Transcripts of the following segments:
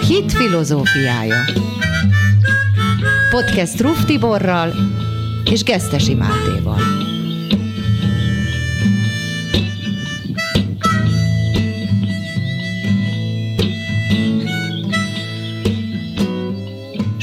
hit filozófiája. Podcast Ruf Tiborral és Gesztesi Mátéval.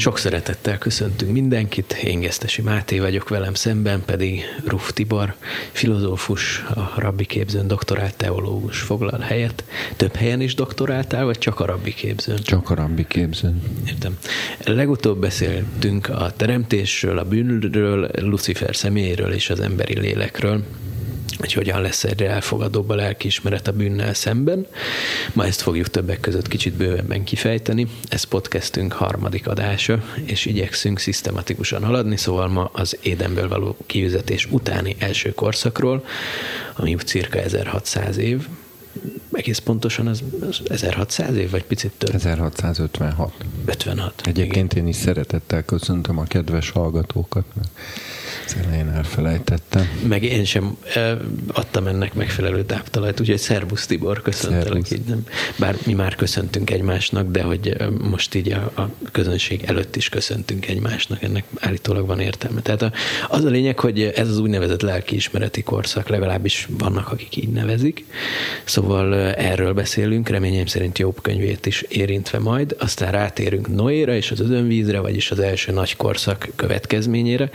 Sok szeretettel köszöntünk mindenkit, én Gesztesi Máté vagyok, velem szemben pedig Ruf Tibor, filozófus, a rabbi képzőn doktorált teológus foglal helyet. Több helyen is doktoráltál, vagy csak a rabbi képzőn? Csak a rabbi képzőn. Értem. Legutóbb beszéltünk a teremtésről, a bűnről, Lucifer személyéről és az emberi lélekről hogy hogyan lesz egyre elfogadóbb a lelkiismeret a bűnnel szemben. Ma ezt fogjuk többek között kicsit bővebben kifejteni. Ez podcastünk harmadik adása, és igyekszünk szisztematikusan haladni, szóval ma az Édenből való kiüzetés utáni első korszakról, ami cirka 1600 év, egész pontosan az, az 1600 év, vagy picit több? 1656. 56. Egyébként igen. én is szeretettel köszöntöm a kedves hallgatókat, mert az elején elfelejtettem. Meg én sem adtam ennek megfelelő táptalajt, úgyhogy szervusz Tibor, köszöntelek így. Nem. Bár mi már köszöntünk egymásnak, de hogy most így a, a közönség előtt is köszöntünk egymásnak, ennek állítólag van értelme. Tehát a, az a lényeg, hogy ez az úgynevezett lelkiismereti korszak, legalábbis vannak, akik így nevezik. Szóval erről beszélünk, reményeim szerint jobb könyvét is érintve majd, aztán rátérünk Noéra és az özönvízre, vagyis az első nagy korszak következményére,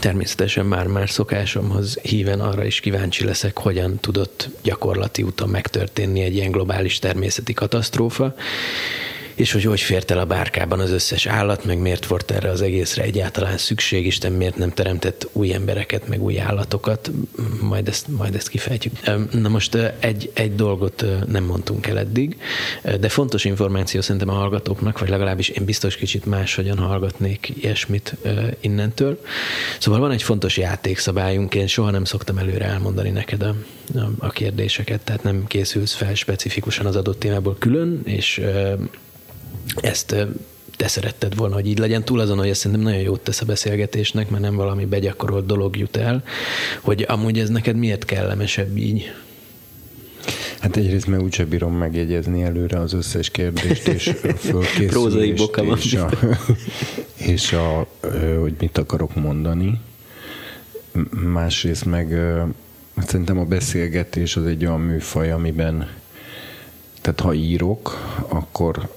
Természetesen már-már szokásomhoz híven arra is kíváncsi leszek, hogyan tudott gyakorlati úton megtörténni egy ilyen globális természeti katasztrófa, és hogy hogy fért el a bárkában az összes állat, meg miért volt erre az egészre egyáltalán szükség, Isten miért nem teremtett új embereket, meg új állatokat, majd ezt, majd ezt kifejtjük. Na most egy, egy dolgot nem mondtunk el eddig, de fontos információ szerintem a hallgatóknak, vagy legalábbis én biztos kicsit máshogyan hallgatnék ilyesmit innentől. Szóval van egy fontos játékszabályunk, én soha nem szoktam előre elmondani neked a, a kérdéseket, tehát nem készülsz fel specifikusan az adott témából külön, és ezt te szeretted volna, hogy így legyen, túl azon, hogy ez szerintem nagyon jót tesz a beszélgetésnek, mert nem valami begyakorolt dolog jut el, hogy amúgy ez neked miért kellemesebb így? Hát egyrészt mert úgyse bírom megjegyezni előre az összes kérdést, és Prózai boka van. És, a, és a, hogy mit akarok mondani. Másrészt meg szerintem a beszélgetés az egy olyan műfaj, amiben tehát ha írok, akkor,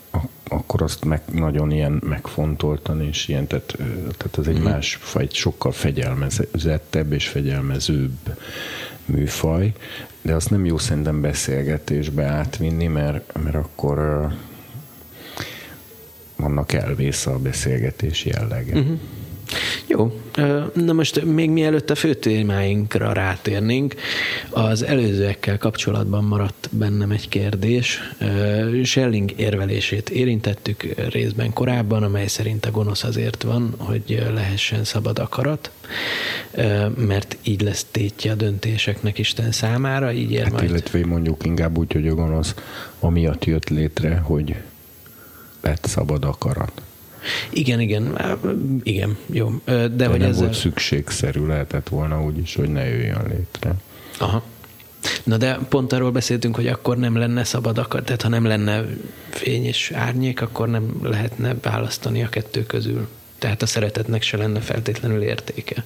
akkor azt meg, nagyon ilyen megfontoltan, és ilyen, tehát, tehát az egy mm. más faj, sokkal fegyelmezettebb és fegyelmezőbb műfaj, de azt nem jó szerintem beszélgetésbe átvinni, mert, mert akkor uh, vannak elvész a beszélgetés jellege. Mm-hmm. Jó, na most még mielőtt a fő témáinkra rátérnénk, az előzőekkel kapcsolatban maradt bennem egy kérdés. Schelling érvelését érintettük részben korábban, amely szerint a gonosz azért van, hogy lehessen szabad akarat, mert így lesz tétje a döntéseknek Isten számára, így ér hát majd. Illetve mondjuk inkább úgy, hogy a gonosz amiatt jött létre, hogy lett szabad akarat. Igen, igen, igen, jó. De, De hogy nem ezzel... volt szükségszerű, lehetett volna úgy is, hogy ne jöjjön létre. Aha. Na de pont arról beszéltünk, hogy akkor nem lenne szabad akar, tehát ha nem lenne fény és árnyék, akkor nem lehetne választani a kettő közül. Tehát a szeretetnek se lenne feltétlenül értéke.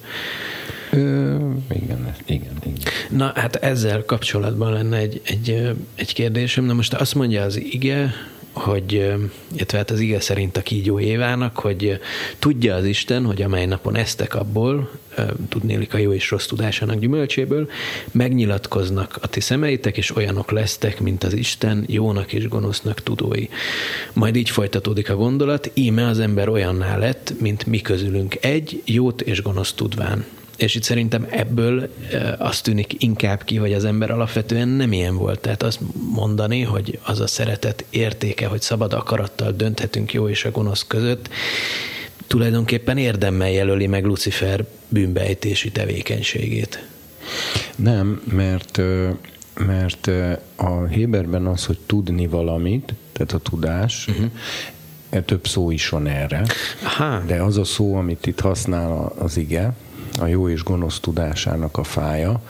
Ö, igen, igen, igen. Na hát ezzel kapcsolatban lenne egy, egy, egy kérdésem. Na most azt mondja az ige, hogy, illetve hát az ige szerint a kígyó Évának, hogy tudja az Isten, hogy amely napon eztek abból, tudnélik a jó és rossz tudásának gyümölcséből, megnyilatkoznak a ti szemeitek, és olyanok lesztek, mint az Isten, jónak és gonosznak tudói. Majd így folytatódik a gondolat, íme az ember olyanná lett, mint mi közülünk egy, jót és gonosz tudván. És itt szerintem ebből azt tűnik inkább ki, hogy az ember alapvetően nem ilyen volt. Tehát azt mondani, hogy az a szeretet értéke, hogy szabad akarattal dönthetünk jó és a gonosz között, tulajdonképpen érdemmel jelöli meg Lucifer bűnbejtési tevékenységét. Nem, mert, mert a Héberben az, hogy tudni valamit, tehát a tudás, uh-huh. több szó is van erre, Aha. de az a szó, amit itt használ az ige, a jó és gonosz tudásának a fája,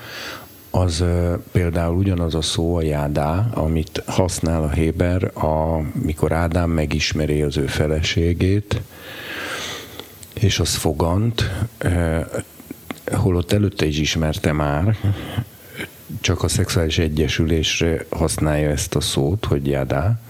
az például ugyanaz a szó, a jádá, amit használ a Héber, amikor Ádám megismeri az ő feleségét, és az fogant, holott előtte is ismerte már, csak a szexuális egyesülésre használja ezt a szót, hogy jádá,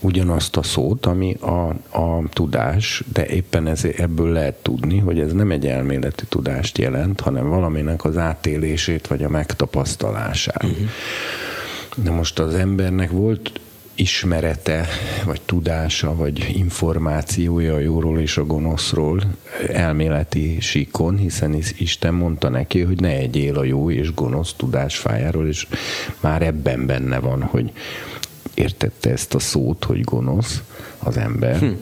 ugyanazt a szót, ami a, a tudás, de éppen ez, ebből lehet tudni, hogy ez nem egy elméleti tudást jelent, hanem valaminek az átélését vagy a megtapasztalását. Uh-huh. De most az embernek volt ismerete, vagy tudása, vagy információja a jóról és a gonoszról elméleti síkon, hiszen Isten mondta neki, hogy ne egyél a jó és gonosz tudásfájáról, és már ebben benne van, hogy értette ezt a szót, hogy gonosz az ember. Hm.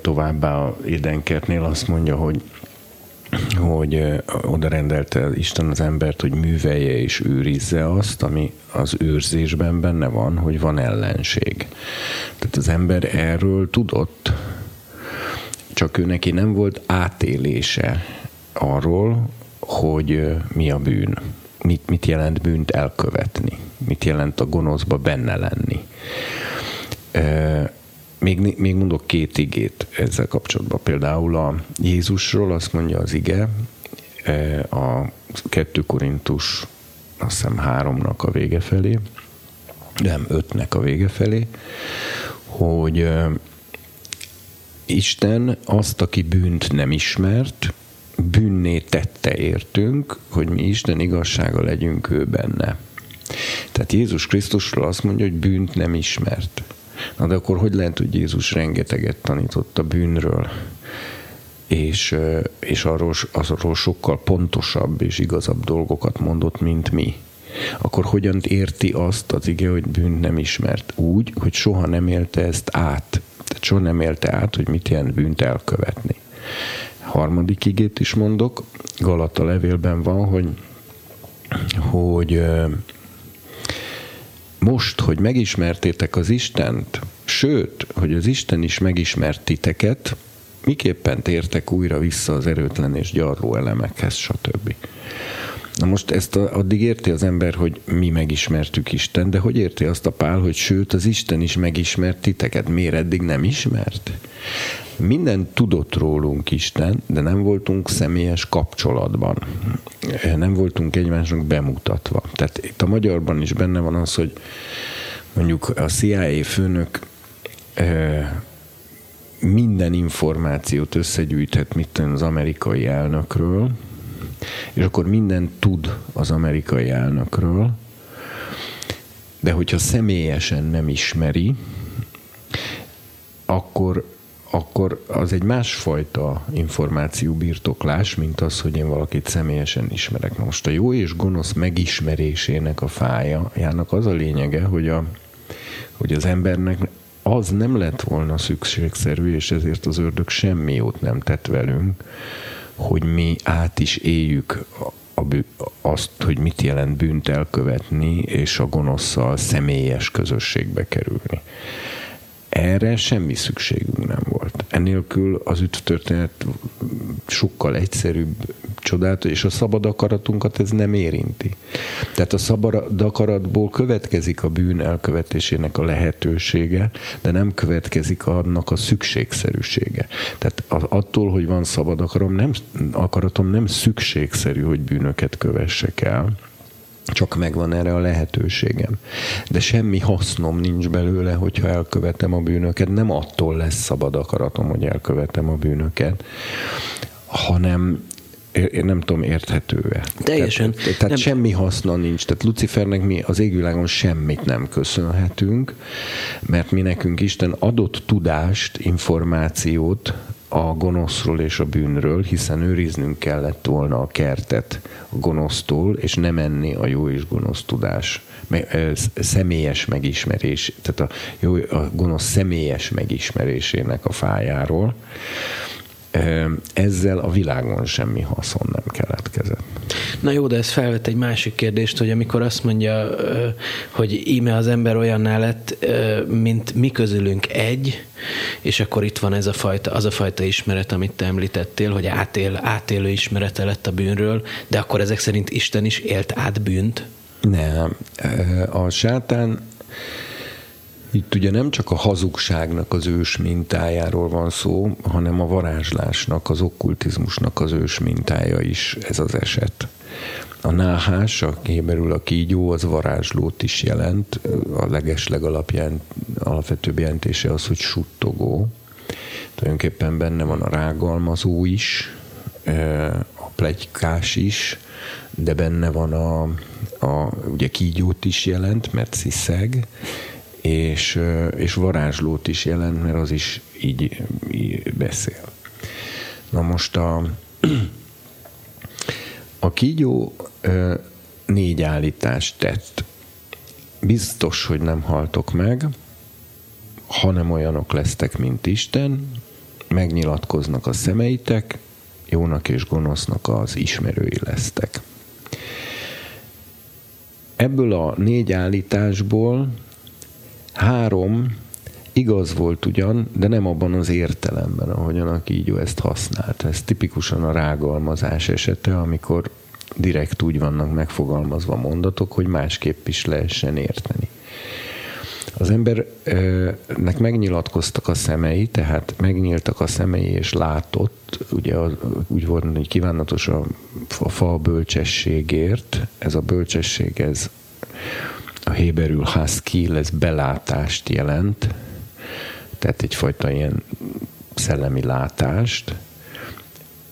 Továbbá a édenkertnél azt mondja, hogy hogy oda rendelte Isten az embert, hogy művelje és őrizze azt, ami az őrzésben benne van, hogy van ellenség. Tehát az ember erről tudott, csak ő neki nem volt átélése arról, hogy mi a bűn. Mit, mit jelent bűnt elkövetni? Mit jelent a gonoszba benne lenni? Még, még mondok két igét ezzel kapcsolatban. Például a Jézusról azt mondja az ige, a 2 Korintus azt hiszem háromnak a vége felé, nem ötnek a vége felé, hogy Isten azt, aki bűnt nem ismert, bűnné tette értünk, hogy mi Isten igazsága legyünk ő benne. Tehát Jézus Krisztusról azt mondja, hogy bűnt nem ismert. Na de akkor hogy lehet, hogy Jézus rengeteget tanított a bűnről, és, és arról, arról sokkal pontosabb és igazabb dolgokat mondott, mint mi? Akkor hogyan érti azt az ige, hogy bűnt nem ismert? Úgy, hogy soha nem élte ezt át. Tehát soha nem élte át, hogy mit jelent bűnt elkövetni. Harmadik igét is mondok, Galata levélben van, hogy, hogy most, hogy megismertétek az Istent, sőt, hogy az Isten is megismert titeket, miképpen tértek újra vissza az erőtlen és gyarló elemekhez, stb. Na most ezt a, addig érti az ember, hogy mi megismertük Isten, de hogy érti azt a pál, hogy sőt, az Isten is megismert titeket? Miért eddig nem ismert? Minden tudott rólunk Isten, de nem voltunk személyes kapcsolatban. Nem voltunk egymásnak bemutatva. Tehát itt a magyarban is benne van az, hogy mondjuk a CIA főnök minden információt összegyűjthet, mit az amerikai elnökről, és akkor mindent tud az amerikai elnökről, de hogyha személyesen nem ismeri, akkor akkor az egy másfajta információ birtoklás, mint az, hogy én valakit személyesen ismerek. Na most a jó és gonosz megismerésének a fájának az a lényege, hogy, a, hogy az embernek az nem lett volna szükségszerű, és ezért az ördög semmi jót nem tett velünk, hogy mi át is éljük a, a, azt, hogy mit jelent bűnt elkövetni, és a gonoszszal személyes közösségbe kerülni. Erre semmi szükségünk nem volt. Enélkül az üttörténet sokkal egyszerűbb, csodálatos, és a szabad akaratunkat ez nem érinti. Tehát a szabad akaratból következik a bűn elkövetésének a lehetősége, de nem következik annak a szükségszerűsége. Tehát attól, hogy van szabad akarom, nem, akaratom, nem szükségszerű, hogy bűnöket kövessek el, csak megvan erre a lehetőségem. De semmi hasznom nincs belőle, hogyha elkövetem a bűnöket. Nem attól lesz szabad akaratom, hogy elkövetem a bűnöket, hanem én nem tudom, érthető-e. Teljesen. Tehát, tehát nem. semmi haszna nincs. Tehát Lucifernek mi az égvilágon semmit nem köszönhetünk, mert mi nekünk Isten adott tudást, információt a gonoszról és a bűnről, hiszen őriznünk kellett volna a kertet a gonosztól, és nem enni a jó és gonosz tudás személyes megismerés, tehát a, jó, a gonosz személyes megismerésének a fájáról ezzel a világon semmi haszon nem keletkezett. Na jó, de ez felvet egy másik kérdést, hogy amikor azt mondja, hogy íme az ember olyanná lett, mint mi közülünk egy, és akkor itt van ez a fajta, az a fajta ismeret, amit te említettél, hogy átél, átélő ismerete lett a bűnről, de akkor ezek szerint Isten is élt át bűnt? Nem. A sátán itt ugye nem csak a hazugságnak az ős mintájáról van szó, hanem a varázslásnak, az okkultizmusnak az ős mintája is ez az eset. A náhás, a héberül a kígyó, az varázslót is jelent. A legesleg alapján, alapvetőbb jelentése az, hogy suttogó. Tulajdonképpen benne van a rágalmazó is, a plegykás is, de benne van a, a ugye kígyót is jelent, mert sziszeg, és, és varázslót is jelent, mert az is így, így beszél. Na most a, a kígyó négy állítást tett. Biztos, hogy nem haltok meg, hanem olyanok lesztek, mint Isten, megnyilatkoznak a szemeitek, jónak és gonosznak az ismerői lesztek. Ebből a négy állításból Három igaz volt ugyan, de nem abban az értelemben, ahogyan a kígyó ezt használta. Ez tipikusan a rágalmazás esete, amikor direkt úgy vannak megfogalmazva mondatok, hogy másképp is lehessen érteni. Az embernek megnyilatkoztak a szemei, tehát megnyíltak a szemei és látott, ugye úgy volt, hogy kívánatos a, a fa bölcsességért, ez a bölcsesség, ez a héberül haskil, ez belátást jelent, tehát egyfajta ilyen szellemi látást,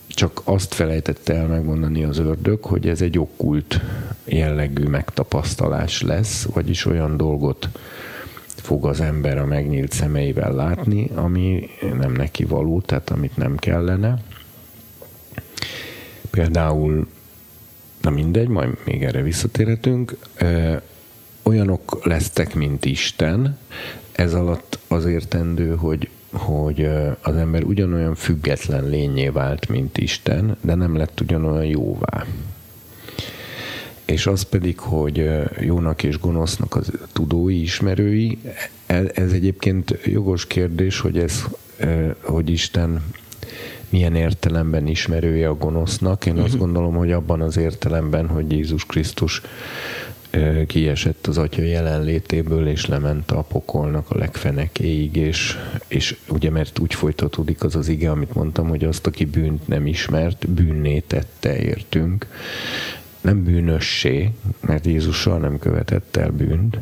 csak azt felejtette el megmondani az ördög, hogy ez egy okkult jellegű megtapasztalás lesz, vagyis olyan dolgot fog az ember a megnyílt szemeivel látni, ami nem neki való, tehát amit nem kellene. Például, na mindegy, majd még erre visszatérhetünk, olyanok lesztek, mint Isten. Ez alatt az értendő, hogy, hogy az ember ugyanolyan független lényé vált, mint Isten, de nem lett ugyanolyan jóvá. És az pedig, hogy jónak és gonosznak az tudói, ismerői, e, ez egyébként jogos kérdés, hogy ez, hogy Isten milyen értelemben ismerője a gonosznak. Én azt mhm. gondolom, hogy abban az értelemben, hogy Jézus Krisztus kiesett az atya jelenlétéből, és lement a pokolnak a legfenekéig, és, és ugye mert úgy folytatódik az az ige, amit mondtam, hogy azt, aki bűnt nem ismert, bűnné tette, értünk. Nem bűnössé, mert Jézus soha nem követett el bűnt,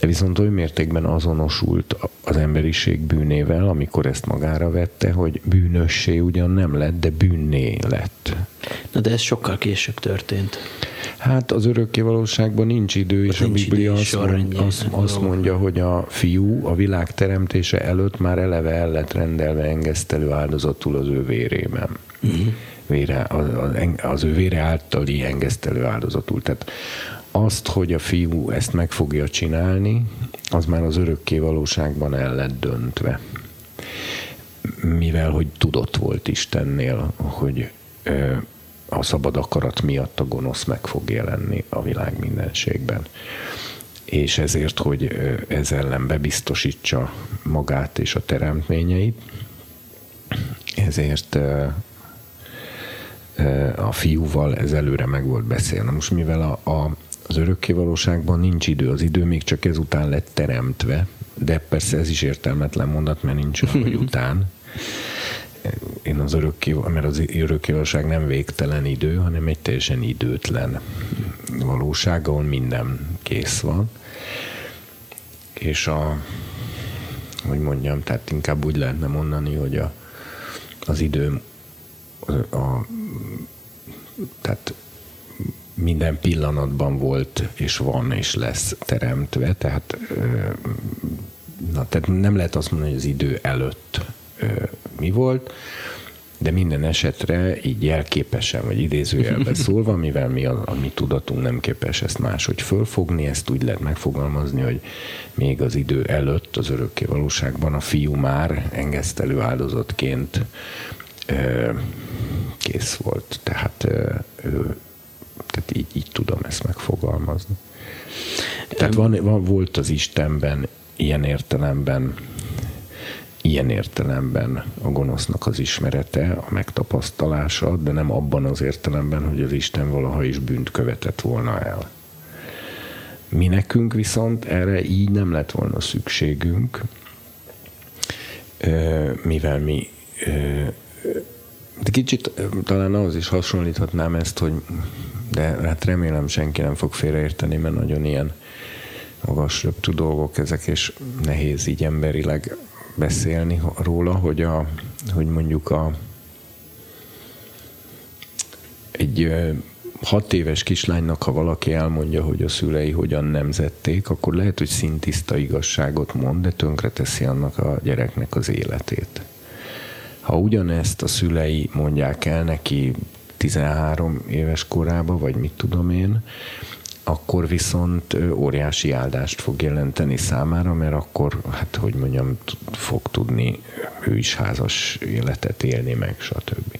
de viszont oly mértékben azonosult az emberiség bűnével, amikor ezt magára vette, hogy bűnössé ugyan nem lett, de bűnné lett. Na de ez sokkal később történt. Hát az örökké valóságban nincs idő, és nincs a Biblia azt, mond, azt, azt mondja, hogy a fiú a világ teremtése előtt már eleve el lett rendelve engesztelő áldozatul az ő vérében. Uh-huh. Vére, az, az ő vére általi engesztelő áldozatul. Tehát azt, hogy a fiú ezt meg fogja csinálni, az már az örökké valóságban el lett döntve. Mivel, hogy tudott volt Istennél, hogy a szabad akarat miatt a gonosz meg fog jelenni a világ mindenségben. És ezért, hogy ez ellen bebiztosítsa magát és a teremtményeit, ezért a fiúval ez előre meg volt beszélve. Most mivel a, a, az örökkévalóságban nincs idő, az idő még csak ezután lett teremtve, de persze ez is értelmetlen mondat, mert nincs olyan, hogy után én az örökké, mert az örökkévalóság nem végtelen idő, hanem egy teljesen időtlen valóság, ahol minden kész van. És a, hogy mondjam, tehát inkább úgy lehetne mondani, hogy a, az idő a, a, tehát minden pillanatban volt, és van, és lesz teremtve, tehát, na, tehát nem lehet azt mondani, hogy az idő előtt mi volt, de minden esetre így jelképesen, vagy idézőjelben szólva, mivel mi a, a mi tudatunk nem képes ezt máshogy fölfogni, ezt úgy lehet megfogalmazni, hogy még az idő előtt, az örökké valóságban a fiú már engesztelő áldozatként ö, kész volt. Tehát ö, ő fogalmazni. Tehát van, van, volt az Istenben ilyen értelemben ilyen értelemben a gonosznak az ismerete, a megtapasztalása, de nem abban az értelemben, hogy az Isten valaha is bűnt követett volna el. Mi nekünk viszont erre így nem lett volna szükségünk, mivel mi de kicsit talán ahhoz is hasonlíthatnám ezt, hogy de hát remélem senki nem fog félreérteni, mert nagyon ilyen magasröptű dolgok ezek, és nehéz így emberileg beszélni róla, hogy, a, hogy mondjuk a, egy hat éves kislánynak, ha valaki elmondja, hogy a szülei hogyan nemzették, akkor lehet, hogy szintiszta igazságot mond, de tönkreteszi annak a gyereknek az életét. Ha ugyanezt a szülei mondják el neki 13 éves korába, vagy mit tudom én, akkor viszont óriási áldást fog jelenteni számára, mert akkor, hát hogy mondjam, fog tudni ő is házas életet élni meg, stb.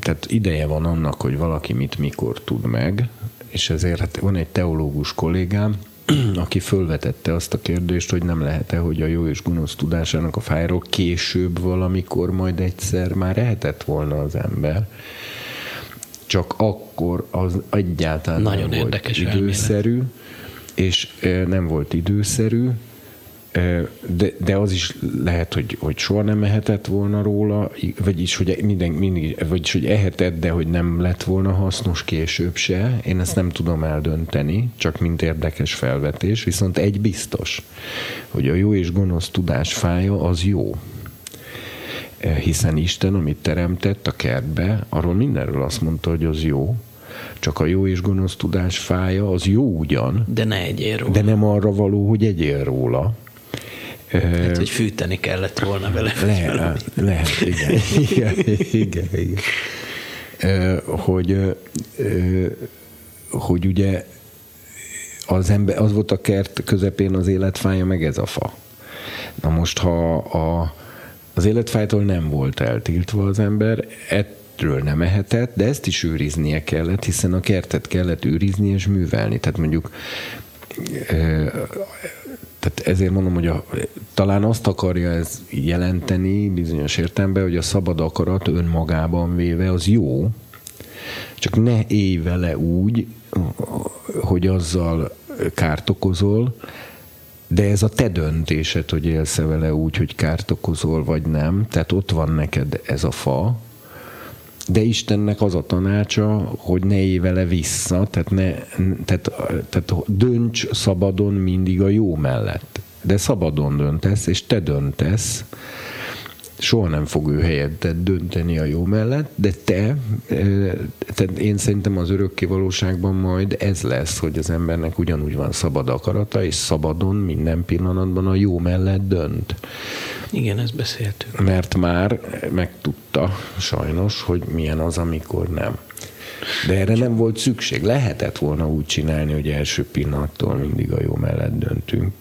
Tehát ideje van annak, hogy valaki mit mikor tud meg, és ezért hát van egy teológus kollégám, aki fölvetette azt a kérdést, hogy nem lehet-e, hogy a jó és gonosz tudásának a fájról később valamikor majd egyszer már ehetett volna az ember csak akkor az egyáltalán Nagyon nem érdekes volt időszerű, elmélet. és nem volt időszerű, de, de az is lehet, hogy, hogy soha nem ehetett volna róla, vagyis hogy minden, mindig, vagyis hogy ehetett, de hogy nem lett volna hasznos később se. Én ezt nem tudom eldönteni, csak mint érdekes felvetés, viszont egy biztos, hogy a jó és gonosz tudás fája az jó hiszen Isten, amit teremtett a kertbe, arról mindenről azt mondta, hogy az jó, csak a jó és gonosz tudás fája, az jó ugyan. De ne egyél róla. De nem arra való, hogy egyél róla. Hát, hogy fűteni kellett volna vele. Lehet, lehet, igen. igen, igen, igen. Hogy, hogy ugye az, ember, az volt a kert közepén az életfája, meg ez a fa. Na most, ha a, az életfájtól nem volt eltiltva az ember, ettől nem ehetett, de ezt is őriznie kellett, hiszen a kertet kellett őrizni és művelni. Tehát mondjuk tehát ezért mondom, hogy a, talán azt akarja ez jelenteni bizonyos értelemben, hogy a szabad akarat önmagában véve az jó, csak ne élj vele úgy, hogy azzal kárt okozol, de ez a te döntésed, hogy élsz vele úgy, hogy kárt okozol, vagy nem. Tehát ott van neked ez a fa, de Istennek az a tanácsa, hogy ne élj vissza, tehát, ne, tehát, tehát dönts szabadon mindig a jó mellett. De szabadon döntesz, és te döntesz, soha nem fog ő helyettet dönteni a jó mellett, de te, tehát én szerintem az örökké valóságban majd ez lesz, hogy az embernek ugyanúgy van szabad akarata, és szabadon minden pillanatban a jó mellett dönt. Igen, ezt beszéltük. Mert már megtudta sajnos, hogy milyen az, amikor nem. De erre nem volt szükség. Lehetett volna úgy csinálni, hogy első pillanattól mindig a jó mellett döntünk.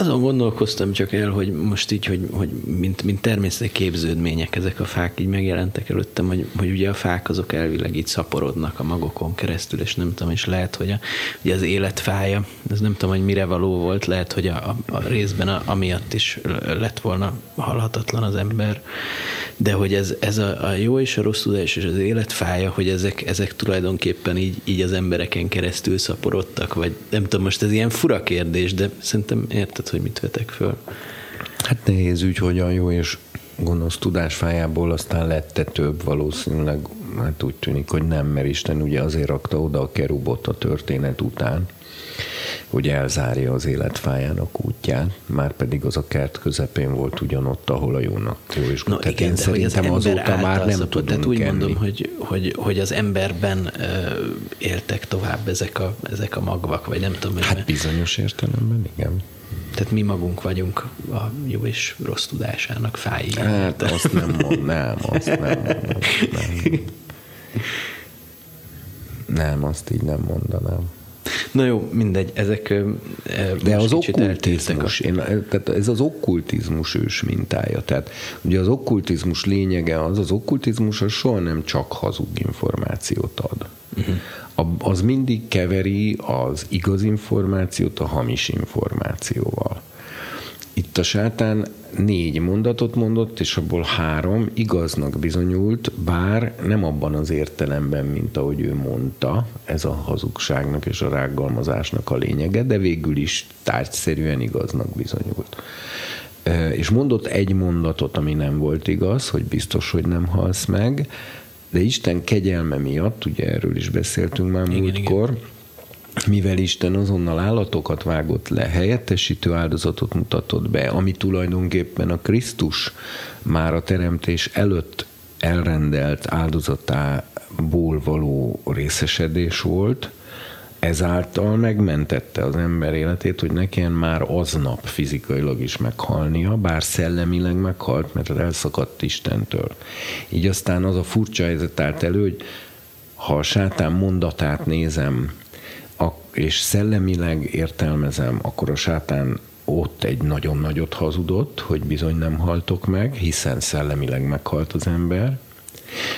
Azon gondolkoztam csak el, hogy most így, hogy, hogy mint, mint természeti képződmények ezek a fák így megjelentek előttem, hogy, hogy ugye a fák azok elvileg így szaporodnak a magokon keresztül, és nem tudom, és lehet, hogy a, ugye az életfája, ez nem tudom, hogy mire való volt, lehet, hogy a, a, a részben a, amiatt is lett volna halhatatlan az ember, de hogy ez, ez a, a jó és a rossz tudás és az életfája, hogy ezek, ezek tulajdonképpen így, így az embereken keresztül szaporodtak, vagy nem tudom, most ez ilyen fura kérdés, de szerintem érted, hogy mit vetek föl. Hát nehéz ügy, hogy a jó és gonosz tudásfájából aztán lette több valószínűleg, hát úgy tűnik, hogy nem, mert Isten ugye azért rakta oda a kerubot a történet után, hogy elzárja az életfájának útját, már pedig az a kert közepén volt ugyanott, ahol a jónak jó is. No, Tehát igen, én szerintem az azóta már nem tudunk Tehát úgy kenni. mondom, hogy, hogy, hogy az emberben uh, éltek tovább ezek a, ezek a magvak, vagy nem tudom. Hát bizonyos értelemben, igen. Tehát mi magunk vagyunk a jó és rossz tudásának fái. Hát azt nem mondanám, azt nem mondanám. Nem. nem, azt így nem mondanám. Na jó, mindegy, ezek De az okkultizmus, én, tehát ez az okkultizmus ős mintája. Tehát ugye az okkultizmus lényege az, az okkultizmus az soha nem csak hazug információt ad. Uh-huh. Az mindig keveri az igaz információt a hamis információval. Itt a sátán négy mondatot mondott, és abból három igaznak bizonyult, bár nem abban az értelemben, mint ahogy ő mondta, ez a hazugságnak és a rággalmazásnak a lényege, de végül is tárgyszerűen igaznak bizonyult. És mondott egy mondatot, ami nem volt igaz, hogy biztos, hogy nem halsz meg, de Isten kegyelme miatt, ugye erről is beszéltünk már igen, múltkor, igen mivel Isten azonnal állatokat vágott le, helyettesítő áldozatot mutatott be, ami tulajdonképpen a Krisztus már a teremtés előtt elrendelt áldozatából való részesedés volt, ezáltal megmentette az ember életét, hogy ne kelljen már aznap fizikailag is meghalnia, bár szellemileg meghalt, mert elszakadt Istentől. Így aztán az a furcsa helyzet állt elő, hogy ha a sátán mondatát nézem, és szellemileg értelmezem, akkor a sátán ott egy nagyon nagyot hazudott, hogy bizony nem haltok meg, hiszen szellemileg meghalt az ember,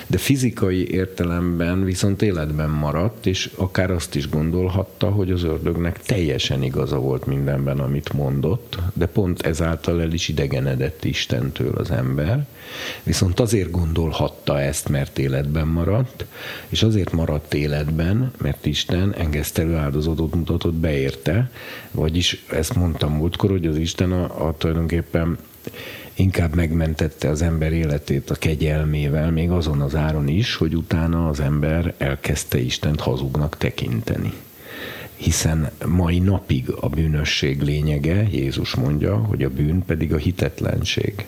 de fizikai értelemben viszont életben maradt, és akár azt is gondolhatta, hogy az ördögnek teljesen igaza volt mindenben, amit mondott, de pont ezáltal el is idegenedett Istentől az ember. Viszont azért gondolhatta ezt, mert életben maradt, és azért maradt életben, mert Isten engesztelő áldozatot mutatott beérte, vagyis ezt mondtam múltkor, hogy az Isten a, a tulajdonképpen inkább megmentette az ember életét a kegyelmével, még azon az áron is, hogy utána az ember elkezdte Istent hazugnak tekinteni. Hiszen mai napig a bűnösség lényege, Jézus mondja, hogy a bűn pedig a hitetlenség.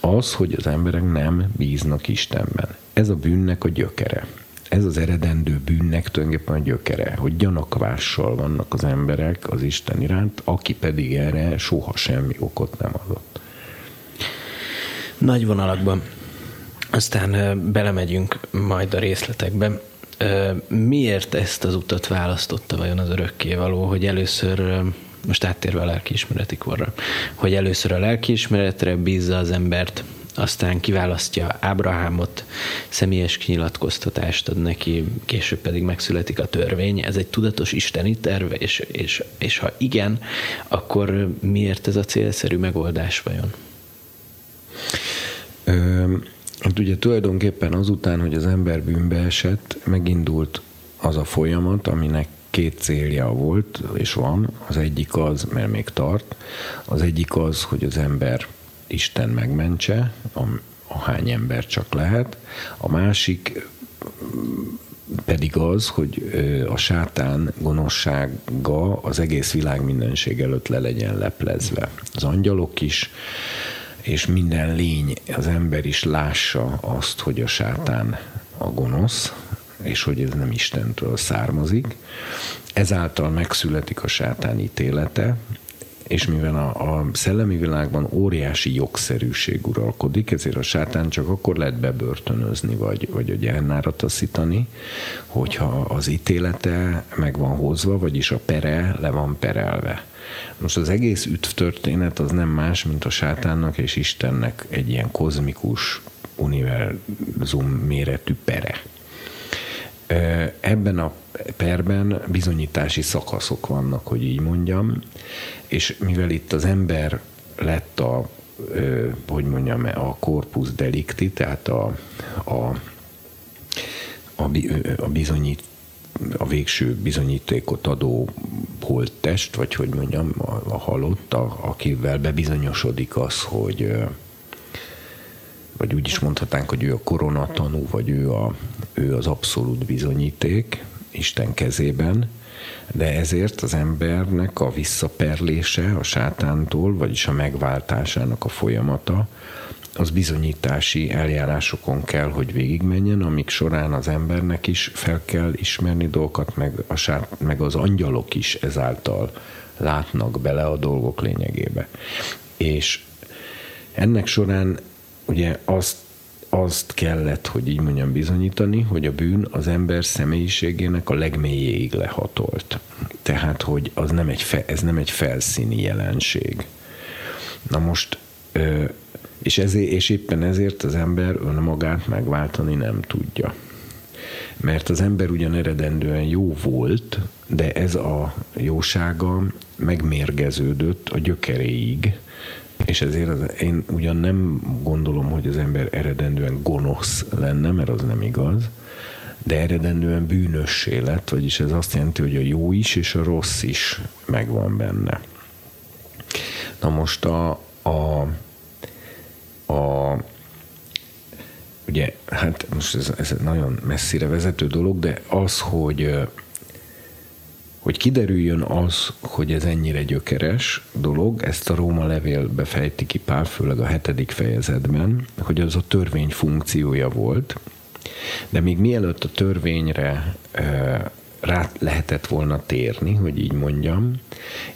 Az, hogy az emberek nem bíznak Istenben. Ez a bűnnek a gyökere ez az eredendő bűnnek tulajdonképpen a gyökere, hogy gyanakvással vannak az emberek az Isten iránt, aki pedig erre soha semmi okot nem adott. Nagy vonalakban. Aztán belemegyünk majd a részletekbe. Miért ezt az utat választotta vajon az örökkévaló, hogy először most áttérve a lelkiismereti korra, hogy először a lelkiismeretre bízza az embert, aztán kiválasztja Ábrahámot, személyes kinyilatkoztatást ad neki, később pedig megszületik a törvény. Ez egy tudatos isteni terve, és, és, és ha igen, akkor miért ez a célszerű megoldás vajon? Hát ugye tulajdonképpen azután, hogy az ember bűnbe esett, megindult az a folyamat, aminek két célja volt, és van. Az egyik az, mert még tart, az egyik az, hogy az ember Isten megmentse, ahány ember csak lehet. A másik pedig az, hogy a sátán gonoszsága az egész világ mindenség előtt le legyen leplezve. Az angyalok is, és minden lény, az ember is lássa azt, hogy a sátán a gonosz, és hogy ez nem Istentől származik. Ezáltal megszületik a sátán ítélete, és mivel a, a szellemi világban óriási jogszerűség uralkodik, ezért a sátán csak akkor lehet bebörtönözni, vagy, vagy a gyernára taszítani, hogyha az ítélete meg van hozva, vagyis a pere le van perelve. Most az egész üdv történet az nem más, mint a sátánnak és Istennek egy ilyen kozmikus univerzum méretű pere. Ebben a perben bizonyítási szakaszok vannak, hogy így mondjam, és mivel itt az ember lett a, hogy mondjam, a corpus delicti, tehát a, a, a, a bizonyít a végső bizonyítékot adó holttest, vagy hogy mondjam, a, a halott, a, akivel bebizonyosodik az, hogy vagy úgy is mondhatnánk, hogy ő a koronatanú, vagy ő, a, ő az abszolút bizonyíték Isten kezében, de ezért az embernek a visszaperlése a sátántól, vagyis a megváltásának a folyamata, az bizonyítási eljárásokon kell, hogy végigmenjen, amik során az embernek is fel kell ismerni dolgokat, meg, a sát, meg az angyalok is ezáltal látnak bele a dolgok lényegébe. És ennek során ugye azt, azt kellett, hogy így mondjam, bizonyítani, hogy a bűn az ember személyiségének a legmélyéig lehatolt. Tehát, hogy az nem egy fe, ez nem egy felszíni jelenség. Na most és, ezért, és éppen ezért az ember önmagát megváltani nem tudja. Mert az ember ugyan eredendően jó volt, de ez a jósága megmérgeződött a gyökeréig, és ezért az, én ugyan nem gondolom, hogy az ember eredendően gonosz lenne, mert az nem igaz, de eredendően bűnössé lett, vagyis ez azt jelenti, hogy a jó is és a rossz is megvan benne. Na most a, a, a ugye, hát most ez, ez nagyon messzire vezető dolog, de az, hogy hogy kiderüljön az, hogy ez ennyire gyökeres dolog, ezt a Róma levélbe fejti ki Pál, főleg a hetedik fejezetben, hogy az a törvény funkciója volt, de még mielőtt a törvényre rá lehetett volna térni, hogy így mondjam,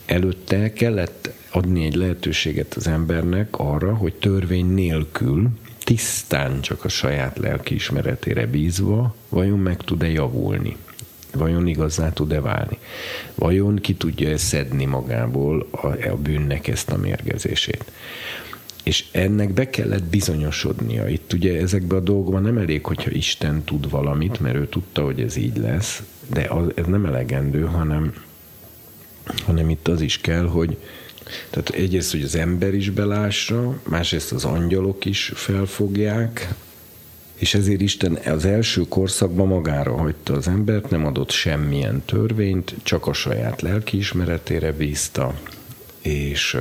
előtte kellett adni egy lehetőséget az embernek arra, hogy törvény nélkül, tisztán csak a saját lelkiismeretére bízva, vajon meg tud-e javulni vajon igazá tud-e válni? Vajon ki tudja-e szedni magából a, a bűnnek ezt a mérgezését? És ennek be kellett bizonyosodnia. Itt ugye ezekben a dolgokban nem elég, hogyha Isten tud valamit, mert ő tudta, hogy ez így lesz, de az, ez nem elegendő, hanem, hanem itt az is kell, hogy tehát egyrészt, hogy az ember is belássa, másrészt az angyalok is felfogják, és ezért Isten az első korszakban magára hagyta az embert, nem adott semmilyen törvényt, csak a saját lelkiismeretére bízta, és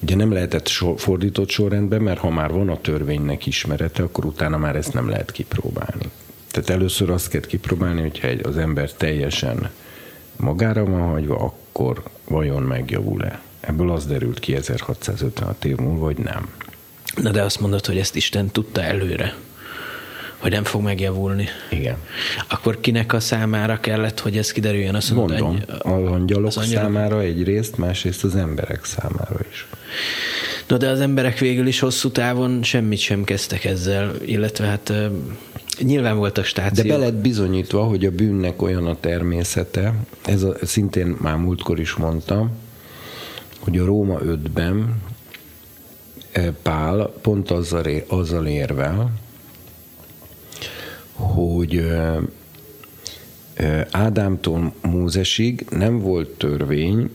ugye nem lehetett sor, fordított sorrendben, mert ha már van a törvénynek ismerete, akkor utána már ezt nem lehet kipróbálni. Tehát először azt kell kipróbálni, hogyha egy, az ember teljesen magára van hagyva, akkor vajon megjavul-e? Ebből az derült ki 1656 év múlva, hogy nem. Na de azt mondod, hogy ezt Isten tudta előre, hogy nem fog megjavulni. Igen. Akkor kinek a számára kellett, hogy ez kiderüljön? Azt mondod, Mondom, egy, az angyalok az angyalok... számára egyrészt, másrészt az emberek számára is. Na de az emberek végül is hosszú távon semmit sem kezdtek ezzel, illetve hát nyilván volt a stáció. De be lett bizonyítva, hogy a bűnnek olyan a természete, ez a, szintén már múltkor is mondtam, hogy a Róma 5-ben Pál pont azzal, azzal érvel, hogy Ádámtól Mózesig nem volt törvény,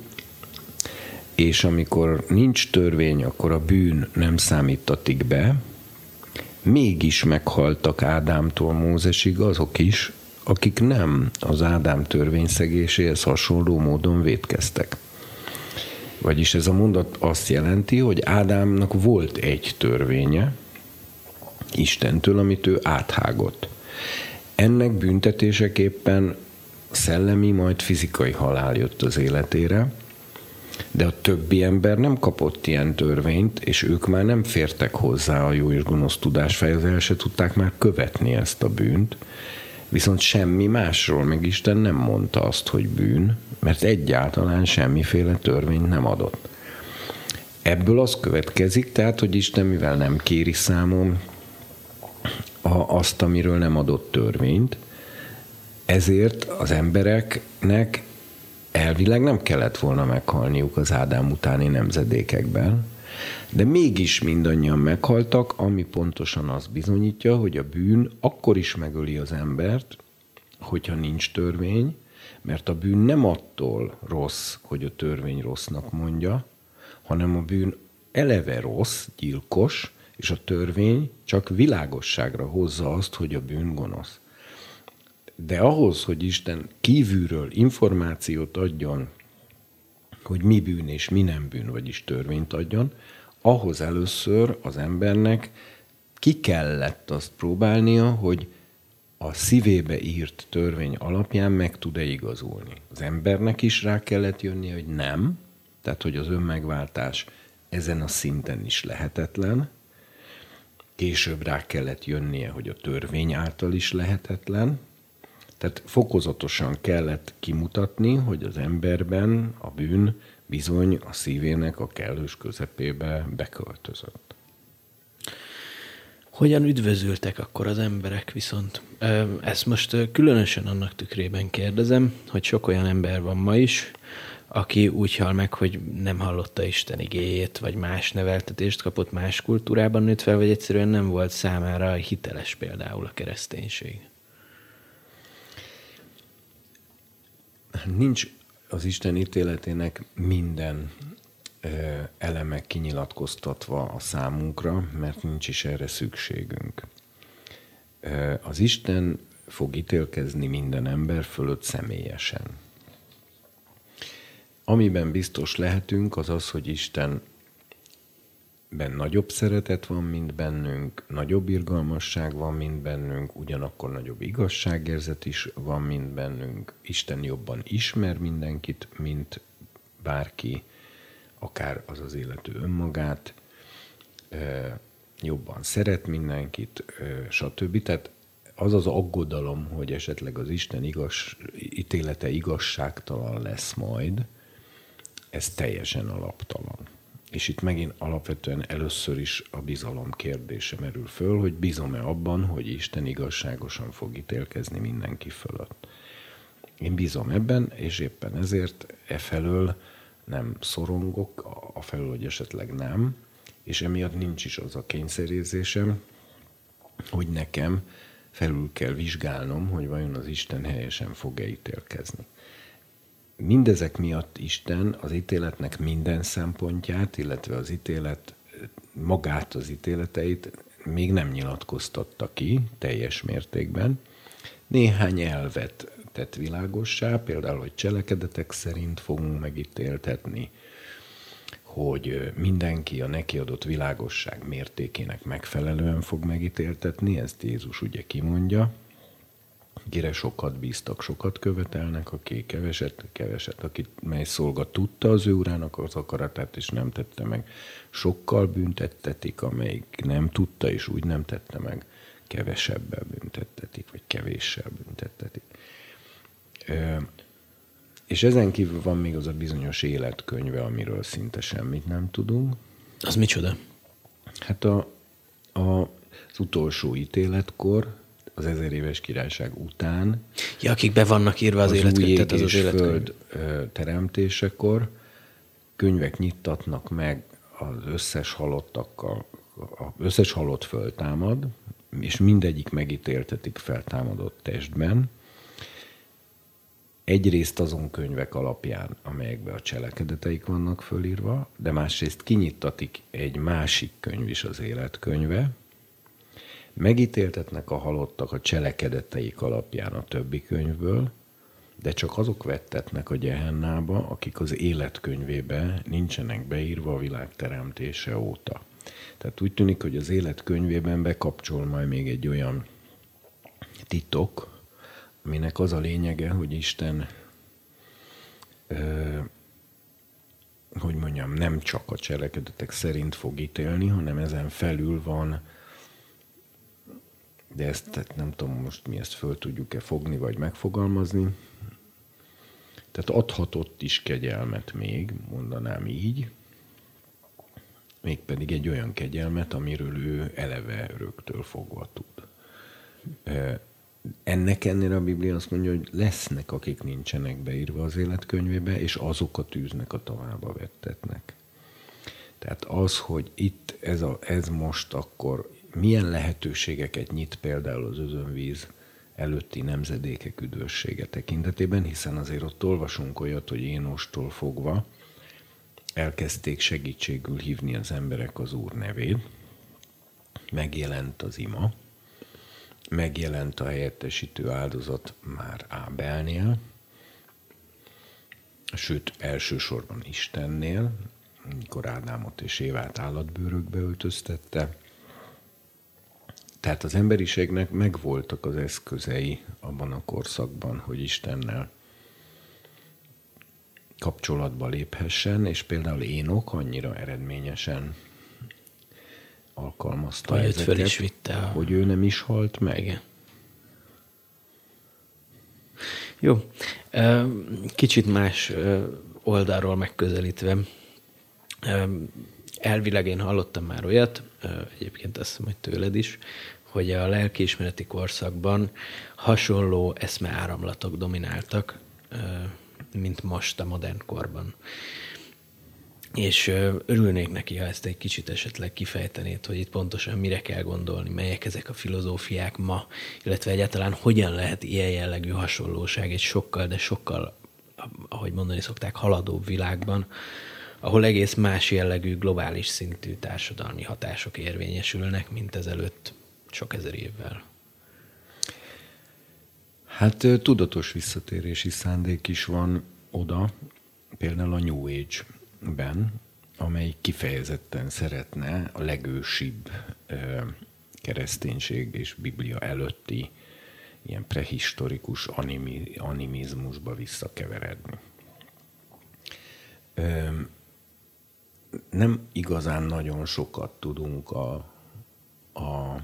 és amikor nincs törvény, akkor a bűn nem számítatik be, mégis meghaltak Ádámtól Mózesig azok is, akik nem az Ádám törvényszegéséhez hasonló módon védkeztek. Vagyis ez a mondat azt jelenti, hogy Ádámnak volt egy törvénye Istentől, amit ő áthágott. Ennek büntetéseképpen szellemi, majd fizikai halál jött az életére, de a többi ember nem kapott ilyen törvényt, és ők már nem fértek hozzá a jó és gonosz tudás fejezzel, se tudták már követni ezt a bűnt, Viszont semmi másról meg Isten nem mondta azt, hogy bűn, mert egyáltalán semmiféle törvényt nem adott. Ebből az következik, tehát, hogy Isten mivel nem kéri számon azt, amiről nem adott törvényt, ezért az embereknek elvileg nem kellett volna meghalniuk az Ádám utáni nemzedékekben, de mégis mindannyian meghaltak, ami pontosan azt bizonyítja, hogy a bűn akkor is megöli az embert, hogyha nincs törvény, mert a bűn nem attól rossz, hogy a törvény rossznak mondja, hanem a bűn eleve rossz, gyilkos, és a törvény csak világosságra hozza azt, hogy a bűn gonosz. De ahhoz, hogy Isten kívülről információt adjon, hogy mi bűn és mi nem bűn, vagyis törvényt adjon, ahhoz először az embernek ki kellett azt próbálnia, hogy a szívébe írt törvény alapján meg tud-e igazulni. Az embernek is rá kellett jönni, hogy nem, tehát hogy az önmegváltás ezen a szinten is lehetetlen. Később rá kellett jönnie, hogy a törvény által is lehetetlen. Tehát fokozatosan kellett kimutatni, hogy az emberben a bűn bizony a szívének a kellős közepébe beköltözött. Hogyan üdvözültek akkor az emberek viszont? Ezt most különösen annak tükrében kérdezem, hogy sok olyan ember van ma is, aki úgy hal meg, hogy nem hallotta Isten igéjét, vagy más neveltetést kapott, más kultúrában nőtt fel, vagy egyszerűen nem volt számára hiteles például a kereszténység. Nincs az Isten ítéletének minden eleme kinyilatkoztatva a számunkra, mert nincs is erre szükségünk. Az Isten fog ítélkezni minden ember fölött személyesen. Amiben biztos lehetünk, az az, hogy Isten ben nagyobb szeretet van, mint bennünk, nagyobb irgalmasság van, mint bennünk, ugyanakkor nagyobb igazságérzet is van, mint bennünk. Isten jobban ismer mindenkit, mint bárki, akár az az illető önmagát, jobban szeret mindenkit, stb. Tehát az az aggodalom, hogy esetleg az Isten igaz, ítélete igazságtalan lesz majd, ez teljesen alaptalan. És itt megint alapvetően először is a bizalom kérdése merül föl, hogy bízom-e abban, hogy Isten igazságosan fog ítélkezni mindenki fölött. Én bízom ebben, és éppen ezért e felől nem szorongok, a felől, hogy esetleg nem, és emiatt nincs is az a kényszerérzésem, hogy nekem felül kell vizsgálnom, hogy vajon az Isten helyesen fog-e ítélkezni mindezek miatt Isten az ítéletnek minden szempontját, illetve az ítélet magát az ítéleteit még nem nyilatkoztatta ki teljes mértékben. Néhány elvet tett világossá, például, hogy cselekedetek szerint fogunk megítéltetni, hogy mindenki a neki adott világosság mértékének megfelelően fog megítéltetni, ezt Jézus ugye kimondja, Kire sokat bíztak, sokat követelnek, aki keveset, keveset, aki mely szolga tudta az ő urának az akaratát, és nem tette meg. Sokkal büntettetik, amelyik nem tudta, és úgy nem tette meg, kevesebbel büntettetik, vagy kevéssel büntettetik. És ezen kívül van még az a bizonyos életkönyve, amiről szinte semmit nem tudunk. Az micsoda? Hát a, a, az utolsó ítéletkor, az ezer éves királyság után. Ja, akik be vannak írva az, az életkönyv, tehát az az életkönyv. föld teremtésekor könyvek nyittatnak meg az összes halottakkal, az összes halott föltámad, és mindegyik megítéltetik feltámadott testben. Egyrészt azon könyvek alapján, amelyekben a cselekedeteik vannak fölírva, de másrészt kinyittatik egy másik könyv is az életkönyve, Megítéltetnek a halottak a cselekedeteik alapján a többi könyvből, de csak azok vettetnek a gyehennába, akik az életkönyvébe nincsenek beírva a világ teremtése óta. Tehát úgy tűnik, hogy az életkönyvében bekapcsol majd még egy olyan titok, aminek az a lényege, hogy Isten ö, hogy mondjam, nem csak a cselekedetek szerint fog ítélni, hanem ezen felül van de ezt tehát nem tudom most mi ezt föl tudjuk-e fogni, vagy megfogalmazni. Tehát adhatott is kegyelmet még, mondanám így, mégpedig egy olyan kegyelmet, amiről ő eleve rögtől fogva tud. Ennek ennél a Biblia azt mondja, hogy lesznek, akik nincsenek beírva az életkönyvébe, és azok a tűznek a tavába vettetnek. Tehát az, hogy itt ez, a, ez most akkor milyen lehetőségeket nyit például az özönvíz előtti nemzedékek üdvössége tekintetében, hiszen azért ott olvasunk olyat, hogy Énostól fogva elkezdték segítségül hívni az emberek az Úr nevét, megjelent az ima, megjelent a helyettesítő áldozat már Ábelnél, sőt elsősorban Istennél, amikor Ádámot és Évát állatbőrökbe öltöztette, tehát az emberiségnek megvoltak az eszközei abban a korszakban, hogy Istennel kapcsolatba léphessen, és például Énok annyira eredményesen alkalmazta Vagy ezeket, föl is vitte a... hogy ő nem is halt meg. Igen. Jó. Kicsit más oldalról megközelítve. Elvileg én hallottam már olyat, egyébként azt hiszem, hogy tőled is, hogy a lelkiismereti korszakban hasonló eszmeáramlatok domináltak, mint most a modern korban. És örülnék neki, ha ezt egy kicsit esetleg kifejtenéd, hogy itt pontosan mire kell gondolni, melyek ezek a filozófiák ma, illetve egyáltalán hogyan lehet ilyen jellegű hasonlóság egy sokkal, de sokkal ahogy mondani szokták, haladóbb világban, ahol egész más jellegű, globális szintű társadalmi hatások érvényesülnek, mint ezelőtt sok ezer évvel. Hát tudatos visszatérési szándék is van oda, például a New Age-ben, amely kifejezetten szeretne a legősibb kereszténység és Biblia előtti ilyen prehistorikus animi, animizmusba visszakeveredni. Nem igazán nagyon sokat tudunk a, a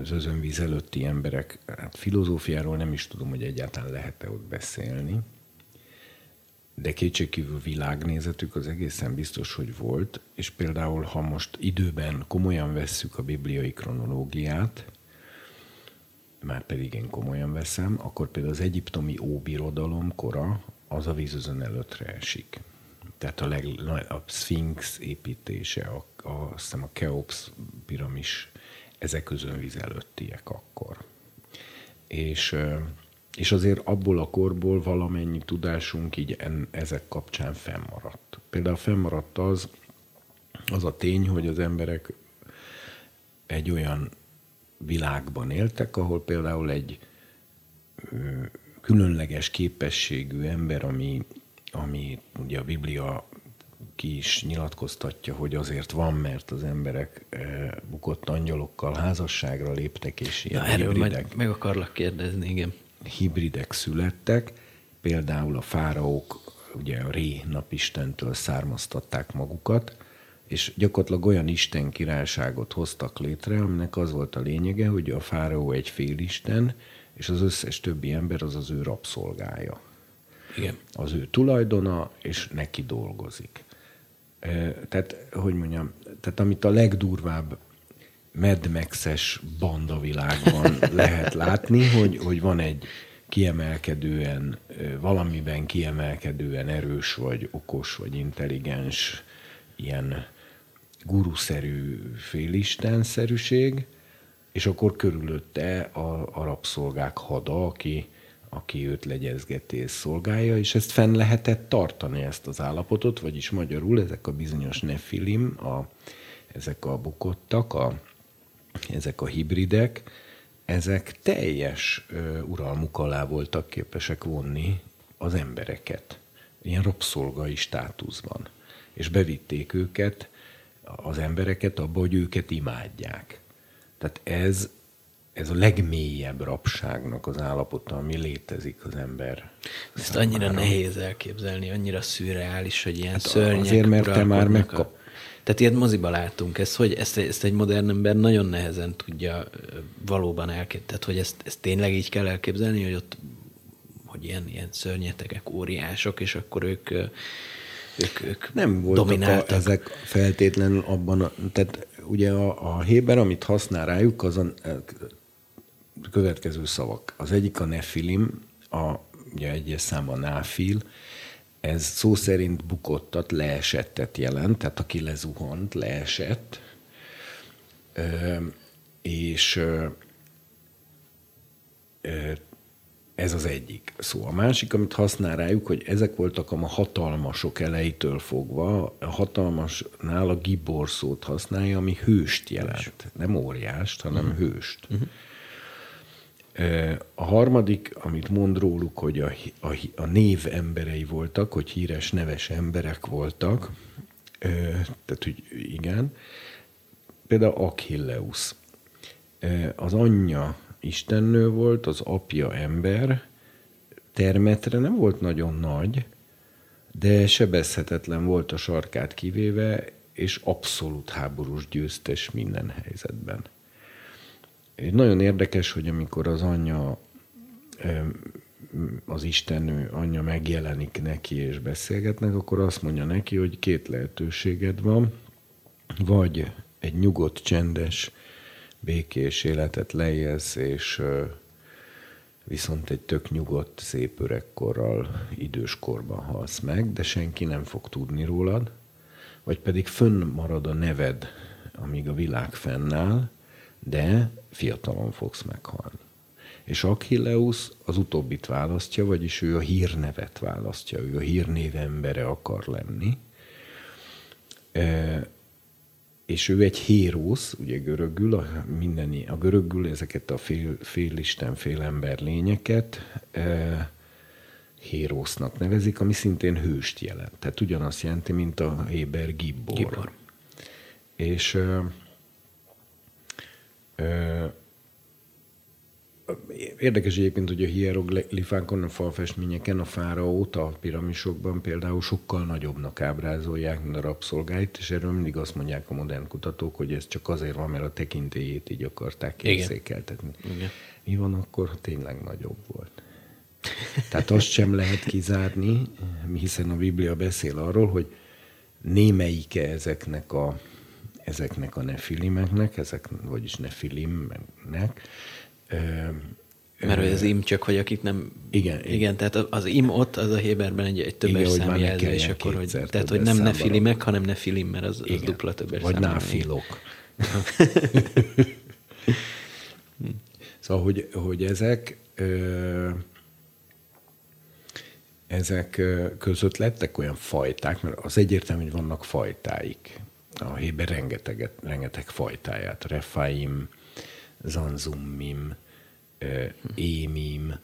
az özönvíz előtti emberek, hát filozófiáról nem is tudom, hogy egyáltalán lehet-e ott beszélni, de kétségkívül világnézetük az egészen biztos, hogy volt, és például, ha most időben komolyan vesszük a bibliai kronológiát, már pedig én komolyan veszem, akkor például az egyiptomi óbirodalom kora az a vízözön előttre esik. Tehát a, leg, a Sphinx építése, a, a, azt hiszem a Keops piramis, ezek víz előttiek akkor. És és azért abból a korból valamennyi tudásunk így en, ezek kapcsán fennmaradt. Például fennmaradt az, az a tény, hogy az emberek egy olyan világban éltek, ahol például egy különleges képességű ember, ami, ami ugye a Biblia ki is nyilatkoztatja, hogy azért van, mert az emberek bukott angyalokkal házasságra léptek, és ilyen Na, erről meg, meg akarlak kérdezni, igen hibridek születtek, például a fáraók ugye a Ré napistentől származtatták magukat, és gyakorlatilag olyan Isten királyságot hoztak létre, aminek az volt a lényege, hogy a fáraó egy félisten, és az összes többi ember az az ő rabszolgája. Igen. Az ő tulajdona, és neki dolgozik. Tehát, hogy mondjam, tehát amit a legdurvább Mad Max-es bandavilágban lehet látni, hogy, hogy van egy kiemelkedően, valamiben kiemelkedően erős, vagy okos, vagy intelligens, ilyen guruszerű félistenszerűség, és akkor körülötte a, a rabszolgák hada, aki, aki őt legyezgeti és szolgálja, és ezt fenn lehetett tartani ezt az állapotot, vagyis magyarul ezek a bizonyos nefilim, a, ezek a bukottak, a, ezek a hibridek, ezek teljes ö, uralmuk alá voltak képesek vonni az embereket, ilyen rabszolgai státuszban. És bevitték őket, az embereket abba, hogy őket imádják. Tehát ez, ez a legmélyebb rabságnak az állapota, ami létezik az ember. Ezt annyira nehéz elképzelni, annyira szürreális, hogy ilyen hát szörnyek Azért, mert te már megkap, tehát ilyet moziba látunk, ezt, hogy ezt, ezt egy modern ember nagyon nehezen tudja valóban elképzelni. Tehát, hogy ezt, ezt tényleg így kell elképzelni, hogy ott hogy ilyen, ilyen szörnyetegek, óriások, és akkor ők, ők, ők Nem voltak. A, ezek feltétlenül abban, a, tehát ugye a, a Héber, amit használ rájuk, az a, a következő szavak. Az egyik a nefilim, a, ugye egyes számban náfil, ez szó szerint bukottat, leesettet jelent, tehát aki lezuhant, leesett, és ez az egyik szó. A másik, amit használ rájuk, hogy ezek voltak a hatalmasok elejétől fogva, a hatalmasnál a gibor szót használja, ami hőst jelent. Nem óriást, hanem uh-huh. hőst. Uh-huh. A harmadik, amit mond róluk, hogy a, a, a név emberei voltak, hogy híres, neves emberek voltak, tehát, hogy igen, például Achilleus. Az anyja istennő volt, az apja ember, termetre nem volt nagyon nagy, de sebezhetetlen volt a sarkát kivéve, és abszolút háborús győztes minden helyzetben. Nagyon érdekes, hogy amikor az anyja, az Istennő anyja megjelenik neki és beszélgetnek, akkor azt mondja neki, hogy két lehetőséged van, vagy egy nyugodt, csendes, békés életet leélsz, és viszont egy tök nyugodt, szép öregkorral, időskorban halsz meg, de senki nem fog tudni rólad, vagy pedig fönn marad a neved, amíg a világ fennáll, de fiatalon fogsz meghalni. És Achilleus az utóbbit választja, vagyis ő a hírnevet választja, ő a hírnév embere akar lenni. E, és ő egy hérosz, ugye görögül, a, mindeni, a görögül ezeket a fél, félisten, félember lényeket e, hérosznak nevezik, ami szintén hőst jelent. Tehát ugyanazt jelenti, mint a Héber gibbor. gibbor. És ö, Érdekes egyébként, hogy a hieroglifákon, a falfestményeken a fáraót a piramisokban például sokkal nagyobbnak ábrázolják, mint a rabszolgáit, és erről mindig azt mondják a modern kutatók, hogy ez csak azért van, mert a tekintélyét így akarták érzékeltetni. Mi van akkor, ha tényleg nagyobb volt? Tehát azt sem lehet kizárni, hiszen a Biblia beszél arról, hogy némelyike ezeknek a, ezeknek a nefilimeknek, ezek, vagyis nefilimnek, mert hogy az im csak, hogy akik nem... Igen. Igen, tehát az im ott, az a Héberben egy, egy többes igen, számjelzés, akkor, hogy, tehát, hogy nem nefilimek, hanem nefilim, mert az, az dupla többes Vagy náfilok. szóval, hogy, hogy ezek ö, ezek között lettek olyan fajták, mert az egyértelmű, hogy vannak fajtáik. A Héber rengeteget, rengeteg fajtáját. Refaim, Zanzummim, Émim,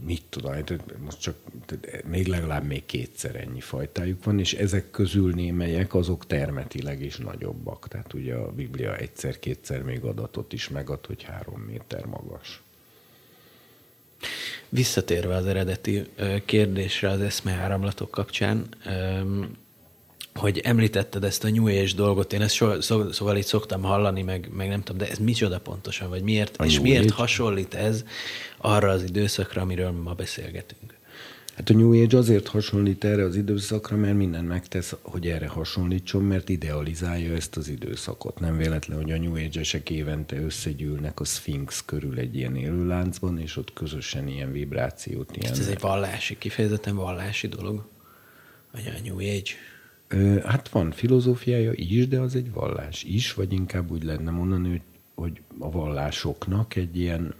mit tudom, most csak még legalább még kétszer ennyi fajtájuk van, és ezek közül némelyek azok termetileg is nagyobbak. Tehát ugye a Biblia egyszer-kétszer még adatot is megad, hogy három méter magas. Visszatérve az eredeti kérdésre az eszmeáramlatok kapcsán, hogy említetted ezt a New Age dolgot, én ezt so, szó, szóval így szoktam hallani, meg, meg nem tudom, de ez micsoda pontosan, vagy miért, a és miért Age? hasonlít ez arra az időszakra, amiről ma beszélgetünk? Hát a New Age azért hasonlít erre az időszakra, mert minden megtesz, hogy erre hasonlítson, mert idealizálja ezt az időszakot. Nem véletlen, hogy a New Age-esek évente összegyűlnek a Sphinx körül egy ilyen élőláncban, és ott közösen ilyen vibrációt. Ilyen... Ez egy vallási, kifejezetten vallási dolog, vagy a New Age? Hát van filozófiája is, de az egy vallás is, vagy inkább úgy lehetne mondani, hogy, hogy a vallásoknak egy ilyen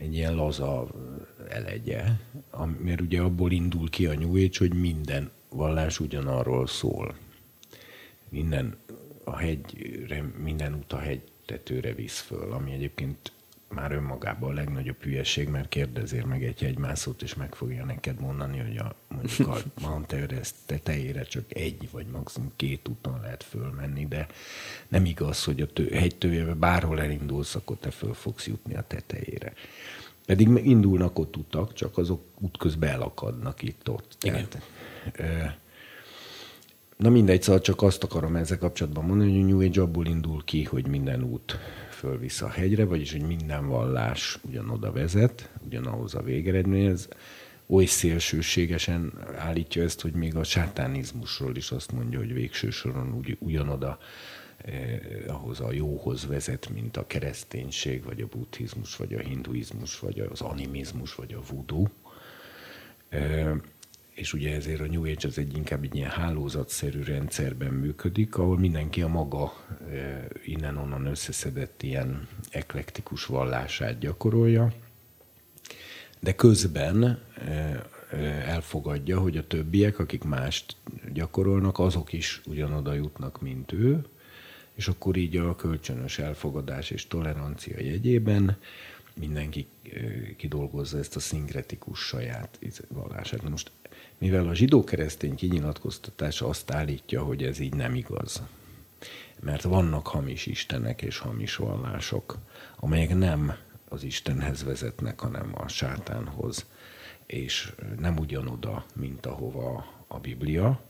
egy ilyen laza elegye, mert ugye abból indul ki a New hogy minden vallás ugyanarról szól. Minden a hegyre, minden út a hegy tetőre visz föl, ami egyébként már önmagában a legnagyobb hülyeség, mert kérdezél meg egy hegymászót, és meg fogja neked mondani, hogy a, mondjuk a Mount Everest tetejére csak egy, vagy maximum két úton lehet fölmenni, de nem igaz, hogy a tő, hegy tőjébe bárhol elindulsz, akkor te föl fogsz jutni a tetejére. Pedig indulnak ott utak, csak azok útközben elakadnak itt-ott. Tehát, na mindegy, szóval csak azt akarom ezzel kapcsolatban mondani, hogy a New Age abból indul ki, hogy minden út fölvisz a hegyre, vagyis hogy minden vallás ugyanoda vezet, ugyanahoz a végeredményhez. Oly szélsőségesen állítja ezt, hogy még a sátánizmusról is azt mondja, hogy végső soron ugy, ugyanoda eh, ahhoz a jóhoz vezet, mint a kereszténység, vagy a buddhizmus, vagy a hinduizmus, vagy az animizmus, vagy a voodoo. Eh, és ugye ezért a New Age az egy inkább egy ilyen hálózatszerű rendszerben működik, ahol mindenki a maga innen-onnan összeszedett ilyen eklektikus vallását gyakorolja, de közben elfogadja, hogy a többiek, akik mást gyakorolnak, azok is ugyanoda jutnak, mint ő, és akkor így a kölcsönös elfogadás és tolerancia jegyében mindenki kidolgozza ezt a szinkretikus saját vallását. Most mivel a zsidó-keresztény kinyilatkoztatás azt állítja, hogy ez így nem igaz, mert vannak hamis istenek és hamis vallások, amelyek nem az Istenhez vezetnek, hanem a sátánhoz, és nem ugyanoda, mint ahova a Biblia.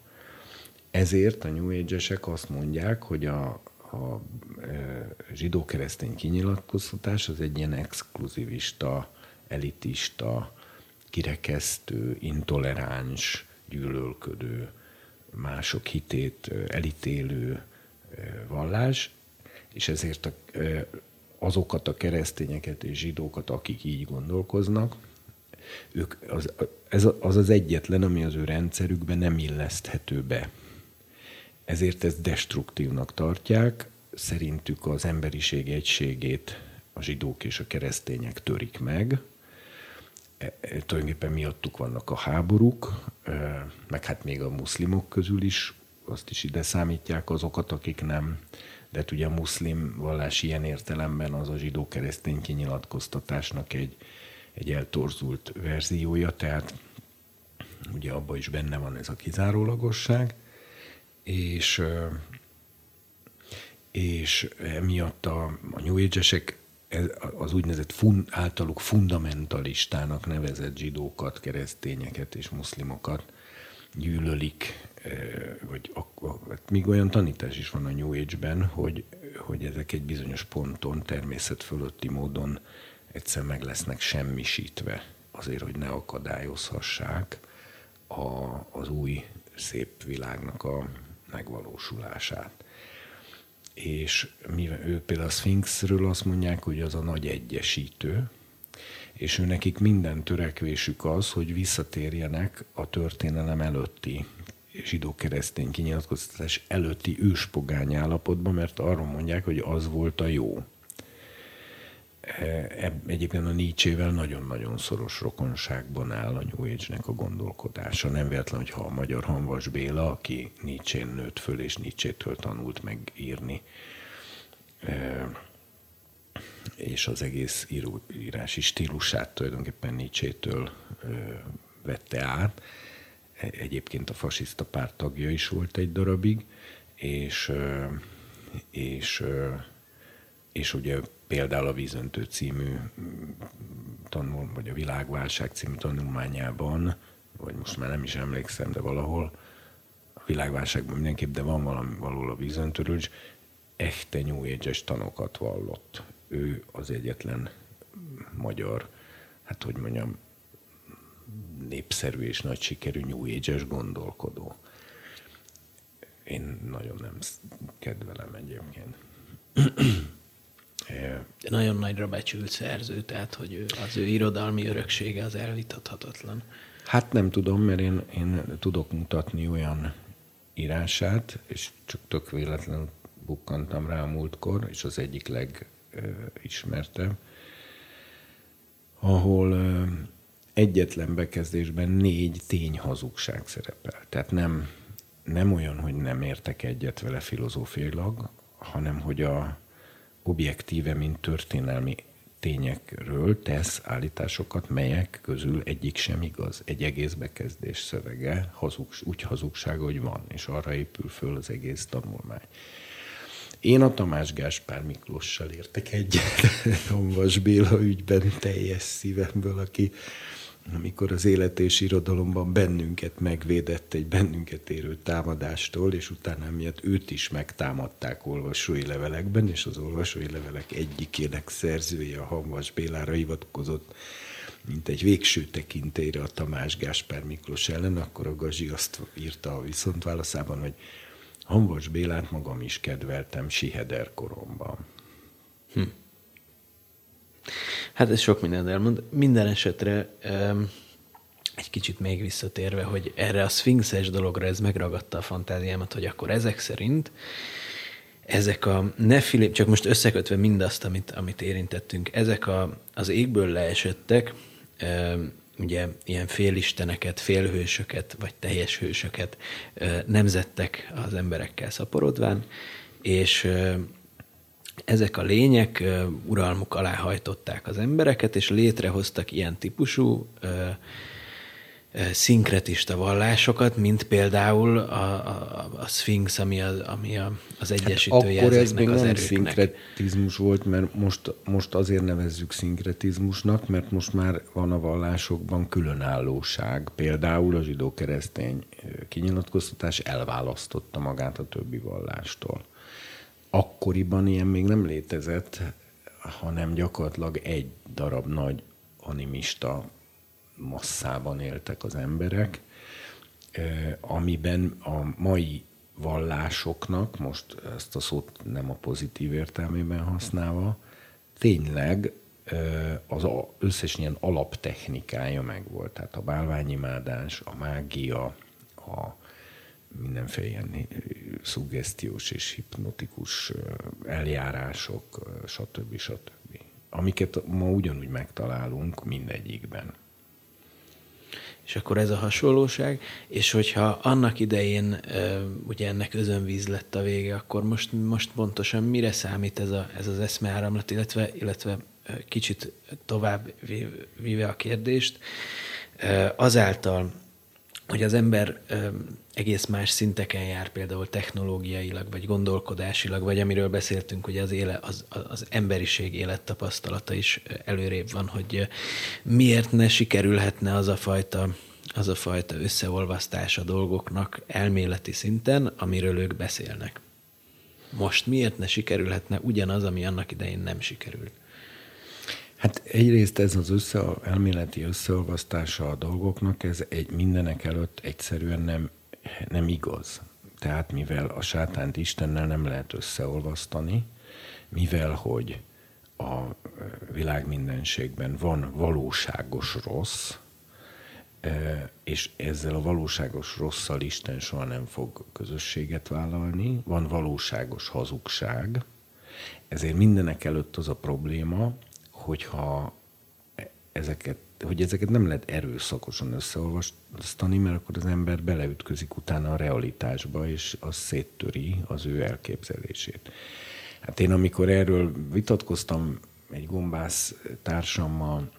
Ezért a New Age-esek azt mondják, hogy a, a e, zsidó-keresztény kinyilatkoztatás az egy ilyen exkluzivista, elitista, kirekesztő, intoleráns, gyűlölködő, mások hitét elítélő vallás, és ezért azokat a keresztényeket és zsidókat, akik így gondolkoznak, ők, az, ez az az egyetlen, ami az ő rendszerükben nem illeszthető be. Ezért ezt destruktívnak tartják, szerintük az emberiség egységét a zsidók és a keresztények törik meg. E, e, tulajdonképpen miattuk vannak a háborúk, e, meg hát még a muszlimok közül is, azt is ide számítják azokat, akik nem. De hát ugye a muszlim vallás ilyen értelemben az a zsidó-keresztény kinyilatkoztatásnak egy, egy eltorzult verziója, tehát ugye abban is benne van ez a kizárólagosság, és, és emiatt a, a New Age-esek az úgynevezett fun, általuk fundamentalistának nevezett zsidókat, keresztényeket és muszlimokat gyűlölik, vagy hát még olyan tanítás is van a New Age-ben, hogy, hogy ezek egy bizonyos ponton természet fölötti módon egyszer meg lesznek semmisítve, azért, hogy ne akadályozhassák a, az új szép világnak a megvalósulását. És mivel ő például a Sphinxről azt mondják, hogy az a nagy egyesítő, és ő nekik minden törekvésük az, hogy visszatérjenek a történelem előtti zsidó-keresztény kinyilatkoztatás előtti őspogány állapotba, mert arról mondják, hogy az volt a jó. E, egyébként a Nietzsével nagyon-nagyon szoros rokonságban áll a New Age-nek a gondolkodása. Nem véletlen, hogyha a magyar Hanvas Béla, aki Nietzsén nőtt föl, és Nietzsétől tanult meg írni, e, és az egész írási stílusát tulajdonképpen Nietzsétől e, vette át. Egyébként a fasiszta párt tagja is volt egy darabig, és, és, és ugye például a Vízöntő című tanul, vagy a Világválság című tanulmányában, vagy most már nem is emlékszem, de valahol a világválságban mindenképp, de van valami valahol a vízöntőről is, echte New age tanokat vallott. Ő az egyetlen magyar, hát hogy mondjam, népszerű és nagy sikerű New age gondolkodó. Én nagyon nem kedvelem egyébként. De nagyon nagyra becsült szerző, tehát hogy az ő irodalmi öröksége az elvitathatatlan. Hát nem tudom, mert én, én tudok mutatni olyan írását, és csak tök véletlenül bukkantam rá a múltkor, és az egyik legismertebb, ahol egyetlen bekezdésben négy tényhazugság szerepel. Tehát nem, nem olyan, hogy nem értek egyet vele filozófiailag, hanem hogy a, objektíve, mint történelmi tényekről tesz állításokat, melyek közül egyik sem igaz. Egy egész bekezdés szövege hazug, úgy hazugsága, hogy van, és arra épül föl az egész tanulmány. Én a Tamás Gáspár Miklóssal értek egyet, Honvas Béla ügyben teljes szívemből, aki amikor az élet és irodalomban bennünket megvédett egy bennünket érő támadástól, és utána miatt őt is megtámadták olvasói levelekben, és az olvasói levelek egyikének szerzője a Hamvas Bélára hivatkozott, mint egy végső tekintélyre a Tamás Gáspár Miklós ellen, akkor a Gazsi azt írta a viszontválaszában, hogy Hamvas Bélát magam is kedveltem Siheder koromban. Hm. Hát ez sok mindent elmond. Minden esetre egy kicsit még visszatérve, hogy erre a szfinxes dologra ez megragadta a fantáziámat, hogy akkor ezek szerint ezek a nefilé, csak most összekötve mindazt, amit, amit érintettünk, ezek a, az égből leesettek, ugye ilyen félisteneket, félhősöket, vagy teljes hősöket nemzettek az emberekkel szaporodván, és ezek a lények uralmuk alá hajtották az embereket, és létrehoztak ilyen típusú szinkretista vallásokat, mint például a, a, a Sphinx, ami, a, ami a, az egyesítője hát akkor ez még az nem erőknek. szinkretizmus volt, mert most, most azért nevezzük szinkretizmusnak, mert most már van a vallásokban különállóság. Például a zsidó-keresztény kinyilatkoztatás elválasztotta magát a többi vallástól akkoriban ilyen még nem létezett, hanem gyakorlatilag egy darab nagy animista masszában éltek az emberek, amiben a mai vallásoknak, most ezt a szót nem a pozitív értelmében használva, tényleg az összes ilyen alaptechnikája megvolt. Tehát a bálványimádás, a mágia, a mindenféle ilyen szuggesztiós és hipnotikus eljárások, stb. stb. amiket ma ugyanúgy megtalálunk mindegyikben. És akkor ez a hasonlóság, és hogyha annak idején ugye ennek özönvíz lett a vége, akkor most, most pontosan mire számít ez, a, ez az eszmeáramlat, illetve, illetve kicsit tovább víve a kérdést, azáltal, hogy az ember egész más szinteken jár, például technológiailag, vagy gondolkodásilag, vagy amiről beszéltünk, hogy az, éle, az, az emberiség élettapasztalata is előrébb van, hogy miért ne sikerülhetne az a fajta az a fajta összeolvasztás a dolgoknak elméleti szinten, amiről ők beszélnek. Most miért ne sikerülhetne ugyanaz, ami annak idején nem sikerült? Hát egyrészt ez az össze, elméleti összeolvasztása a dolgoknak, ez egy mindenek előtt egyszerűen nem, nem igaz. Tehát mivel a sátánt Istennel nem lehet összeolvasztani, mivel hogy a világ mindenségben van valóságos rossz, és ezzel a valóságos rosszal Isten soha nem fog közösséget vállalni, van valóságos hazugság, ezért mindenek előtt az a probléma, hogyha ezeket, hogy ezeket nem lehet erőszakosan összeolvasztani, mert akkor az ember beleütközik utána a realitásba, és az széttöri az ő elképzelését. Hát én amikor erről vitatkoztam egy gombász társammal,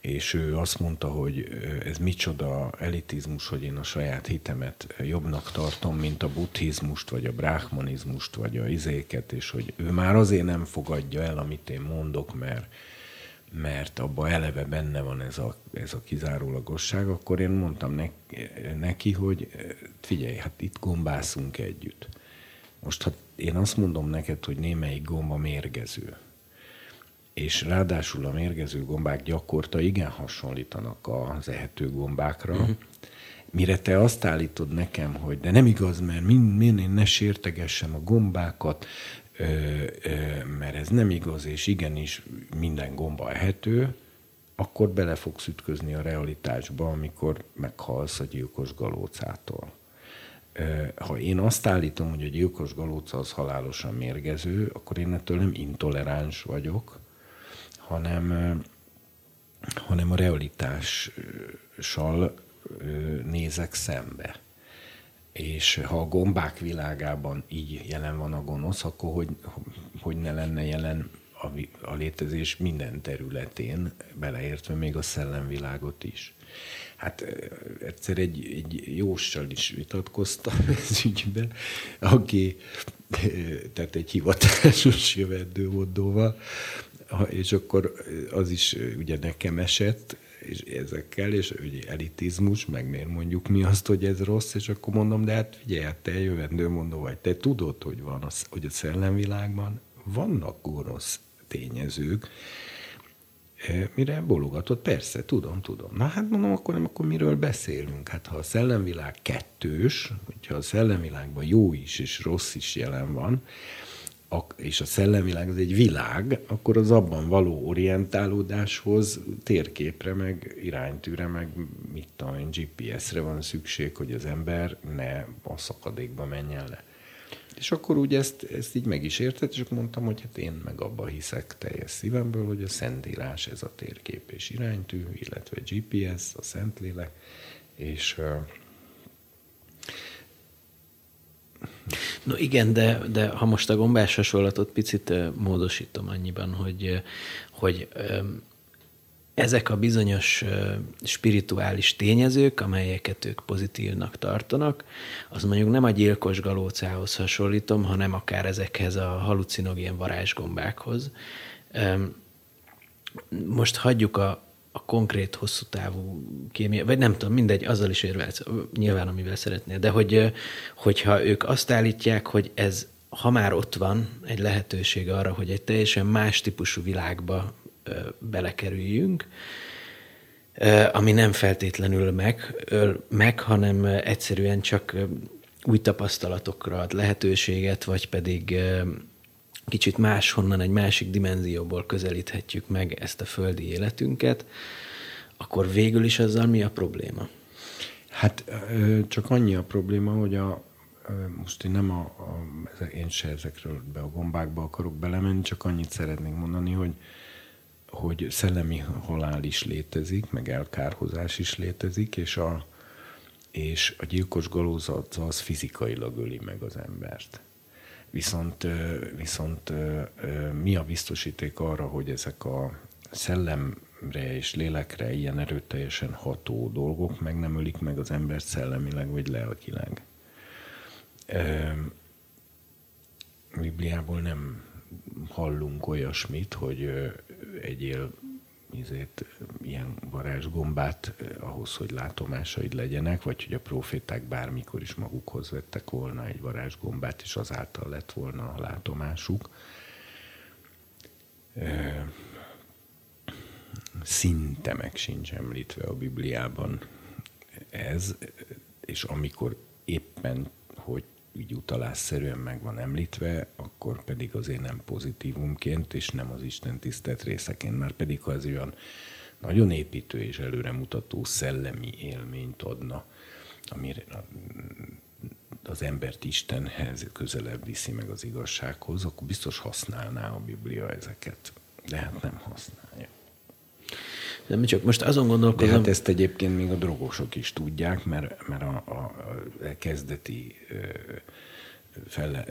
és ő azt mondta, hogy ez micsoda elitizmus, hogy én a saját hitemet jobbnak tartom, mint a buddhizmust, vagy a bráhmanizmust, vagy a izéket, és hogy ő már azért nem fogadja el, amit én mondok, mert, mert abban eleve benne van ez a, ez a kizárólagosság, akkor én mondtam neki, hogy figyelj, hát itt gombászunk együtt. Most, ha én azt mondom neked, hogy némelyik gomba mérgező, és ráadásul a mérgező gombák gyakorta igen hasonlítanak az ehető gombákra, uh-huh. mire te azt állítod nekem, hogy de nem igaz, mert mind, mind én ne sértegessem a gombákat, ö, ö, mert ez nem igaz, és igenis minden gomba ehető, akkor bele fogsz ütközni a realitásba, amikor meghalsz a gyilkos galócától. Ha én azt állítom, hogy a gyilkos galóca az halálosan mérgező, akkor én ettől nem intoleráns vagyok, hanem, hanem a realitással nézek szembe. És ha a gombák világában így jelen van a gonosz, akkor hogy, hogy ne lenne jelen a, a létezés minden területén, beleértve még a szellemvilágot is. Hát egyszer egy, egy jóssal is vitatkoztam ez ügyben, aki, tehát egy hivatásos jövendőmondóval, és akkor az is ugye nekem esett, és ezekkel, és ugye elitizmus, meg miért mondjuk mi azt, hogy ez rossz, és akkor mondom, de hát figyelj, hát te jövendő mondó vagy, te tudod, hogy van, az, hogy a szellemvilágban vannak gonosz tényezők, Mire bologatott, persze, tudom, tudom. Na hát mondom, akkor nem, akkor miről beszélünk? Hát ha a szellemvilág kettős, hogyha a szellemvilágban jó is és rossz is jelen van, és a szellemvilág az egy világ, akkor az abban való orientálódáshoz térképre, meg iránytűre, meg mit tudom én, GPS-re van szükség, hogy az ember ne a szakadékba menjen le. És akkor úgy ezt, ezt így meg is értett, és mondtam, hogy hát én meg abba hiszek teljes szívemből, hogy a Szentírás ez a térkép és iránytű, illetve GPS, a Szentlélek, és No igen, de, de ha most a gombás hasonlatot picit módosítom annyiban, hogy, hogy ezek a bizonyos spirituális tényezők, amelyeket ők pozitívnak tartanak, az mondjuk nem a gyilkos galócához hasonlítom, hanem akár ezekhez a halucinogén varázsgombákhoz. Most hagyjuk a, a konkrét hosszú távú kémia, vagy nem tudom, mindegy, azzal is érvelsz, nyilván amivel szeretnél, de hogy, hogyha ők azt állítják, hogy ez, ha már ott van egy lehetőség arra, hogy egy teljesen más típusú világba belekerüljünk, ami nem feltétlenül meg, meg, hanem egyszerűen csak új tapasztalatokra ad lehetőséget, vagy pedig kicsit máshonnan, egy másik dimenzióból közelíthetjük meg ezt a földi életünket, akkor végül is azzal mi a probléma? Hát csak annyi a probléma, hogy a, most én nem a, a, én se ezekről be a gombákba akarok belemenni, csak annyit szeretnék mondani, hogy, hogy szellemi halál is létezik, meg elkárhozás is létezik, és a, és a gyilkos galózat az fizikailag öli meg az embert. Viszont, viszont mi a biztosíték arra, hogy ezek a szellemre és lélekre ilyen erőteljesen ható dolgok meg nem ölik meg az embert szellemileg vagy lelkileg? Bibliából nem hallunk olyasmit, hogy egyél izét, ilyen varázsgombát ahhoz, hogy látomásaid legyenek, vagy hogy a proféták bármikor is magukhoz vettek volna egy varázsgombát, és azáltal lett volna a látomásuk. Szinte meg sincs említve a Bibliában ez, és amikor éppen, hogy így utalásszerűen meg van említve, akkor pedig azért nem pozitívumként, és nem az Isten tisztelt részeként, már pedig ha az olyan nagyon építő és előremutató szellemi élményt adna, amire az embert Istenhez közelebb viszi meg az igazsághoz, akkor biztos használná a Biblia ezeket. De hát nem használja. Nem csak most azon gondolkozom... De hát ezt egyébként még a drogosok is tudják, mert, mert a, a, a kezdeti fel,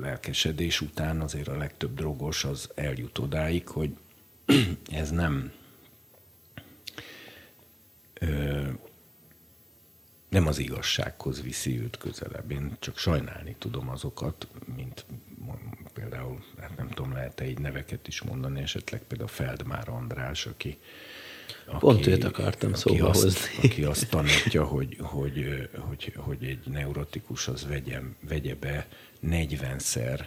lelkesedés után azért a legtöbb drogos az eljut odáig, hogy ez nem nem az igazsághoz viszi őt közelebb. Én csak sajnálni tudom azokat, mint például, hát nem tudom, lehet-e így neveket is mondani, esetleg például Feldmár András, aki aki, Pont őt akartam aki szóba azt, hozni. Aki azt tanítja, hogy, hogy, hogy, hogy egy neurotikus az vegye, vegye be 40-szer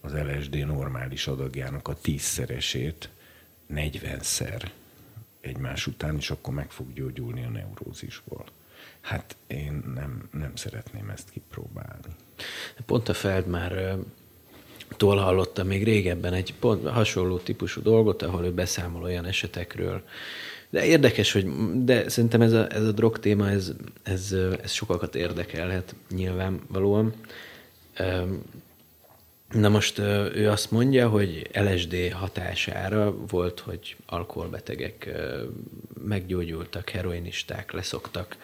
az LSD normális adagjának a tízszeresét, 40-szer egymás után, és akkor meg fog gyógyulni a neurózisból. Hát én nem, nem szeretném ezt kipróbálni. Pont a Feld már tól hallottam még régebben egy pont hasonló típusú dolgot, ahol ő beszámol olyan esetekről, de érdekes, hogy de szerintem ez a, ez a drog téma, ez, ez, ez sokakat érdekelhet nyilvánvalóan. Na most ő azt mondja, hogy LSD hatására volt, hogy alkoholbetegek meggyógyultak, heroinisták leszoktak,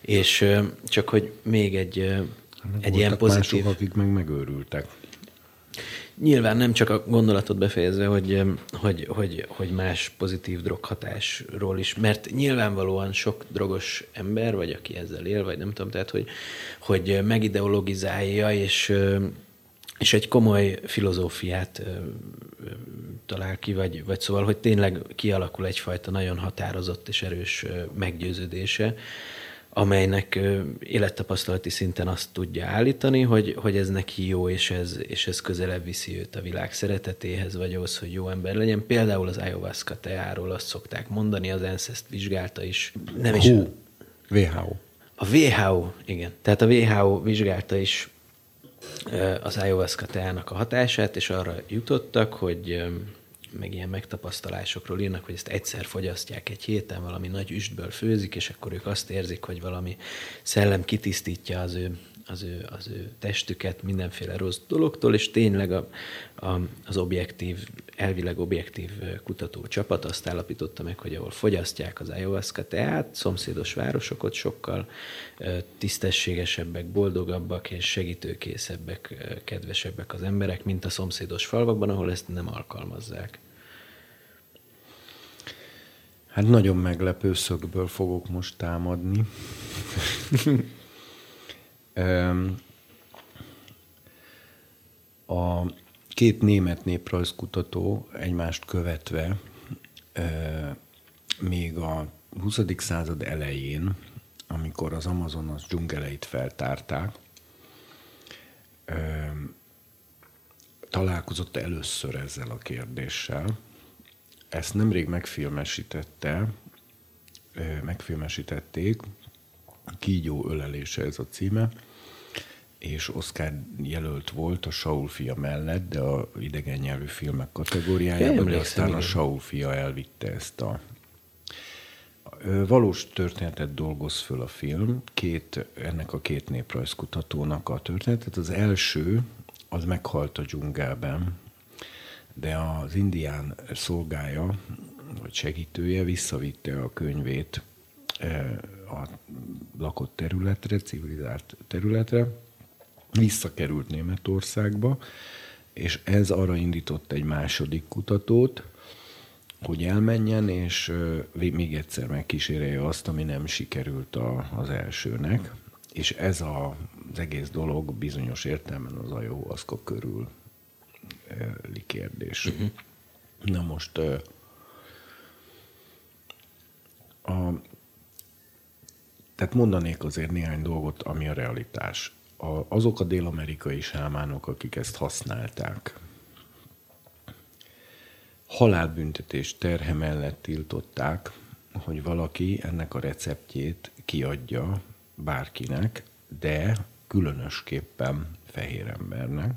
és csak hogy még egy, egy ilyen pozitív... Mások, akik meg megőrültek. Nyilván nem csak a gondolatot befejezve, hogy, hogy, hogy, hogy más pozitív droghatásról is, mert nyilvánvalóan sok drogos ember, vagy aki ezzel él, vagy nem tudom, tehát hogy, hogy megideologizálja, és, és egy komoly filozófiát talál ki, vagy, vagy szóval, hogy tényleg kialakul egyfajta nagyon határozott és erős meggyőződése, amelynek élettapasztalati szinten azt tudja állítani, hogy, hogy ez neki jó, és ez, és ez közelebb viszi őt a világ szeretetéhez, vagy ahhoz, hogy jó ember legyen. Például az ayahuasca teáról azt szokták mondani, az ENSZ ezt vizsgálta is. Nem is. Hú, WHO. A WHO, igen. Tehát a WHO vizsgálta is az ayahuasca teának a hatását, és arra jutottak, hogy meg ilyen megtapasztalásokról írnak, hogy ezt egyszer fogyasztják egy héten, valami nagy üstből főzik, és akkor ők azt érzik, hogy valami szellem kitisztítja az ő az ő, az ő testüket mindenféle rossz dologtól, és tényleg a, a, az objektív, elvileg objektív kutató csapat azt állapította meg, hogy ahol fogyasztják az ayahuasca teát, szomszédos városok sokkal tisztességesebbek, boldogabbak és segítőkészebbek, kedvesebbek az emberek, mint a szomszédos falvakban, ahol ezt nem alkalmazzák. Hát nagyon meglepő szögből fogok most támadni. A két német néprajzkutató egymást követve még a 20. század elején, amikor az Amazonas dzsungeleit feltárták, találkozott először ezzel a kérdéssel. Ezt nemrég megfilmesítette, megfilmesítették, Kígyó ölelése ez a címe, és Oscar jelölt volt a Saul fia mellett, de a idegen nyelvű filmek kategóriájában, de aztán a Saul fia elvitte ezt a, Valós történetet dolgoz föl a film, két, ennek a két néprajzkutatónak a történetet. Az első, az meghalt a dzsungelben, de az indián szolgája, vagy segítője visszavitte a könyvét a lakott területre, civilizált területre, visszakerült Németországba, és ez arra indított egy második kutatót, hogy elmenjen, és még egyszer megkísérelje azt, ami nem sikerült a, az elsőnek. És ez a, az egész dolog bizonyos értelemben az ajóaszka körül kérdés. Uh-huh. Na most a, tehát mondanék azért néhány dolgot, ami a realitás. A, azok a dél-amerikai sámánok, akik ezt használták, halálbüntetés terhe mellett tiltották, hogy valaki ennek a receptjét kiadja bárkinek, de különösképpen fehér embernek.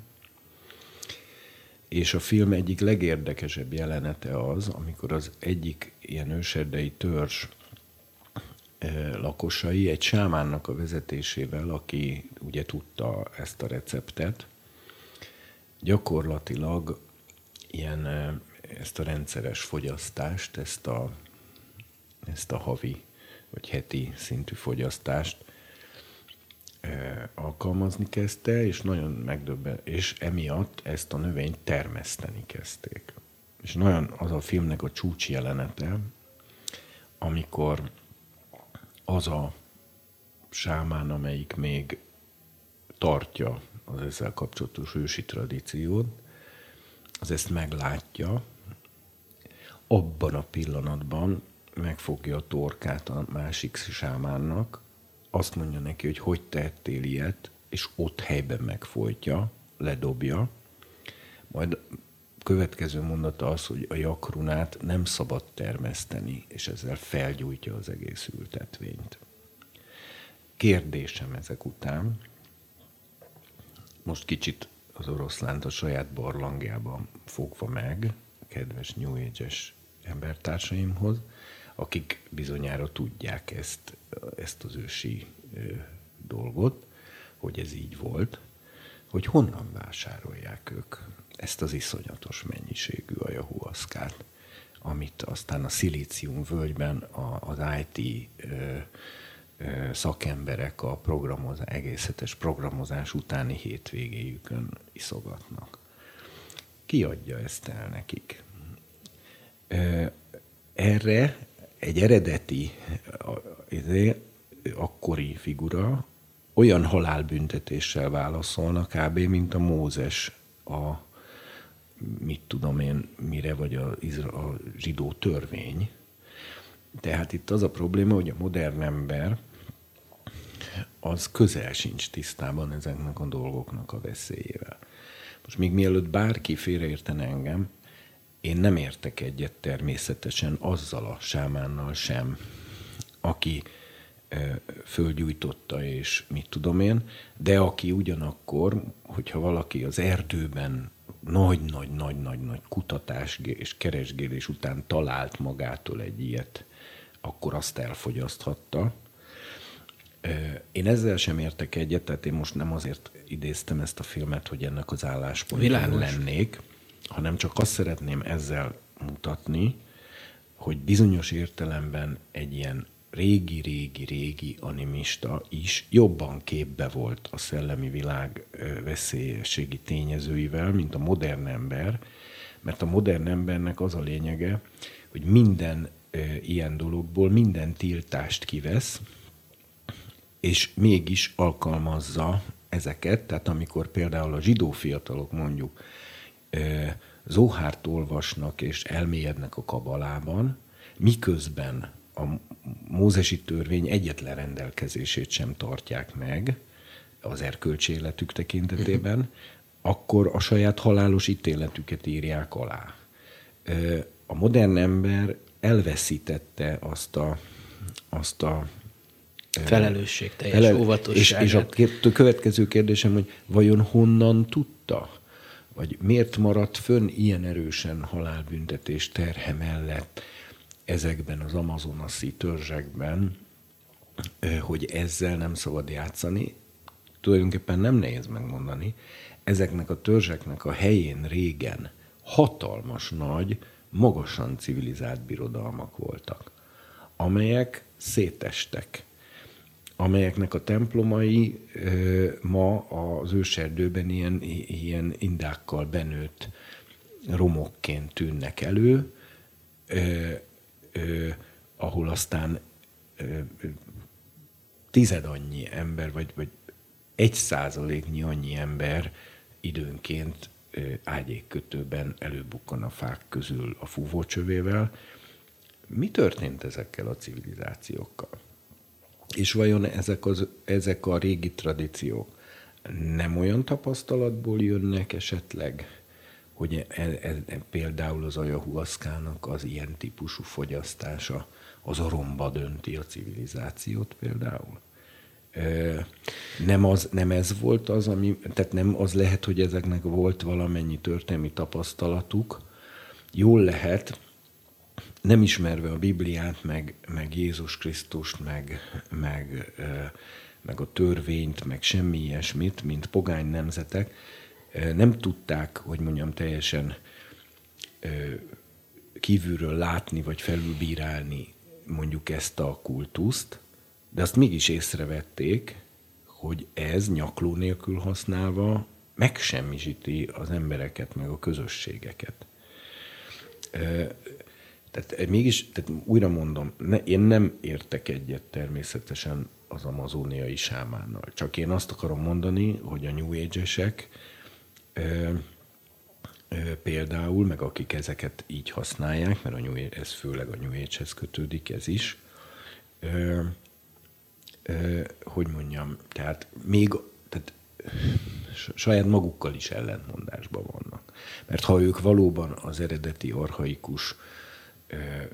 És a film egyik legérdekesebb jelenete az, amikor az egyik ilyen őserdei törzs lakosai egy sámánnak a vezetésével, aki ugye tudta ezt a receptet, gyakorlatilag ilyen ezt a rendszeres fogyasztást, ezt a, ezt a havi vagy heti szintű fogyasztást alkalmazni kezdte, és nagyon megdöbben, és emiatt ezt a növényt termeszteni kezdték. És nagyon az a filmnek a csúcs jelenete, amikor az a sámán, amelyik még tartja az ezzel kapcsolatos ősi tradíciót, az ezt meglátja, abban a pillanatban megfogja a torkát a másik sámánnak, azt mondja neki, hogy hogy tehettél ilyet, és ott helyben megfojtja, ledobja, majd következő mondata az, hogy a jakrunát nem szabad termeszteni, és ezzel felgyújtja az egész ültetvényt. Kérdésem ezek után, most kicsit az oroszlánt a saját barlangjában fogva meg, kedves New Age-es embertársaimhoz, akik bizonyára tudják ezt, ezt az ősi dolgot, hogy ez így volt, hogy honnan vásárolják ők ezt az iszonyatos mennyiségű ajahuaszkát, amit aztán a szilícium völgyben az IT szakemberek a programoz, egészetes programozás utáni hétvégéjükön iszogatnak. Ki adja ezt el nekik? Erre egy eredeti izé, akkori figura olyan halálbüntetéssel válaszolna kb. mint a Mózes a mit tudom én, mire, vagy a, a zsidó törvény. Tehát itt az a probléma, hogy a modern ember az közel sincs tisztában ezeknek a dolgoknak a veszélyével. Most még mielőtt bárki félreértene engem, én nem értek egyet természetesen azzal a sámánnal sem, aki fölgyújtotta, és mit tudom én, de aki ugyanakkor, hogyha valaki az erdőben nagy-nagy-nagy-nagy-nagy kutatás és keresgélés után talált magától egy ilyet, akkor azt elfogyaszthatta. Én ezzel sem értek egyet, tehát én most nem azért idéztem ezt a filmet, hogy ennek az álláspontján lennék, hanem csak azt szeretném ezzel mutatni, hogy bizonyos értelemben egy ilyen régi-régi-régi animista is jobban képbe volt a szellemi világ veszélyességi tényezőivel, mint a modern ember, mert a modern embernek az a lényege, hogy minden ilyen dologból minden tiltást kivesz, és mégis alkalmazza ezeket, tehát amikor például a zsidó fiatalok mondjuk Zohárt olvasnak és elmélyednek a kabalában, miközben a mózesi törvény egyetlen rendelkezését sem tartják meg az erkölcsi életük tekintetében, akkor a saját halálos ítéletüket írják alá. A modern ember elveszítette azt a, azt a felelősség teljes felel, óvatosságát. És, és a következő kérdésem, hogy vajon honnan tudta? Vagy miért maradt fönn ilyen erősen halálbüntetés terhe mellett? Ezekben az amazonaszi törzsekben, hogy ezzel nem szabad játszani, tulajdonképpen nem nehéz megmondani, ezeknek a törzseknek a helyén régen hatalmas nagy, magasan civilizált birodalmak voltak, amelyek szétestek, amelyeknek a templomai ma az őserdőben ilyen, ilyen indákkal benőtt romokként tűnnek elő, ahol aztán tized annyi ember, vagy, vagy egy százaléknyi annyi ember időnként ágyékkötőben előbukkan a fák közül a fúvócsövével. Mi történt ezekkel a civilizációkkal? És vajon ezek, az, ezek a régi tradíciók nem olyan tapasztalatból jönnek esetleg, hogy e, e, e, például az ajahuaszkának az ilyen típusú fogyasztása az a romba dönti a civilizációt például? nem, az, nem ez volt az, ami, tehát nem az lehet, hogy ezeknek volt valamennyi történelmi tapasztalatuk. Jól lehet, nem ismerve a Bibliát, meg, meg Jézus Krisztust, meg, meg, meg a törvényt, meg semmi ilyesmit, mint pogány nemzetek, nem tudták, hogy mondjam, teljesen kívülről látni, vagy felülbírálni mondjuk ezt a kultuszt, de azt mégis észrevették, hogy ez nyakló nélkül használva megsemmisíti az embereket, meg a közösségeket. Tehát mégis, tehát újra mondom, ne, én nem értek egyet természetesen az amazóniai sámánnal. Csak én azt akarom mondani, hogy a New Age-esek például, meg akik ezeket így használják, mert a New ez főleg a New Age-hez kötődik, ez is, ö, ö, hogy mondjam, tehát még tehát saját magukkal is ellentmondásban vannak. Mert ha ők valóban az eredeti arhaikus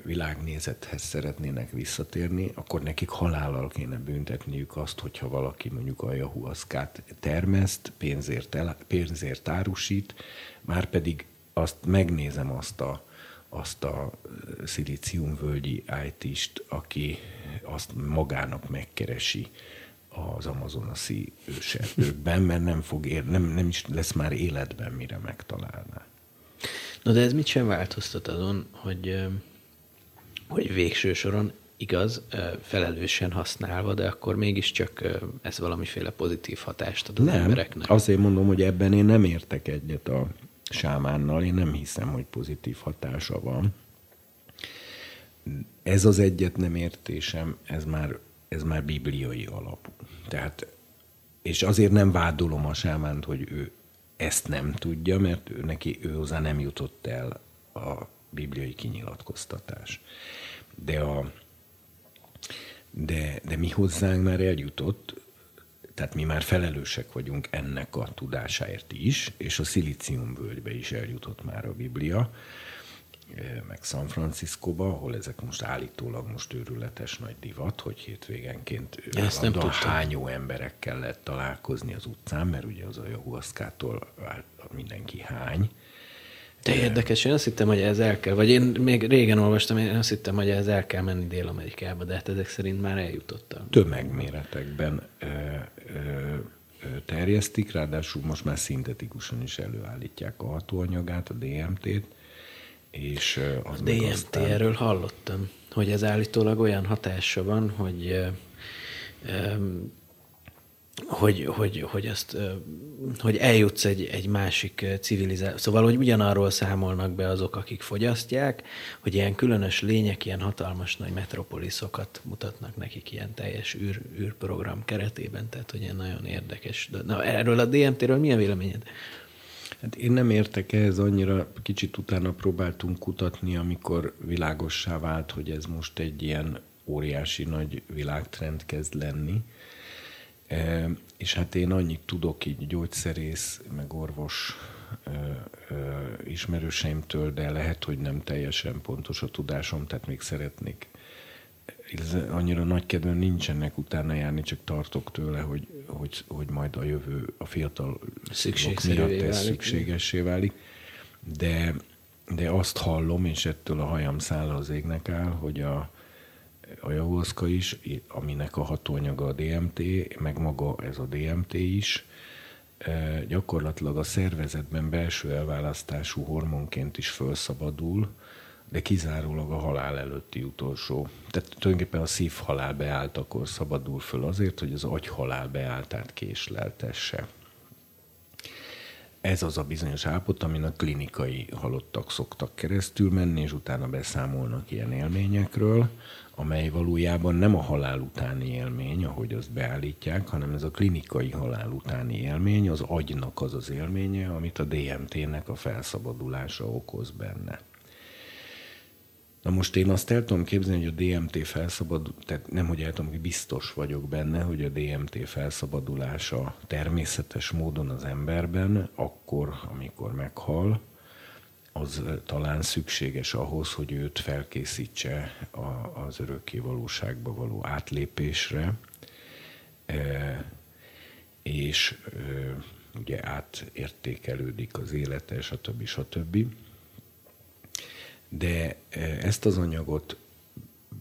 világnézethez szeretnének visszatérni, akkor nekik halállal kéne büntetniük azt, hogyha valaki mondjuk a jahuaszkát termeszt, pénzért, el, pénzért árusít, már pedig azt megnézem azt a, azt a szilíciumvölgyi it aki azt magának megkeresi az amazonaszi őserdőkben, mert nem, fog ér, nem, nem is lesz már életben, mire megtalálná. Na de ez mit sem változtat azon, hogy, hogy végső soron igaz, felelősen használva, de akkor mégiscsak ez valamiféle pozitív hatást ad az nem, embereknek. Azért mondom, hogy ebben én nem értek egyet a sámánnal, én nem hiszem, hogy pozitív hatása van. Ez az egyet nem értésem, ez már, ez már bibliai alapú. Tehát, és azért nem vádolom a sámánt, hogy ő ezt nem tudja, mert ő neki ő hozzá nem jutott el a bibliai kinyilatkoztatás. De, a, de, de mi hozzánk már eljutott, tehát mi már felelősek vagyunk ennek a tudásáért is, és a szilíciumvölgybe is eljutott már a Biblia, meg San Franciscóba, ahol ezek most állítólag most őrületes nagy divat, hogy hétvégenként Ezt nem hányó emberekkel lehet találkozni az utcán, mert ugye az a jahuaszkától mindenki hány. De érdekes, én azt hittem, hogy ez el kell, vagy én még régen olvastam, én azt hittem, hogy ez el kell menni Dél-Amerikába, de hát ezek szerint már eljutottam. Tömegméretekben ö, ö, terjesztik, ráadásul most már szintetikusan is előállítják a hatóanyagát, a DMT-t, és az a DMT, aztán... hallottam, hogy ez állítólag olyan hatása van, hogy hogy, hogy, hogy, azt, hogy eljutsz egy, egy másik civilizáció. Szóval, hogy ugyanarról számolnak be azok, akik fogyasztják, hogy ilyen különös lények, ilyen hatalmas nagy metropoliszokat mutatnak nekik ilyen teljes űr, űrprogram keretében, tehát hogy ilyen nagyon érdekes. Na, erről a DMT-ről milyen véleményed? Hát én nem értek ehhez annyira, kicsit utána próbáltunk kutatni, amikor világossá vált, hogy ez most egy ilyen óriási nagy világtrend kezd lenni E, és hát én annyit tudok így gyógyszerész, meg orvos e, e, ismerőseimtől, de lehet, hogy nem teljesen pontos a tudásom, tehát még szeretnék. Annyira nagy kedvem nincsenek utána járni, csak tartok tőle, hogy, hogy, hogy majd a jövő a fiatal miatt ez szükségessé válik. De, de azt hallom, és ettől a hajam száll az égnek áll, hogy a, a javolszka is, aminek a hatóanyaga a DMT, meg maga ez a DMT is, gyakorlatilag a szervezetben belső elválasztású hormonként is felszabadul, de kizárólag a halál előtti utolsó. Tehát tulajdonképpen a szívhalál beállt, akkor szabadul föl azért, hogy az agyhalál beáltát késleltesse. Ez az a bizonyos állapot, amin a klinikai halottak szoktak keresztül menni, és utána beszámolnak ilyen élményekről, amely valójában nem a halál utáni élmény, ahogy azt beállítják, hanem ez a klinikai halál utáni élmény, az agynak az az élménye, amit a DMT-nek a felszabadulása okoz benne. Na most én azt el tudom képzelni, hogy a DMT felszabadul, tehát nem, hogy el tudom, hogy biztos vagyok benne, hogy a DMT felszabadulása természetes módon az emberben, akkor, amikor meghal, az talán szükséges ahhoz, hogy őt felkészítse az örökké valóságba való átlépésre, és ugye átértékelődik az élete, stb. stb. De ezt az anyagot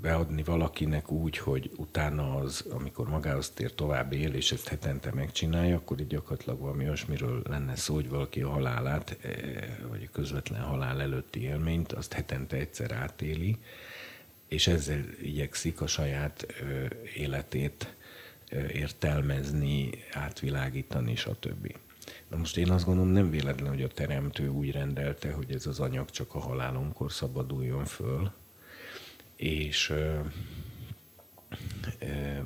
beadni valakinek úgy, hogy utána az, amikor magához tér tovább él, és ezt hetente megcsinálja, akkor így gyakorlatilag valami olyasmiről lenne szó, hogy valaki a halálát, vagy a közvetlen halál előtti élményt, azt hetente egyszer átéli, és ezzel igyekszik a saját életét értelmezni, átvilágítani, stb. Most én azt gondolom, nem véletlen, hogy a teremtő úgy rendelte, hogy ez az anyag csak a halálomkor szabaduljon föl, és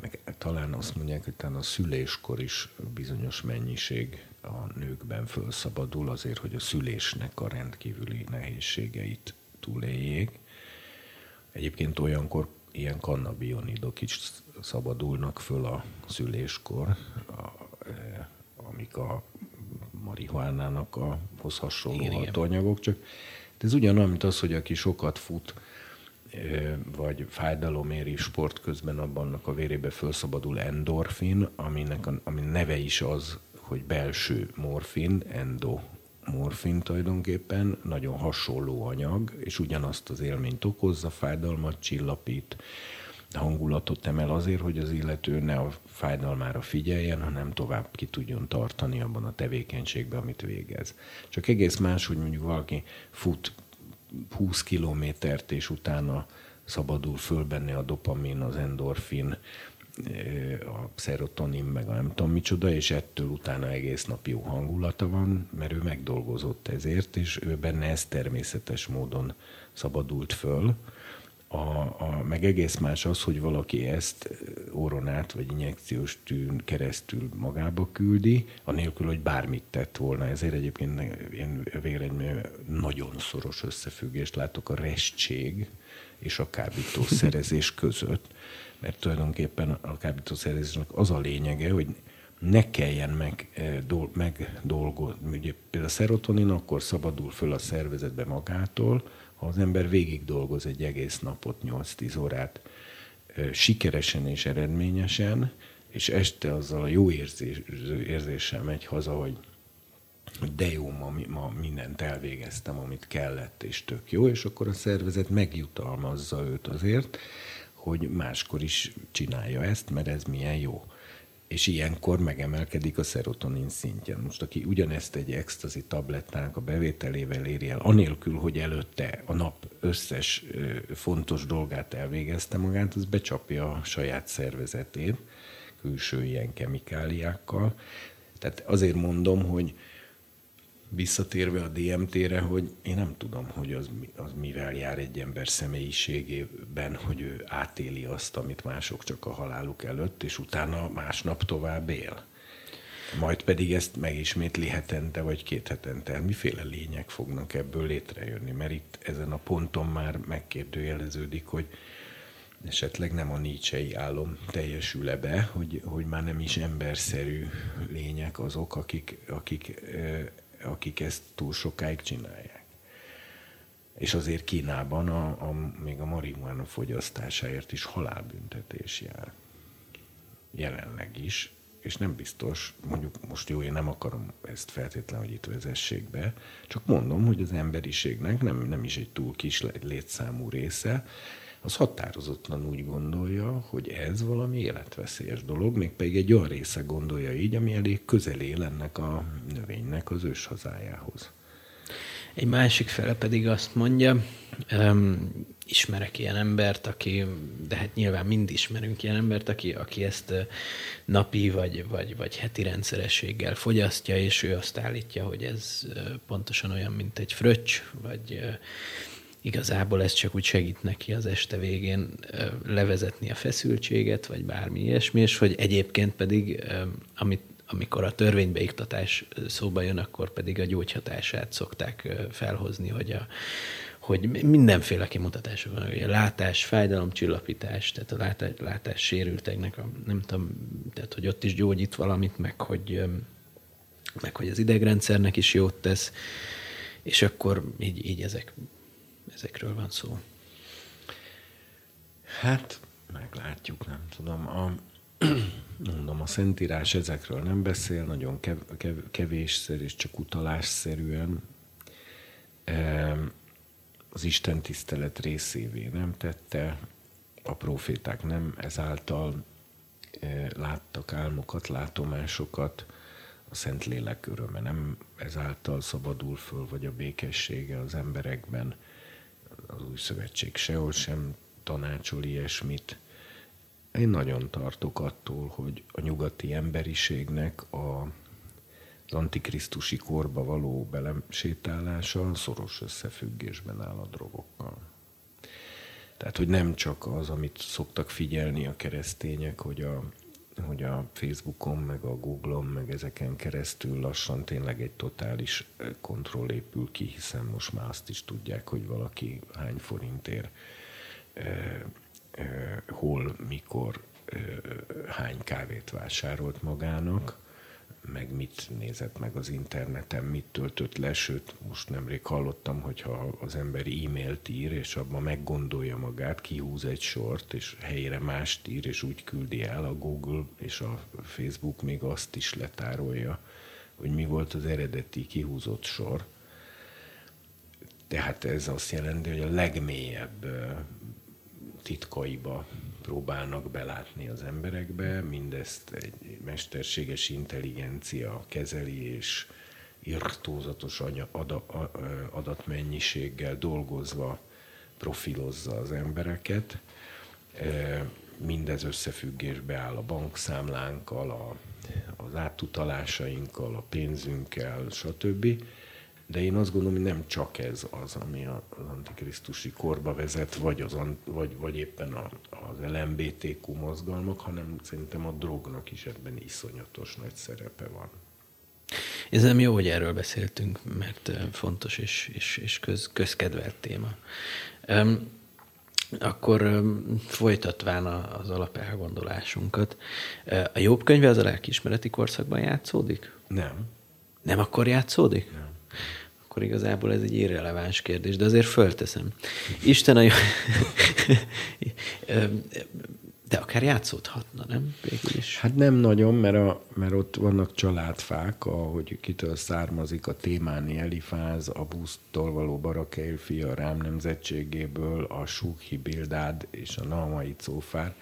meg talán azt mondják, hogy talán a szüléskor is bizonyos mennyiség a nőkben felszabadul azért, hogy a szülésnek a rendkívüli nehézségeit túléljék. Egyébként olyankor ilyen kannabionidok is szabadulnak föl a szüléskor, a, amik a marihuánának a hoz hasonló hatóanyagok, csak ez ugyanolyan, mint az, hogy aki sokat fut, vagy fájdalom éri sport közben abban a vérébe felszabadul endorfin, aminek a, ami neve is az, hogy belső morfin, endo morfin tulajdonképpen, nagyon hasonló anyag, és ugyanazt az élményt okozza, fájdalmat csillapít, hangulatot emel azért, hogy az illető ne a fájdalmára figyeljen, hanem tovább ki tudjon tartani abban a tevékenységben, amit végez. Csak egész más, hogy mondjuk valaki fut 20 kilométert, és utána szabadul föl benne a dopamin, az endorfin, a szerotonin, meg a nem tudom micsoda, és ettől utána egész nap jó hangulata van, mert ő megdolgozott ezért, és ő benne ez természetes módon szabadult föl, a, a, meg egész más az, hogy valaki ezt óron át, vagy injekciós tűn keresztül magába küldi, anélkül, hogy bármit tett volna. Ezért egyébként én véleményem nagyon szoros összefüggést látok a restség és a kábítószerezés között, mert tulajdonképpen a kábítószerezésnek az a lényege, hogy ne kelljen meg, dol, megdolgozni. Ugye például a szerotonin akkor szabadul föl a szervezetbe magától, az ember végig dolgoz egy egész napot, 8-10 órát, sikeresen és eredményesen, és este azzal a jó érzés, érzéssel megy haza, hogy de jó, ma, ma mindent elvégeztem, amit kellett, és tök jó, és akkor a szervezet megjutalmazza őt azért, hogy máskor is csinálja ezt, mert ez milyen jó és ilyenkor megemelkedik a szerotonin szintje. Most aki ugyanezt egy extazi tablettának a bevételével éri el, anélkül, hogy előtte a nap összes fontos dolgát elvégezte magát, az becsapja a saját szervezetét külső ilyen kemikáliákkal. Tehát azért mondom, hogy visszatérve a DMT-re, hogy én nem tudom, hogy az, az mivel jár egy ember személyiségében, hogy ő átéli azt, amit mások csak a haláluk előtt, és utána másnap tovább él. Majd pedig ezt megismétli hetente vagy két hetente. Miféle lények fognak ebből létrejönni? Mert itt ezen a ponton már megkérdőjeleződik, hogy esetleg nem a nícsei álom teljesül-e be, hogy, hogy már nem is emberszerű lények azok, akik, akik akik ezt túl sokáig csinálják. És azért Kínában a, a, még a marihuana fogyasztásáért is halálbüntetés jár. Jelenleg is. és nem biztos, mondjuk most jó, én nem akarom ezt feltétlenül, hogy itt vezessék be, csak mondom, hogy az emberiségnek nem, nem is egy túl kis létszámú része, az határozottan úgy gondolja, hogy ez valami életveszélyes dolog, még pedig egy olyan része gondolja így, ami elég közel él ennek a növénynek az őshazájához. Egy másik fele pedig azt mondja, um, ismerek ilyen embert, aki, de hát nyilván mind ismerünk ilyen embert, aki, aki ezt napi vagy, vagy, vagy heti rendszerességgel fogyasztja, és ő azt állítja, hogy ez pontosan olyan, mint egy fröccs, vagy igazából ez csak úgy segít neki az este végén levezetni a feszültséget, vagy bármi ilyesmi, és hogy egyébként pedig, amit, amikor a törvénybeiktatás szóba jön, akkor pedig a gyógyhatását szokták felhozni, hogy, a, hogy mindenféle kimutatása van, hogy a látás, fájdalomcsillapítás, tehát a látás, látás sérülteknek, a, nem tudom, tehát hogy ott is gyógyít valamit, meg hogy, meg hogy az idegrendszernek is jót tesz, és akkor így, így ezek ezekről van szó? Hát, meglátjuk, nem tudom. A, mondom, a Szentírás ezekről nem beszél, nagyon kev, kev, kevésszer és csak utalásszerűen. Az Isten tisztelet részévé nem tette, a proféták nem ezáltal e, láttak álmokat, látomásokat, a Szentlélek öröme nem ezáltal szabadul föl, vagy a békessége az emberekben az új szövetség sehol sem tanácsol ilyesmit. Én nagyon tartok attól, hogy a nyugati emberiségnek a, az antikrisztusi korba való belesétálása szoros összefüggésben áll a drogokkal. Tehát, hogy nem csak az, amit szoktak figyelni a keresztények, hogy a hogy a Facebookon, meg a Google-on, meg ezeken keresztül lassan tényleg egy totális kontroll épül ki, hiszen most már azt is tudják, hogy valaki hány forintért, hol, mikor, hány kávét vásárolt magának meg mit nézett meg az interneten, mit töltött le, sőt, most nemrég hallottam, hogy ha az ember e-mailt ír, és abban meggondolja magát, kihúz egy sort, és helyére mást ír, és úgy küldi el a Google és a Facebook még azt is letárolja, hogy mi volt az eredeti kihúzott sor. Tehát ez azt jelenti, hogy a legmélyebb titkaiba próbálnak belátni az emberekbe, mindezt egy mesterséges intelligencia kezeli, és irtózatos adatmennyiséggel dolgozva profilozza az embereket. Mindez összefüggésbe áll a bankszámlánkkal, a, az átutalásainkkal, a pénzünkkel, stb de én azt gondolom, hogy nem csak ez az, ami az antikrisztusi korba vezet, vagy, az, vagy, vagy éppen a, az LMBTQ mozgalmak, hanem szerintem a drognak is ebben iszonyatos nagy szerepe van. Ez nem jó, hogy erről beszéltünk, mert fontos és, és, és köz, közkedvelt téma. Um, akkor folytatván az alapelgondolásunkat, a jobb könyve az a lelkiismereti korszakban játszódik? Nem. Nem akkor játszódik? Nem akkor igazából ez egy irreleváns kérdés, de azért fölteszem. Isten a jó... De akár játszódhatna, nem? Végül is. Hát nem nagyon, mert, a, mert ott vannak családfák, ahogy kitől származik a témáni Elifáz, a busztól való Barakeil fia Rám nemzetségéből, a Súkhi Bildád és a Nalmai Cófár.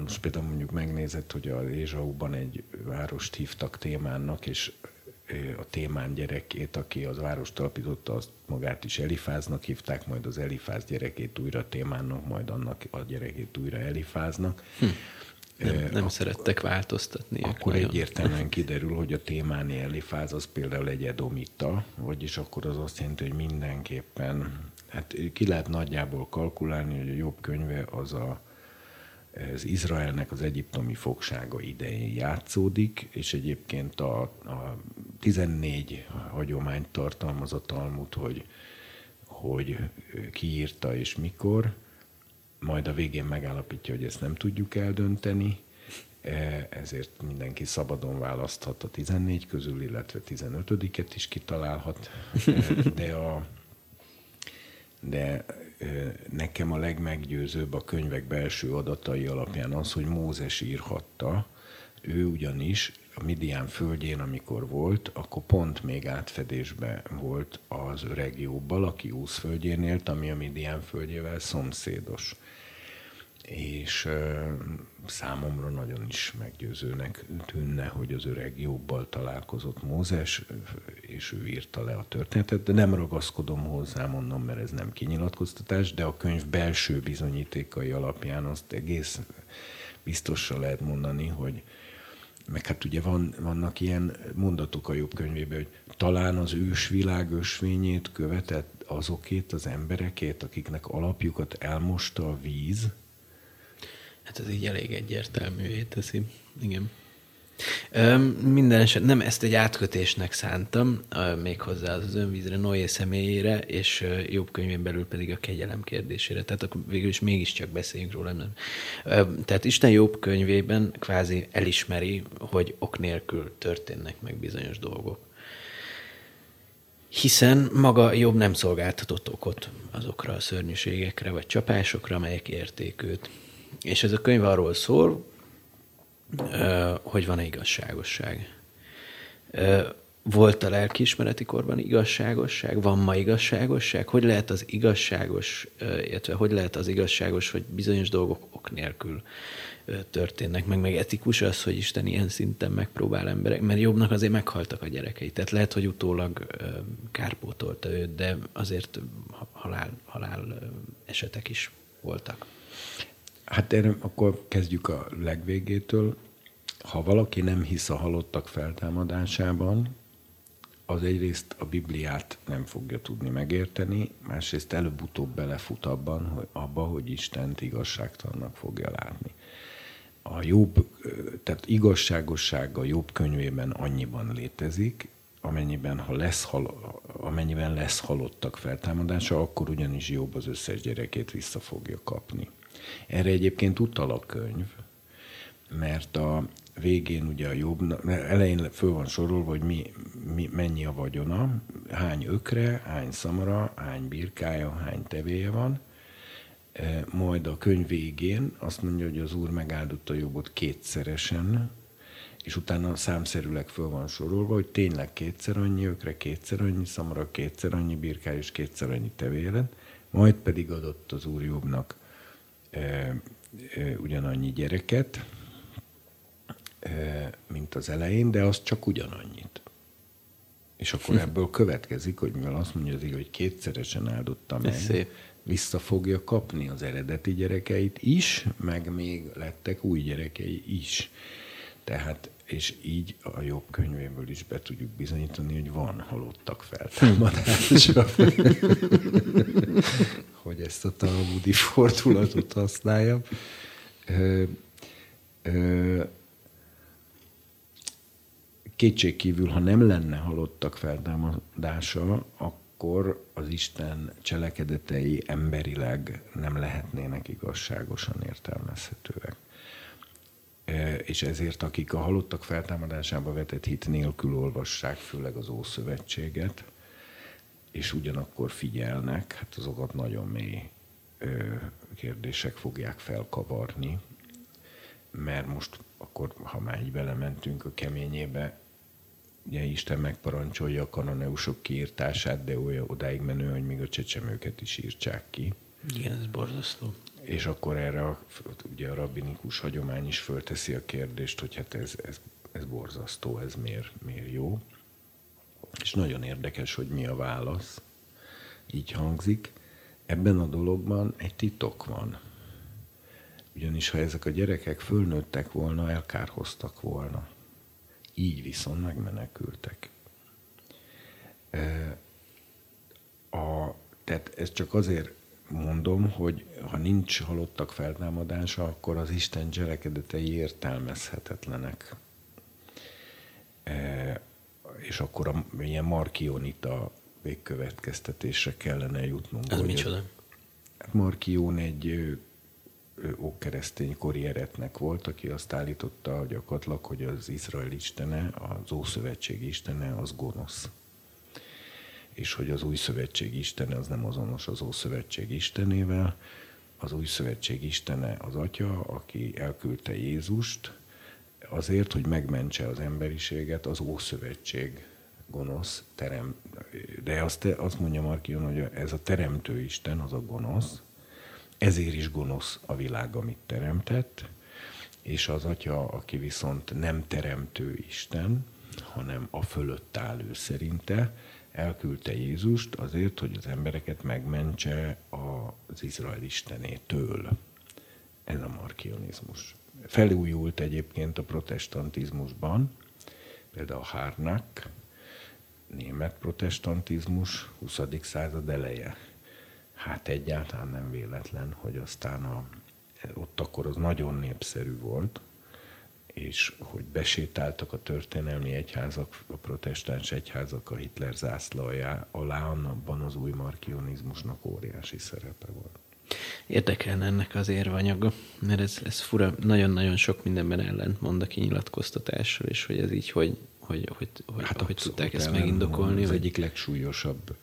Most például mondjuk megnézett, hogy az Ézsauban egy várost hívtak témának, és a témán gyerekét, aki az várost alapította, azt magát is Elifáznak hívták, majd az Elifáz gyerekét újra témának, majd annak a gyerekét újra Elifáznak. Hm. Nem, nem akkor, szerettek változtatni. Akkor nagyon. egyértelműen kiderül, hogy a témáni Elifáz az például egy edomita, vagyis akkor az azt jelenti, hogy mindenképpen, hát ki lehet nagyjából kalkulálni, hogy a jobb könyve az a ez Izraelnek az egyiptomi fogsága idején játszódik, és egyébként a, a 14 hagyományt tartalmaz a Talmud, hogy, hogy ki írta és mikor, majd a végén megállapítja, hogy ezt nem tudjuk eldönteni, e, ezért mindenki szabadon választhat a 14 közül, illetve 15-et is kitalálhat, e, de a de nekem a legmeggyőzőbb a könyvek belső adatai alapján az, hogy Mózes írhatta, ő ugyanis a Midian földjén, amikor volt, akkor pont még átfedésbe volt az öreg Jóbbal, aki Úsz földjén élt, ami a Midian földjével szomszédos és számomra nagyon is meggyőzőnek tűnne, hogy az öreg jobbal találkozott Mózes, és ő írta le a történetet, de nem ragaszkodom hozzá, mondom, mert ez nem kinyilatkoztatás, de a könyv belső bizonyítékai alapján azt egész biztosra lehet mondani, hogy meg hát ugye van, vannak ilyen mondatok a jobb könyvében, hogy talán az ősvilág ösvényét követett azokét az emberekét, akiknek alapjukat elmosta a víz, Hát ez így elég egyértelművé teszi. Igen. Minden eset nem ezt egy átkötésnek szántam, méghozzá az önvízre Noé személyére, és jobb könyvén belül pedig a kegyelem kérdésére. Tehát akkor végül is mégiscsak beszéljünk róla. Nem? Tehát Isten jobb könyvében kvázi elismeri, hogy ok nélkül történnek meg bizonyos dolgok. Hiszen maga jobb nem szolgáltatott okot azokra a szörnyűségekre vagy csapásokra, amelyek érték őt. És ez a könyv arról szól, hogy van-e igazságosság. Volt a lelkiismereti korban igazságosság? Van ma igazságosság? Hogy lehet az igazságos, illetve hogy lehet az igazságos, hogy bizonyos dolgok ok nélkül történnek, meg, meg etikus az, hogy Isten ilyen szinten megpróbál emberek, mert jobbnak azért meghaltak a gyerekei. Tehát lehet, hogy utólag kárpótolta őt, de azért halál, halál esetek is voltak. Hát erre akkor kezdjük a legvégétől. Ha valaki nem hisz a halottak feltámadásában, az egyrészt a Bibliát nem fogja tudni megérteni, másrészt előbb-utóbb belefut abban, hogy abba, hogy Istent igazságtalannak fogja látni. A jobb, tehát igazságosság a jobb könyvében annyiban létezik, amennyiben, ha lesz, hal, amennyiben lesz halottak feltámadása, akkor ugyanis jobb az összes gyerekét vissza fogja kapni. Erre egyébként utal a könyv, mert a végén ugye a jobb, elején föl van sorolva, hogy mi, mi, mennyi a vagyona, hány ökre, hány szamara, hány birkája, hány tevéje van, e, majd a könyv végén azt mondja, hogy az Úr megáldotta jobbot kétszeresen, és utána számszerűleg föl van sorolva, hogy tényleg kétszer annyi ökre, kétszer annyi szamara, kétszer annyi birkája és kétszer annyi tevéje lett, majd pedig adott az Úr jobbnak ugyanannyi gyereket, mint az elején, de az csak ugyanannyit. És akkor hm. ebből következik, hogy mivel azt mondja az hogy kétszeresen áldotta meg, szép. vissza fogja kapni az eredeti gyerekeit is, meg még lettek új gyerekei is. Tehát, és így a jobb könyvéből is be tudjuk bizonyítani, hogy van halottak feltámadása. hogy ezt a talmudi fordulatot használjam. Ö, ö, kétségkívül, ha nem lenne halottak feltámadása, akkor az Isten cselekedetei emberileg nem lehetnének igazságosan értelmezhetőek. És ezért akik a halottak feltámadásába vetett hit nélkül olvassák, főleg az Ószövetséget, és ugyanakkor figyelnek, hát azokat nagyon mély kérdések fogják felkavarni, mert most akkor, ha már így belementünk a keményébe, ugye Isten megparancsolja a kanoneusok kiírtását, de olyan odáig menő, hogy még a csecsemőket is írtsák ki. Igen, ez borzasztó. És akkor erre a, ugye a rabbinikus hagyomány is fölteszi a kérdést, hogy hát ez, ez, ez borzasztó, ez miért, miért jó. És nagyon érdekes, hogy mi a válasz. Így hangzik. Ebben a dologban egy titok van. Ugyanis ha ezek a gyerekek fölnőttek volna, elkárhoztak volna. Így viszont megmenekültek. A, tehát ez csak azért mondom, hogy ha nincs halottak feltámadása, akkor az Isten cselekedetei értelmezhetetlenek és akkor a, ilyen markionita végkövetkeztetésre kellene jutnunk. Ez micsoda? Hát Markion egy ókeresztény kori eretnek volt, aki azt állította gyakorlatilag, hogy az Izrael istene, az Ószövetség istene, az gonosz. És hogy az új szövetség istene az nem azonos az Ószövetség istenével. Az új szövetség istene az atya, aki elküldte Jézust, azért, hogy megmentse az emberiséget, az Ószövetség gonosz terem, de azt, azt mondja Markion, hogy ez a teremtő Isten, az a gonosz, ezért is gonosz a világ, amit teremtett, és az atya, aki viszont nem teremtő Isten, hanem a fölött áll ő szerinte, elküldte Jézust azért, hogy az embereket megmentse az Izrael istenétől. Ez a markionizmus. Felújult egyébként a protestantizmusban, például a Harnack, német protestantizmus 20. század eleje. Hát egyáltalán nem véletlen, hogy aztán a, ott akkor az nagyon népszerű volt, és hogy besétáltak a történelmi egyházak, a protestáns egyházak a Hitler zászlaja alá, annabban az új markionizmusnak óriási szerepe volt. Érdekelne ennek az érvanyaga, mert ez, ez fura, nagyon-nagyon sok mindenben ellent mond a kinyilatkoztatásról, és hogy ez így hogy, hogy, hogy, hogy, hát hogy tudták ezt megindokolni. Az hogy... egyik legsúlyosabb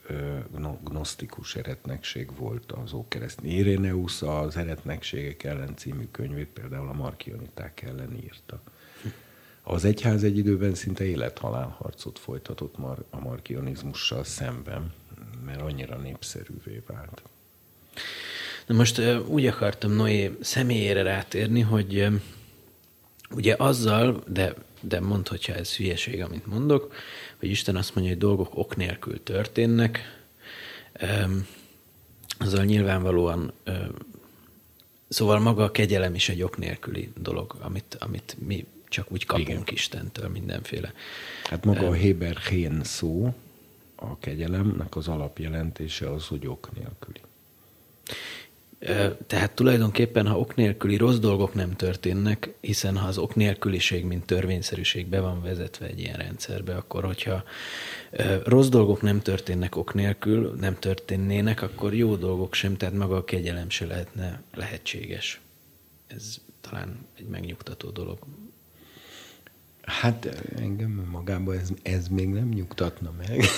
gnosztikus eretnekség volt az Ókeresztény. Iréneusz az eretnekségek ellen című könyvét például a markioniták ellen írta. Az egyház egy időben szinte élethalálharcot folytatott a markionizmussal szemben, mert annyira népszerűvé vált. Na most úgy akartam Noé személyére rátérni, hogy ugye azzal, de, de mondd, hogyha ez hülyeség, amit mondok, hogy Isten azt mondja, hogy dolgok ok nélkül történnek, azzal nyilvánvalóan Szóval maga a kegyelem is egy ok nélküli dolog, amit, amit mi csak úgy kapunk Igen. Istentől mindenféle. Hát maga a Héber hén szó, a kegyelemnek az alapjelentése az, hogy ok nélküli. Tehát tulajdonképpen, ha ok nélküli rossz dolgok nem történnek, hiszen ha az ok nélküliség, mint törvényszerűség be van vezetve egy ilyen rendszerbe, akkor hogyha rossz dolgok nem történnek ok nélkül, nem történnének, akkor jó dolgok sem, tehát maga a kegyelem se lehetne lehetséges. Ez talán egy megnyugtató dolog. Hát engem magában ez, ez még nem nyugtatna meg.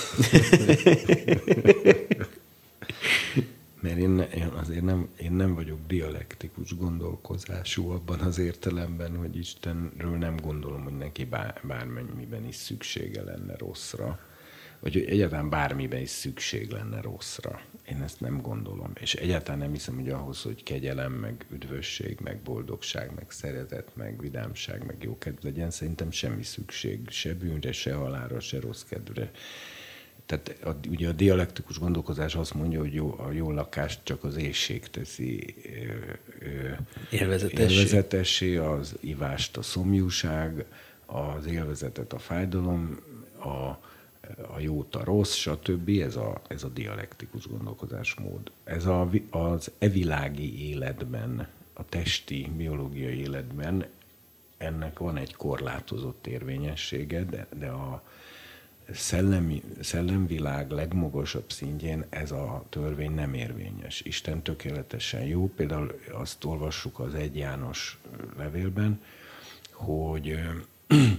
mert én, én azért nem, én nem vagyok dialektikus gondolkozású abban az értelemben, hogy Istenről nem gondolom, hogy neki bár, bármennyiben is szüksége lenne rosszra, vagy hogy egyáltalán bármiben is szükség lenne rosszra. Én ezt nem gondolom. És egyáltalán nem hiszem, hogy ahhoz, hogy kegyelem, meg üdvösség, meg boldogság, meg szeretet, meg vidámság, meg jókedv legyen, szerintem semmi szükség se bűnre, se halára, se rossz kedvre tehát a, ugye a dialektikus gondolkozás azt mondja, hogy jó, a jó lakást csak az éjség teszi élvezetessé. élvezetessé, az ivást a szomjúság, az élvezetet a fájdalom, a, a jót a rossz, stb. Ez a, ez a dialektikus gondolkozásmód. Ez a, az evilági életben, a testi, biológiai életben ennek van egy korlátozott érvényessége, de, de a, szellemi, szellemvilág legmagasabb szintjén ez a törvény nem érvényes. Isten tökéletesen jó. Például azt olvassuk az egy János levélben, hogy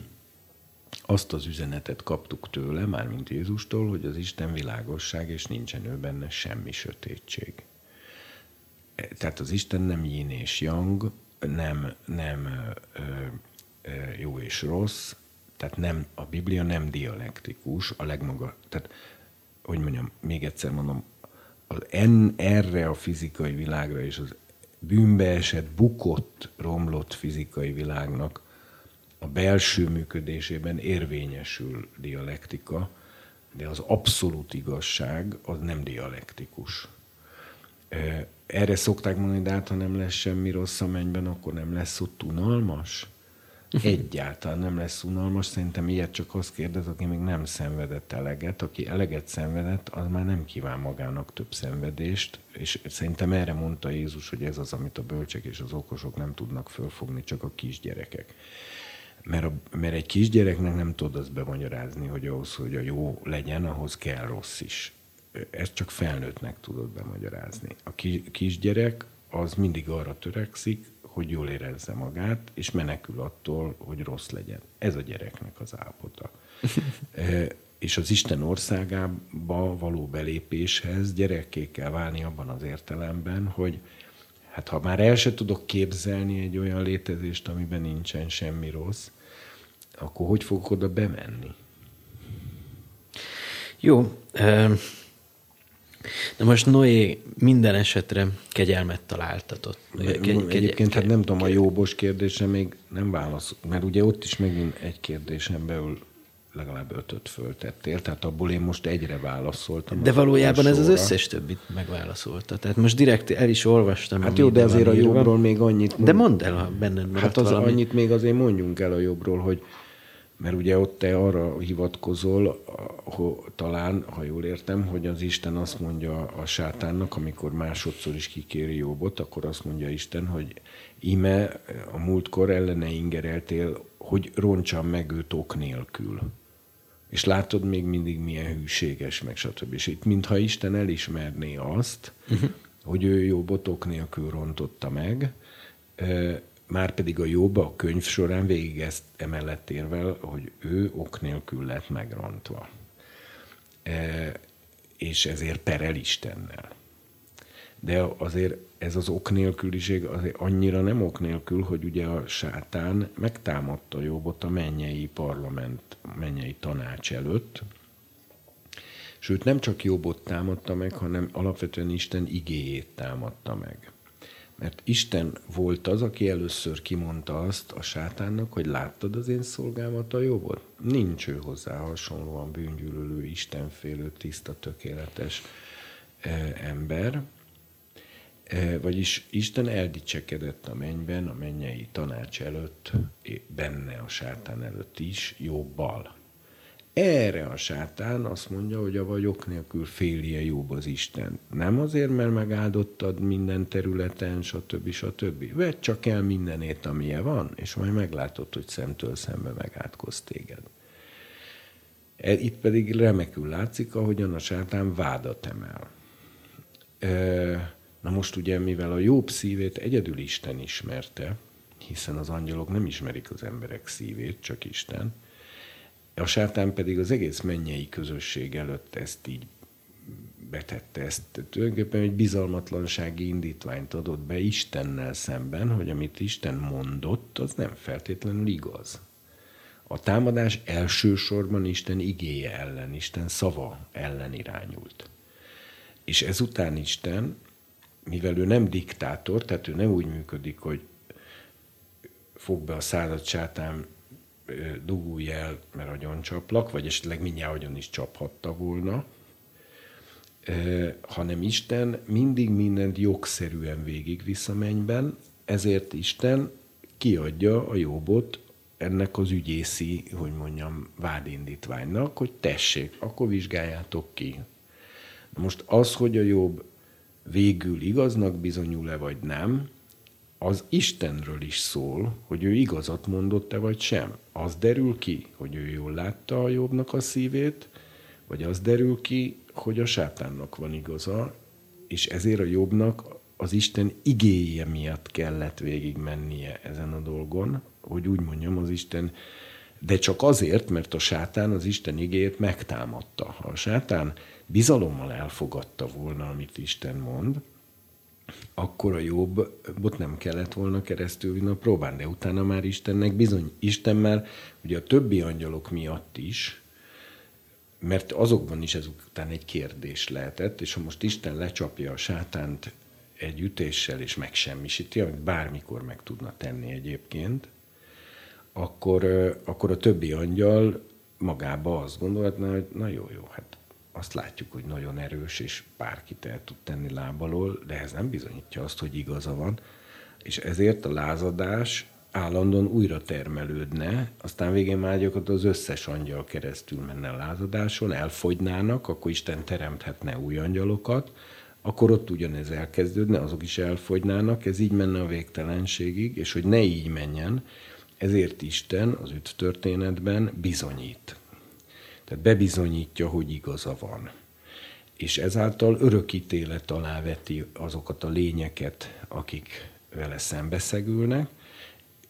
azt az üzenetet kaptuk tőle, mármint Jézustól, hogy az Isten világosság, és nincsen ő benne semmi sötétség. E, tehát az Isten nem yin és yang, nem, nem ö, ö, jó és rossz, tehát nem, a Biblia nem dialektikus, a legmaga, tehát hogy mondjam, még egyszer mondom, az en, erre a fizikai világra és az bűnbeesett, bukott, romlott fizikai világnak a belső működésében érvényesül dialektika, de az abszolút igazság az nem dialektikus. Erre szokták mondani, de hát ha nem lesz semmi rossz a mennyben, akkor nem lesz ott unalmas. Egyáltalán nem lesz unalmas, szerintem ilyet csak azt kérdez, aki még nem szenvedett eleget. Aki eleget szenvedett, az már nem kíván magának több szenvedést, és szerintem erre mondta Jézus, hogy ez az, amit a bölcsek és az okosok nem tudnak fölfogni, csak a kisgyerekek. Mert, a, mert egy kisgyereknek nem tudod azt bemagyarázni, hogy ahhoz, hogy a jó legyen, ahhoz kell rossz is. Ezt csak felnőttnek tudod bemagyarázni. A kisgyerek az mindig arra törekszik, hogy jól érezze magát, és menekül attól, hogy rossz legyen. Ez a gyereknek az állapota. e, és az Isten országába való belépéshez gyerekké kell válni abban az értelemben, hogy hát ha már el se tudok képzelni egy olyan létezést, amiben nincsen semmi rossz, akkor hogy fogok oda bemenni? Jó. Na most Noé minden esetre kegyelmet találtatott. Kegy, kegy, Egyébként hát nem tudom, a jóbos kérdése még nem válasz, mert ugye ott is megint egy kérdésen belül legalább ötöt föltettél, tehát abból én most egyre válaszoltam. De valójában ez az összes többit megválaszolta. Tehát most direkt el is olvastam. Hát jó, de azért a jobbról még annyit mond... De mondd el, ha benned maradt Hát az valami. annyit még azért mondjunk el a jobbról, hogy mert ugye ott te arra hivatkozol, hogy talán, ha jól értem, hogy az Isten azt mondja a sátánnak, amikor másodszor is kikéri jobbot, akkor azt mondja Isten, hogy ime a múltkor ellene ingereltél, hogy roncsam meg őt ok nélkül. És látod még mindig milyen hűséges, meg stb. És itt mintha Isten elismerné azt, uh-huh. hogy ő jó botok nélkül rontotta meg, már pedig a Jóba a könyv során végig ezt emellett érvel, hogy ő ok nélkül lett megrontva. E, és ezért perel Istennel. De azért ez az ok nélküliség azért annyira nem ok nélkül, hogy ugye a sátán megtámadta Jobbot a mennyei parlament, mennyei tanács előtt, Sőt, nem csak Jobbot támadta meg, hanem alapvetően Isten igéjét támadta meg. Mert Isten volt az, aki először kimondta azt a sátánnak, hogy láttad az én szolgámat a jobbot? Nincs ő hozzá hasonlóan bűngyűlölő, istenfélő, tiszta, tökéletes e, ember. E, vagyis Isten eldicsekedett a mennyben, a mennyei tanács előtt, benne a sátán előtt is, jobbal. Erre a sátán azt mondja, hogy a vagyok nélkül félje jobb az Isten. Nem azért, mert megáldottad minden területen, stb. stb. Vedd csak el mindenét, amilyen van, és majd meglátod, hogy szemtől szembe megátkoz téged. E, itt pedig remekül látszik, ahogyan a sátán vádat emel. E, na most ugye, mivel a jobb szívét egyedül Isten ismerte, hiszen az angyalok nem ismerik az emberek szívét, csak Isten, a sátán pedig az egész mennyei közösség előtt ezt így betette ezt. Tulajdonképpen egy bizalmatlansági indítványt adott be Istennel szemben, hogy amit Isten mondott, az nem feltétlenül igaz. A támadás elsősorban Isten igéje ellen, Isten szava ellen irányult. És ezután Isten, mivel ő nem diktátor, tehát ő nem úgy működik, hogy fog be a század sátán dugulj el, mert agyon csaplak, vagy esetleg mindjárt agyon is csaphatta volna, hanem Isten mindig mindent jogszerűen végigvisz a mennyben, ezért Isten kiadja a jobbot ennek az ügyészi, hogy mondjam, vádindítványnak, hogy tessék, akkor vizsgáljátok ki. Most az, hogy a jobb végül igaznak bizonyul-e vagy nem, az Istenről is szól, hogy ő igazat mondott-e vagy sem. Az derül ki, hogy ő jól látta a jobbnak a szívét, vagy az derül ki, hogy a sátánnak van igaza, és ezért a jobbnak az Isten igéje miatt kellett végigmennie ezen a dolgon, hogy úgy mondjam, az Isten, de csak azért, mert a sátán az Isten igéjét megtámadta. Ha a sátán bizalommal elfogadta volna, amit Isten mond, akkor a jobbot nem kellett volna keresztül vinni a próbán, de utána már Istennek bizony, Isten már ugye a többi angyalok miatt is, mert azokban is ezután egy kérdés lehetett, és ha most Isten lecsapja a sátánt egy ütéssel és megsemmisíti, amit bármikor meg tudna tenni egyébként, akkor, akkor a többi angyal magába azt gondolhatná, hogy na jó, jó, hát azt látjuk, hogy nagyon erős, és bárkit el tud tenni lábalól, de ez nem bizonyítja azt, hogy igaza van, és ezért a lázadás állandóan újra termelődne, aztán végén már az összes angyal keresztül menne a lázadáson, elfogynának, akkor Isten teremthetne új angyalokat, akkor ott ugyanez elkezdődne, azok is elfogynának, ez így menne a végtelenségig, és hogy ne így menjen, ezért Isten az üt történetben bizonyít. Tehát bebizonyítja, hogy igaza van. És ezáltal örökítélet alá veti azokat a lényeket, akik vele szembeszegülnek,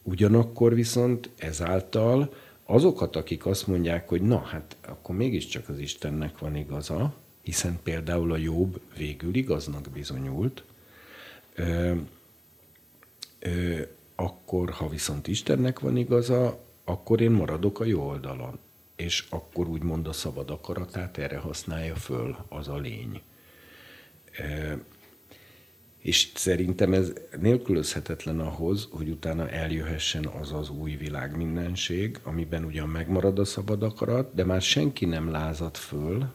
ugyanakkor viszont ezáltal azokat, akik azt mondják, hogy na, hát akkor mégiscsak az Istennek van igaza, hiszen például a Jobb végül igaznak bizonyult, ö, ö, akkor, ha viszont Istennek van igaza, akkor én maradok a jó oldalon. És akkor úgymond a szabad akaratát erre használja föl az a lény. És szerintem ez nélkülözhetetlen ahhoz, hogy utána eljöhessen az az új világ mindenség, amiben ugyan megmarad a szabad akarat, de már senki nem lázad föl,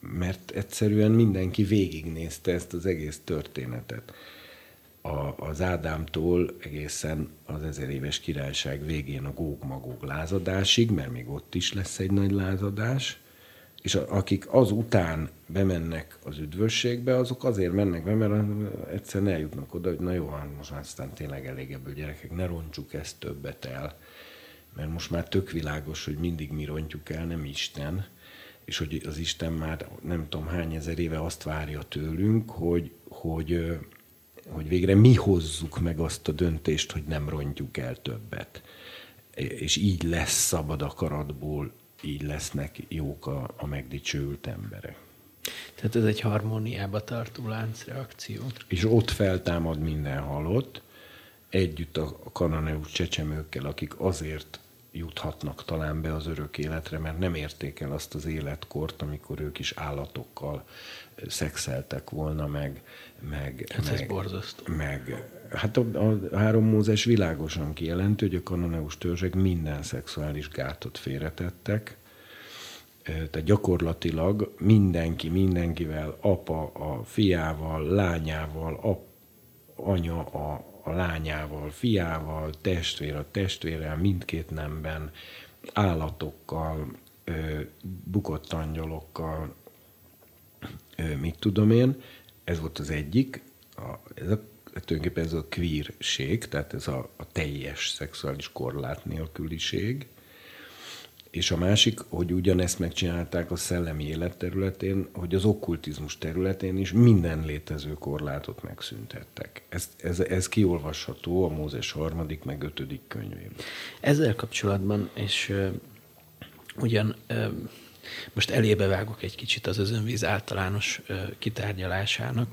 mert egyszerűen mindenki végignézte ezt az egész történetet. A, az Ádámtól egészen az ezer éves királyság végén a góg-magóg lázadásig, mert még ott is lesz egy nagy lázadás, és akik azután bemennek az üdvösségbe, azok azért mennek be, mert egyszerűen eljutnak oda, hogy na jó, hát most aztán tényleg elég ebből gyerekek, ne rontsuk ezt többet el, mert most már tök világos, hogy mindig mi rontjuk el, nem Isten, és hogy az Isten már nem tudom hány ezer éve azt várja tőlünk, hogy, hogy, hogy végre mi hozzuk meg azt a döntést, hogy nem rontjuk el többet. És így lesz szabad akaratból így lesznek jók a, a megdicsőült emberek. Tehát ez egy harmóniába tartó láncreakció. És ott feltámad minden halott, együtt a kananeus csecsemőkkel, akik azért juthatnak talán be az örök életre, mert nem érték el azt az életkort, amikor ők is állatokkal szexeltek volna, meg... meg hát meg, ez borzasztó. Meg, hát a, a három mózes világosan kijelenti, hogy a kanoneus törzsek minden szexuális gátot félretettek, tehát gyakorlatilag mindenki mindenkivel, apa a fiával, lányával, ap, anya a, a lányával, fiával, testvér a testvérrel, mindkét nemben, állatokkal, bukott angyalokkal, mit tudom én. Ez volt az egyik. A, ez a, tulajdonképpen ez a queerség, tehát ez a, a teljes szexuális korlát nélküliség. És a másik, hogy ugyanezt megcsinálták a szellemi élet területén, hogy az okkultizmus területén is minden létező korlátot megszüntettek. Ez, ez, ez kiolvasható a Mózes harmadik, meg ötödik könyvében. Ezzel kapcsolatban, és uh, ugyan uh, most elébe vágok egy kicsit az özönvíz általános kitárgyalásának,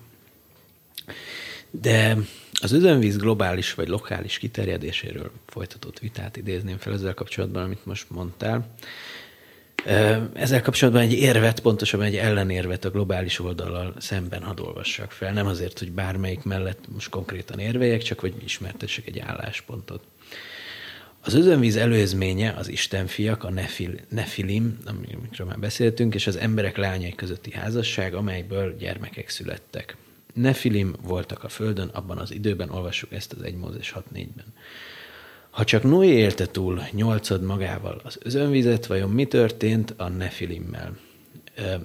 de az özönvíz globális vagy lokális kiterjedéséről folytatott vitát idézném fel ezzel kapcsolatban, amit most mondtál. Ezzel kapcsolatban egy érvet, pontosabban egy ellenérvet a globális oldallal szemben hadd olvassak fel. Nem azért, hogy bármelyik mellett most konkrétan érvejek, csak hogy ismertessek egy álláspontot. Az özönvíz előzménye az istenfiak, a nefil, nefilim, amiről már beszéltünk, és az emberek lányai közötti házasság, amelyből gyermekek születtek. Nefilim voltak a földön, abban az időben olvassuk ezt az 1 Mózes 6.4-ben. Ha csak Noé élte túl nyolcad magával az özönvizet, vajon mi történt a Nefilimmel?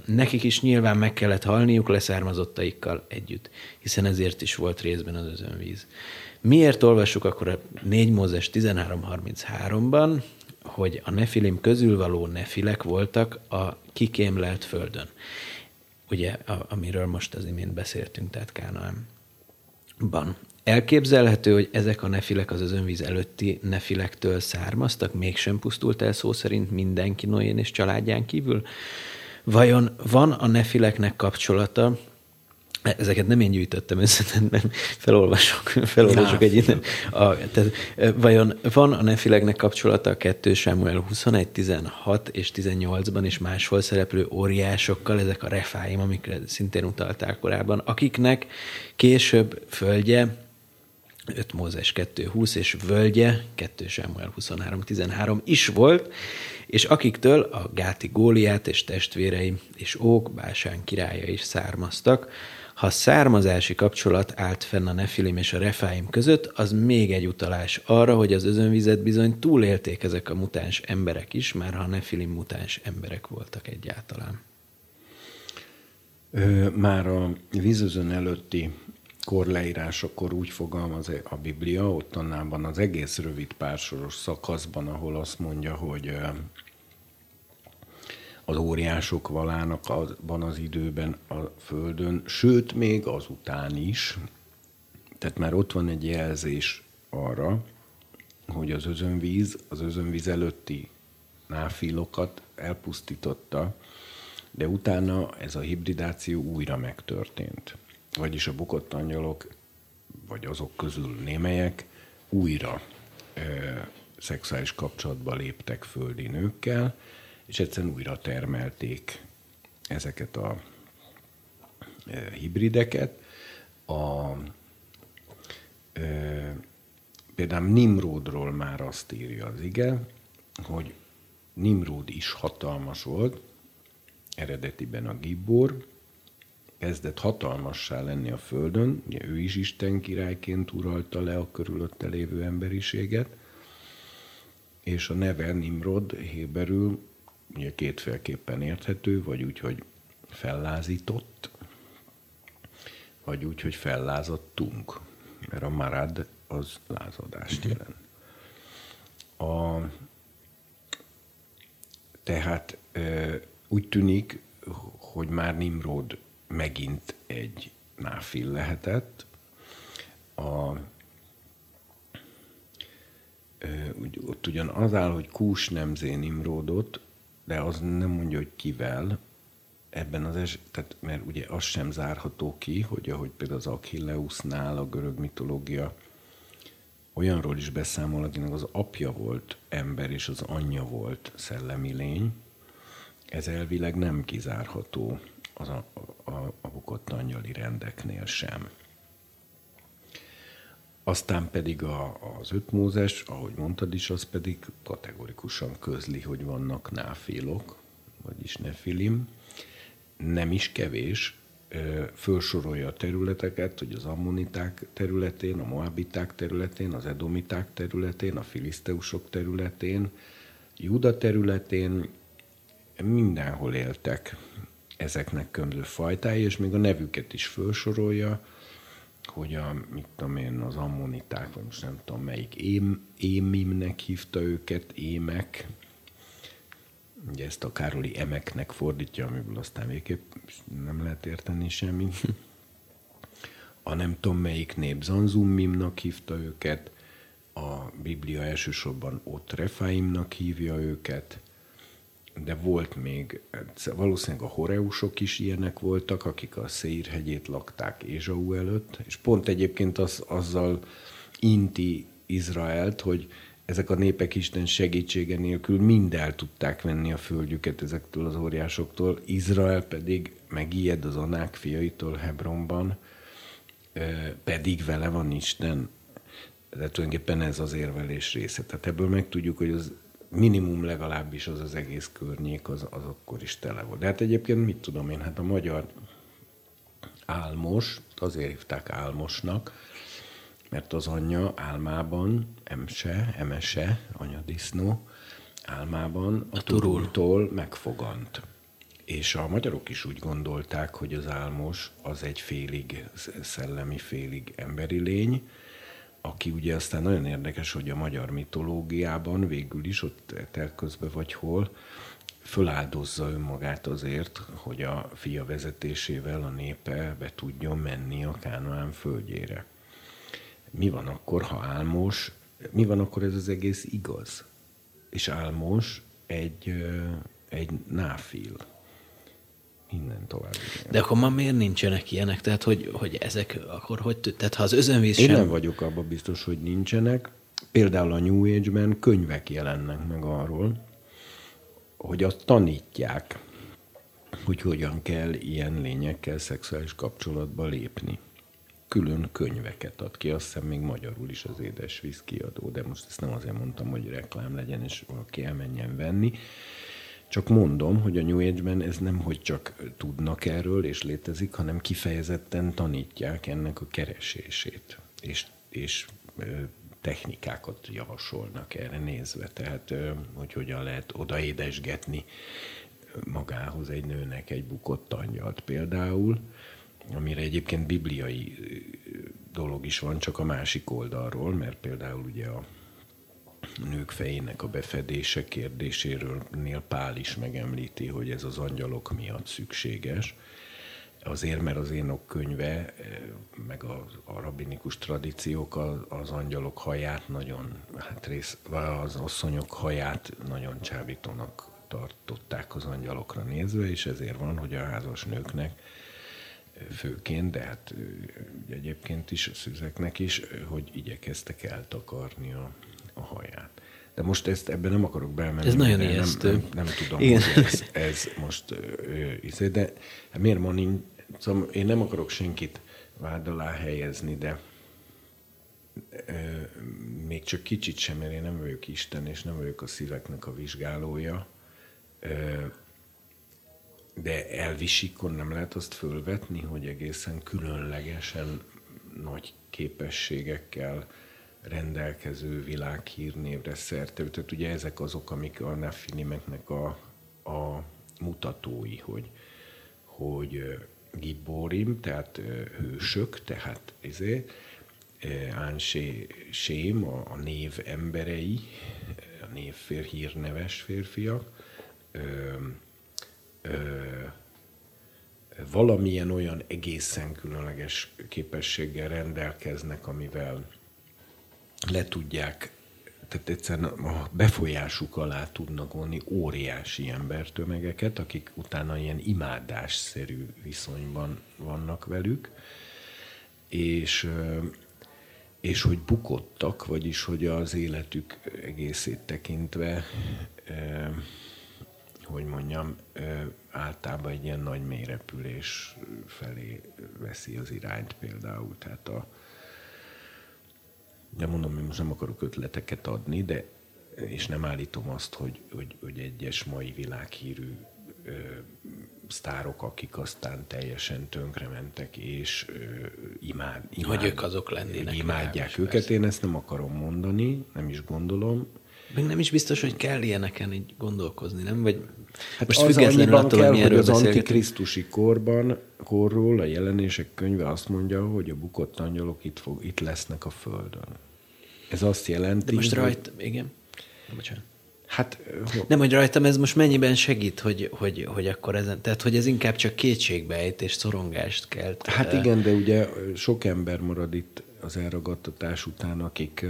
Nekik is nyilván meg kellett halniuk leszármazottaikkal együtt, hiszen ezért is volt részben az özönvíz. Miért olvassuk akkor a 4 Mózes 13.33-ban, hogy a nefilim közül való nefilek voltak a kikémlelt földön? ugye, amiről most az imént beszéltünk, tehát Kánaánban. Elképzelhető, hogy ezek a nefilek az özönvíz előtti nefilektől származtak, mégsem pusztult el szó szerint mindenki Noén és családján kívül? Vajon van a nefileknek kapcsolata Ezeket nem én gyűjtöttem össze, mert felolvasok, felolvasok egy innen. A, tehát, vajon van a nefilegnek kapcsolata a 2 Samuel 21, 16 és 18-ban és máshol szereplő óriásokkal, ezek a refáim, amikre szintén utaltál korábban, akiknek később földje 5 Mózes 2.20 és völgye 2 Samuel 23.13 is volt, és akiktől a Gáti Góliát és testvérei és Ók, Básán királya is származtak, ha származási kapcsolat állt fenn a Nefilim és a Refáim között, az még egy utalás arra, hogy az özönvizet bizony túlélték ezek a mutáns emberek is, már ha a Nefilim mutáns emberek voltak egyáltalán. Már a vízözön előtti korleírásokor úgy fogalmaz a Biblia, ott annában az egész rövid pársoros szakaszban, ahol azt mondja, hogy az óriások valának abban az időben a Földön, sőt, még azután is. Tehát már ott van egy jelzés arra, hogy az özönvíz, az özönvíz előtti náfilokat elpusztította, de utána ez a hibridáció újra megtörtént. Vagyis a bukott angyalok, vagy azok közül némelyek újra szexuális kapcsolatba léptek földi nőkkel, és egyszerűen újra termelték ezeket a hibrideket. A, e, például Nimrodról már azt írja az ige, hogy Nimrod is hatalmas volt, eredetiben a Gibbor, kezdett hatalmassá lenni a Földön, ugye ő is Isten királyként uralta le a körülötte lévő emberiséget, és a neve Nimrod héberül ugye kétféleképpen érthető, vagy úgy, hogy fellázított, vagy úgy, hogy fellázadtunk, mert a marad az lázadást mhm. jelent. A, tehát úgy tűnik, hogy már Nimrod megint egy náfil lehetett. A, ott ugyan az áll, hogy Kús nemzé Nimrodot, de az nem mondja, hogy kivel, ebben az es, tehát, mert ugye az sem zárható ki, hogy ahogy például az Achilleusnál a görög mitológia olyanról is beszámol, akinek az apja volt ember, és az anyja volt szellemi lény, ez elvileg nem kizárható az a, a, a bukott angyali rendeknél sem. Aztán pedig a, az öt mózes, ahogy mondtad is, az pedig kategorikusan közli, hogy vannak náfilok, vagyis nefilim. Nem is kevés, fölsorolja a területeket, hogy az ammoniták területén, a moabiták területén, az edomiták területén, a filiszteusok területén, Júda területén mindenhol éltek ezeknek különböző fajtái, és még a nevüket is felsorolja, hogy a, mit tudom én, az ammoniták, vagy most nem tudom melyik, ém, émimnek hívta őket, émek, ugye ezt a Károli emeknek fordítja, amiből aztán végképp nem lehet érteni semmit. A nem tudom melyik nép Zanzummimnak hívta őket, a Biblia elsősorban Otrefaimnak hívja őket, de volt még, valószínűleg a horeusok is ilyenek voltak, akik a Széír hegyét lakták Ézsau előtt, és pont egyébként az, azzal inti Izraelt, hogy ezek a népek Isten segítsége nélkül mind el tudták venni a földjüket ezektől az óriásoktól, Izrael pedig megijed az Anák fiaitól Hebronban, pedig vele van Isten. De tulajdonképpen ez az érvelés része. Tehát ebből megtudjuk, hogy az minimum legalábbis az az egész környék, az, az akkor is tele volt. De hát egyébként mit tudom én, hát a magyar álmos, azért hívták álmosnak, mert az anyja álmában, emse, emese, anyadisznó, álmában a, a turultól megfogant. És a magyarok is úgy gondolták, hogy az álmos az egy félig szellemi, félig emberi lény, aki ugye aztán nagyon érdekes, hogy a magyar mitológiában végül is ott elközbe vagy hol, föláldozza önmagát azért, hogy a fia vezetésével a népe be tudjon menni a Kánaán földjére. Mi van akkor, ha álmos, mi van akkor ez az egész igaz? És álmos egy, egy náfil, innen tovább. Igen. De akkor ma miért nincsenek ilyenek? Tehát, hogy, hogy ezek akkor hogy, tehát ha az özönvíz Én sem... nem vagyok abban biztos, hogy nincsenek. Például a New Age-ben könyvek jelennek meg arról, hogy azt tanítják, hogy hogyan kell ilyen lényekkel szexuális kapcsolatba lépni. Külön könyveket ad ki, azt hiszem még magyarul is az édes víz kiadó, de most ezt nem azért mondtam, hogy reklám legyen, és valaki elmenjen venni, csak mondom, hogy a New Age-ben ez nem, hogy csak tudnak erről és létezik, hanem kifejezetten tanítják ennek a keresését, és, és technikákat javasolnak erre nézve. Tehát, hogy hogyan lehet odaédesgetni magához egy nőnek egy bukott angyalt például, amire egyébként bibliai dolog is van, csak a másik oldalról, mert például ugye a nők fejének a befedése kérdéséről Nél Pál is megemlíti, hogy ez az angyalok miatt szükséges. Azért, mert az énok könyve, meg a, a rabinikus tradíciók az, angyalok haját nagyon, hát rész, az asszonyok haját nagyon csábítónak tartották az angyalokra nézve, és ezért van, hogy a házas nőknek főként, de hát egyébként is a szüzeknek is, hogy igyekeztek eltakarni a, a haját. De most ezt ebben nem akarok belemenni. Ez nagyon nem, ijesztő. Nem, nem, nem tudom, Igen. hogy ez, ez most izé, de hát miért ma nincs, szóval én nem akarok senkit vád alá helyezni, de ö, még csak kicsit sem, mert én nem vagyok Isten, és nem vagyok a szíveknek a vizsgálója, ö, de elvisikon nem lehet azt fölvetni, hogy egészen különlegesen nagy képességekkel rendelkező világhírnévre szerte. Tehát ugye ezek azok, amik a Nefilimeknek a, a mutatói, hogy, hogy Gibborim, tehát hősök, tehát ezé, Ánsé Sém, a, a név emberei, a név fér, hírneves férfiak, ö, ö, valamilyen olyan egészen különleges képességgel rendelkeznek, amivel le tudják, tehát egyszerűen a befolyásuk alá tudnak vonni óriási embertömegeket, akik utána ilyen imádásszerű viszonyban vannak velük, és, és hogy bukottak, vagyis hogy az életük egészét tekintve, hogy mondjam, általában egy ilyen nagy mélyrepülés felé veszi az irányt például. Tehát a, de mondom, én most nem akarok ötleteket adni, de és nem állítom azt, hogy, hogy, hogy egyes mai világhírű ö, sztárok, akik aztán teljesen tönkrementek, és ö, imád, imád, Hogy ők azok lennének. imádják őket. persze. Én ezt nem akarom mondani, nem is gondolom. Még nem is biztos, hogy kell ilyeneken így gondolkozni, nem? Vagy Hát most az függetlenül attól, kell, hogy hogy az antikrisztusi korban, korról a jelenések könyve azt mondja, hogy a bukott angyalok itt, fog, itt lesznek a földön. Ez azt jelenti, De most hogy- rajta, igen. Bocsánat. Hát, Nem, hogy rajtam ez most mennyiben segít, hogy, hogy, hogy akkor ezen, tehát hogy ez inkább csak kétségbeejtést, szorongást kelt. hát igen, de ugye sok ember marad itt az elragadtatás után, akik,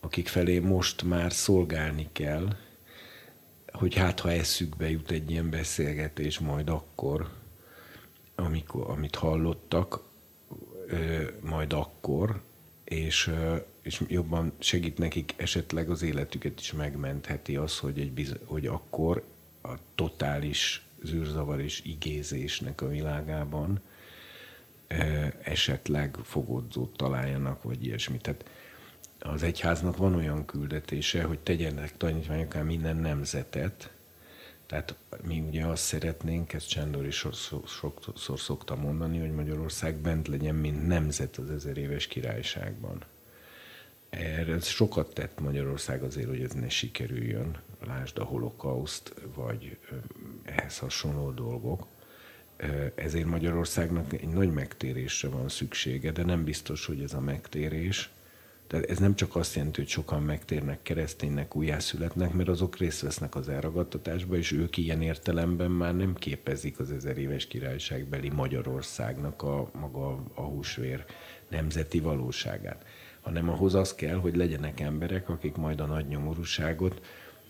akik felé most már szolgálni kell, hogy hát ha eszükbe jut egy ilyen beszélgetés majd akkor, amikor, amit hallottak, majd akkor, és, és jobban segít nekik, esetleg az életüket is megmentheti az, hogy, egy biz, hogy akkor a totális zűrzavar és igézésnek a világában esetleg fogodzót találjanak, vagy ilyesmit. Tehát az egyháznak van olyan küldetése, hogy tegyenek tanítványokká minden nemzetet, tehát mi ugye azt szeretnénk, ezt Csándor is so- sokszor szokta mondani, hogy Magyarország bent legyen, mint nemzet az ezer éves királyságban. Erre sokat tett Magyarország azért, hogy ez ne sikerüljön. Lásd a holokauszt, vagy ehhez hasonló dolgok. Ezért Magyarországnak egy nagy megtérésre van szüksége, de nem biztos, hogy ez a megtérés. Tehát ez nem csak azt jelenti, hogy sokan megtérnek kereszténynek, újjászületnek, mert azok részt vesznek az elragadtatásba, és ők ilyen értelemben már nem képezik az ezer éves királyságbeli Magyarországnak a maga a húsvér nemzeti valóságát. Hanem ahhoz az kell, hogy legyenek emberek, akik majd a nagy nyomorúságot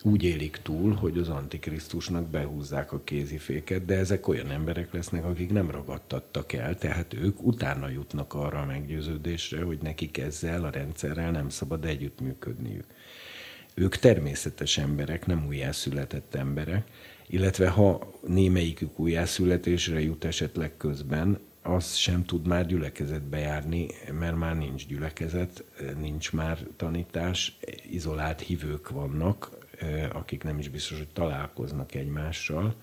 úgy élik túl, hogy az Antikrisztusnak behúzzák a kéziféket, de ezek olyan emberek lesznek, akik nem ragadtattak el, tehát ők utána jutnak arra a meggyőződésre, hogy nekik ezzel a rendszerrel nem szabad együttműködniük. Ők természetes emberek, nem újjászületett emberek, illetve ha némelyikük újjászületésre jut esetleg közben, az sem tud már gyülekezetbe járni, mert már nincs gyülekezet, nincs már tanítás, izolált hívők vannak, akik nem is biztos, hogy találkoznak egymással,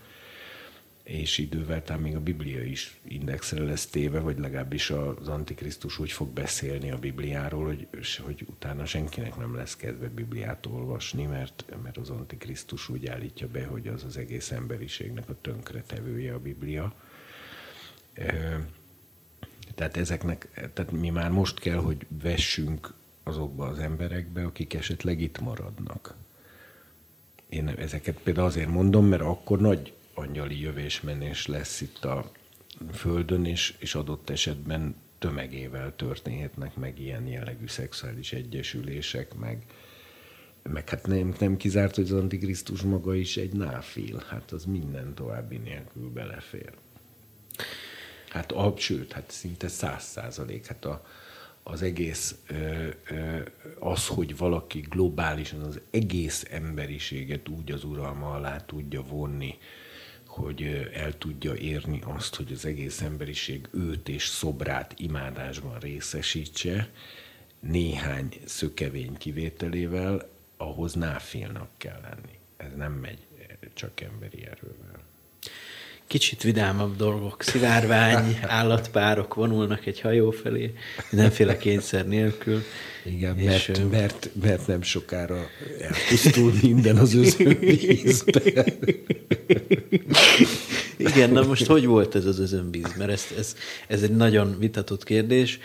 és idővel talán még a Biblia is indexre lesz téve, vagy legalábbis az Antikrisztus úgy fog beszélni a Bibliáról, hogy, hogy utána senkinek nem lesz kedve Bibliát olvasni, mert, mert az Antikrisztus úgy állítja be, hogy az az egész emberiségnek a tönkretevője a Biblia. Tehát ezeknek, tehát mi már most kell, hogy vessünk azokba az emberekbe, akik esetleg itt maradnak. Én ezeket például azért mondom, mert akkor nagy angyali jövésmenés lesz itt a Földön, és, és adott esetben tömegével történhetnek meg ilyen jellegű szexuális egyesülések, meg, meg hát nem, nem kizárt, hogy az Antikrisztus maga is egy náfil, hát az minden további nélkül belefér. Hát a, sőt, hát szinte száz százalék. Hát a, az egész, az, hogy valaki globálisan az egész emberiséget úgy az uralma alá tudja vonni, hogy el tudja érni azt, hogy az egész emberiség őt és szobrát imádásban részesítse, néhány szökevény kivételével, ahhoz náfélnak kell lenni. Ez nem megy csak emberi erővel. Kicsit vidámabb dolgok, szivárvány, állatpárok vonulnak egy hajó felé, mindenféle kényszer nélkül. Igen, és mert, mert, mert nem sokára elpusztul minden az özönvízben. Igen, na most hogy volt ez az özönvíz? Mert ez, ez, ez egy nagyon vitatott kérdés.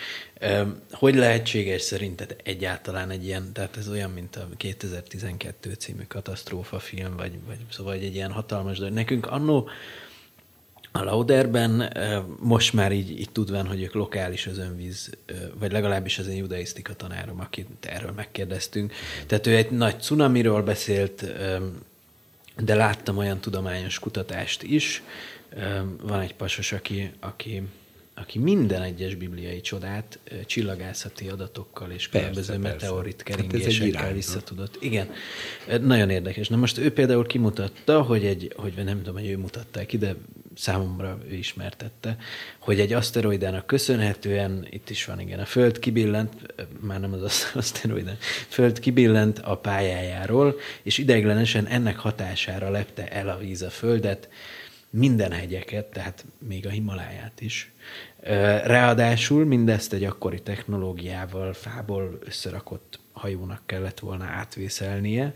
Hogy lehetséges szerinted egyáltalán egy ilyen, tehát ez olyan, mint a 2012 című katasztrófa film, vagy, vagy szóval egy ilyen hatalmas dolog. Nekünk annó a Lauderben most már így, így tudván, hogy ők lokális özönvíz, vagy legalábbis az én judaisztika tanárom, akit erről megkérdeztünk. Tehát ő egy nagy cunamiról beszélt, de láttam olyan tudományos kutatást is. Van egy pasos, aki, aki aki minden egyes bibliai csodát csillagászati adatokkal és különböző meteorit hát keringésekkel hát vissza tudott. Igen, nagyon érdekes. Na most ő például kimutatta, hogy egy, hogy nem tudom, hogy ő mutatta ki, de számomra ő ismertette, hogy egy aszteroidának köszönhetően, itt is van igen, a Föld kibillent, már nem az aszteroidán, Föld kibillent a pályájáról, és ideiglenesen ennek hatására lepte el a víz a Földet, minden hegyeket, tehát még a Himaláját is. Ráadásul mindezt egy akkori technológiával, fából összerakott hajónak kellett volna átvészelnie,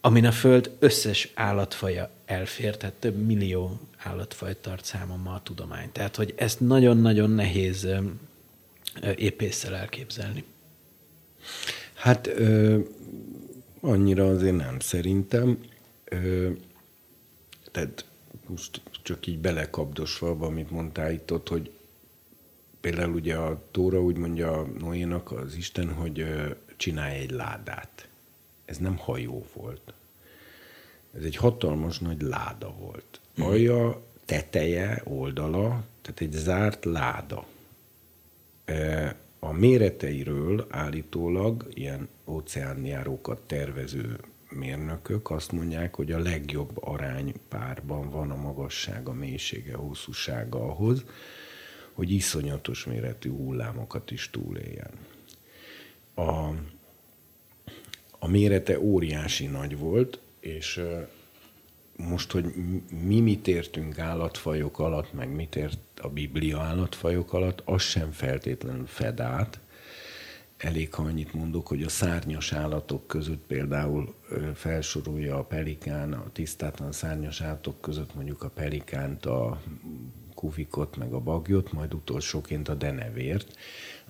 amin a Föld összes állatfaja elfér, tehát több millió állatfaj tart számommal a tudomány. Tehát, hogy ezt nagyon-nagyon nehéz épésszel elképzelni. Hát ö, annyira azért nem szerintem. Ö, tehát most csak így belekapdosva, amit mondtál itt ott, hogy például ugye a Tóra úgy mondja Noénak az Isten, hogy csinálj egy ládát. Ez nem hajó volt. Ez egy hatalmas nagy láda volt. Mhm. Alja, teteje, oldala, tehát egy zárt láda. A méreteiről állítólag ilyen óceánjárókat tervező mérnökök azt mondják, hogy a legjobb aránypárban van a magassága, mélysége, hosszúsága ahhoz, hogy iszonyatos méretű hullámokat is túléljen. A, a mérete óriási nagy volt, és most, hogy mi mit értünk állatfajok alatt, meg mit ért a Biblia állatfajok alatt, az sem feltétlenül fed át, elég, ha annyit mondok, hogy a szárnyas állatok között például felsorolja a pelikán, a tisztátlan szárnyas állatok között mondjuk a pelikánt, a kuvikot, meg a bagyot, majd utolsóként a denevért,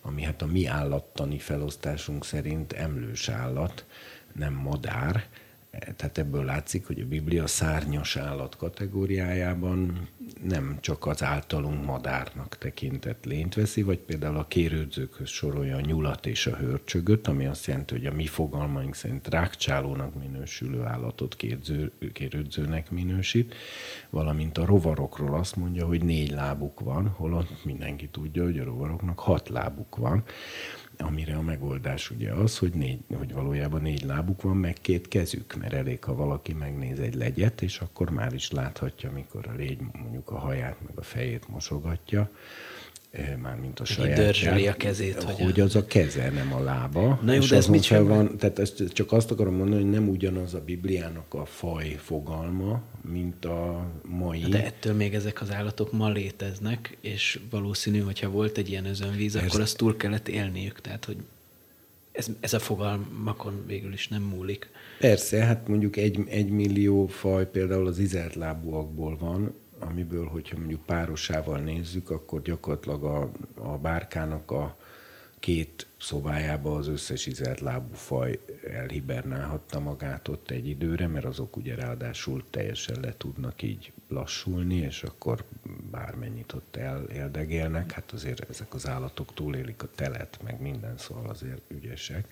ami hát a mi állattani felosztásunk szerint emlős állat, nem madár, tehát ebből látszik, hogy a Biblia szárnyas állat kategóriájában nem csak az általunk madárnak tekintett lényt veszi, vagy például a kérődzőkhöz sorolja a nyulat és a hörcsögöt, ami azt jelenti, hogy a mi fogalmaink szerint rákcsálónak minősülő állatot kérző, kérődzőnek minősít, valamint a rovarokról azt mondja, hogy négy lábuk van, holott mindenki tudja, hogy a rovaroknak hat lábuk van amire a megoldás ugye az, hogy, négy, hogy valójában négy lábuk van, meg két kezük, mert elég, ha valaki megnéz egy legyet, és akkor már is láthatja, mikor a légy mondjuk a haját, meg a fejét mosogatja, mármint a saját. a kezét. Hogy, hogy az a keze, nem a lába. Na jó, és de ez mit fel van, Tehát ezt csak azt akarom mondani, hogy nem ugyanaz a Bibliának a faj fogalma, mint a mai. De ettől még ezek az állatok ma léteznek, és valószínű, hogyha volt egy ilyen özönvíz, ez... akkor azt túl kellett élniük. Tehát, hogy ez, ez a fogalmakon végül is nem múlik. Persze, hát mondjuk egy, egy millió faj például az izelt lábúakból van, amiből, hogyha mondjuk párosával nézzük, akkor gyakorlatilag a, a bárkának a két szobájába az összes izelt lábú faj elhibernálhatta magát ott egy időre, mert azok ugye ráadásul teljesen le tudnak így lassulni, és akkor bármennyit ott el, eldegélnek, hát azért ezek az állatok túlélik a telet, meg minden, szóval azért ügyesek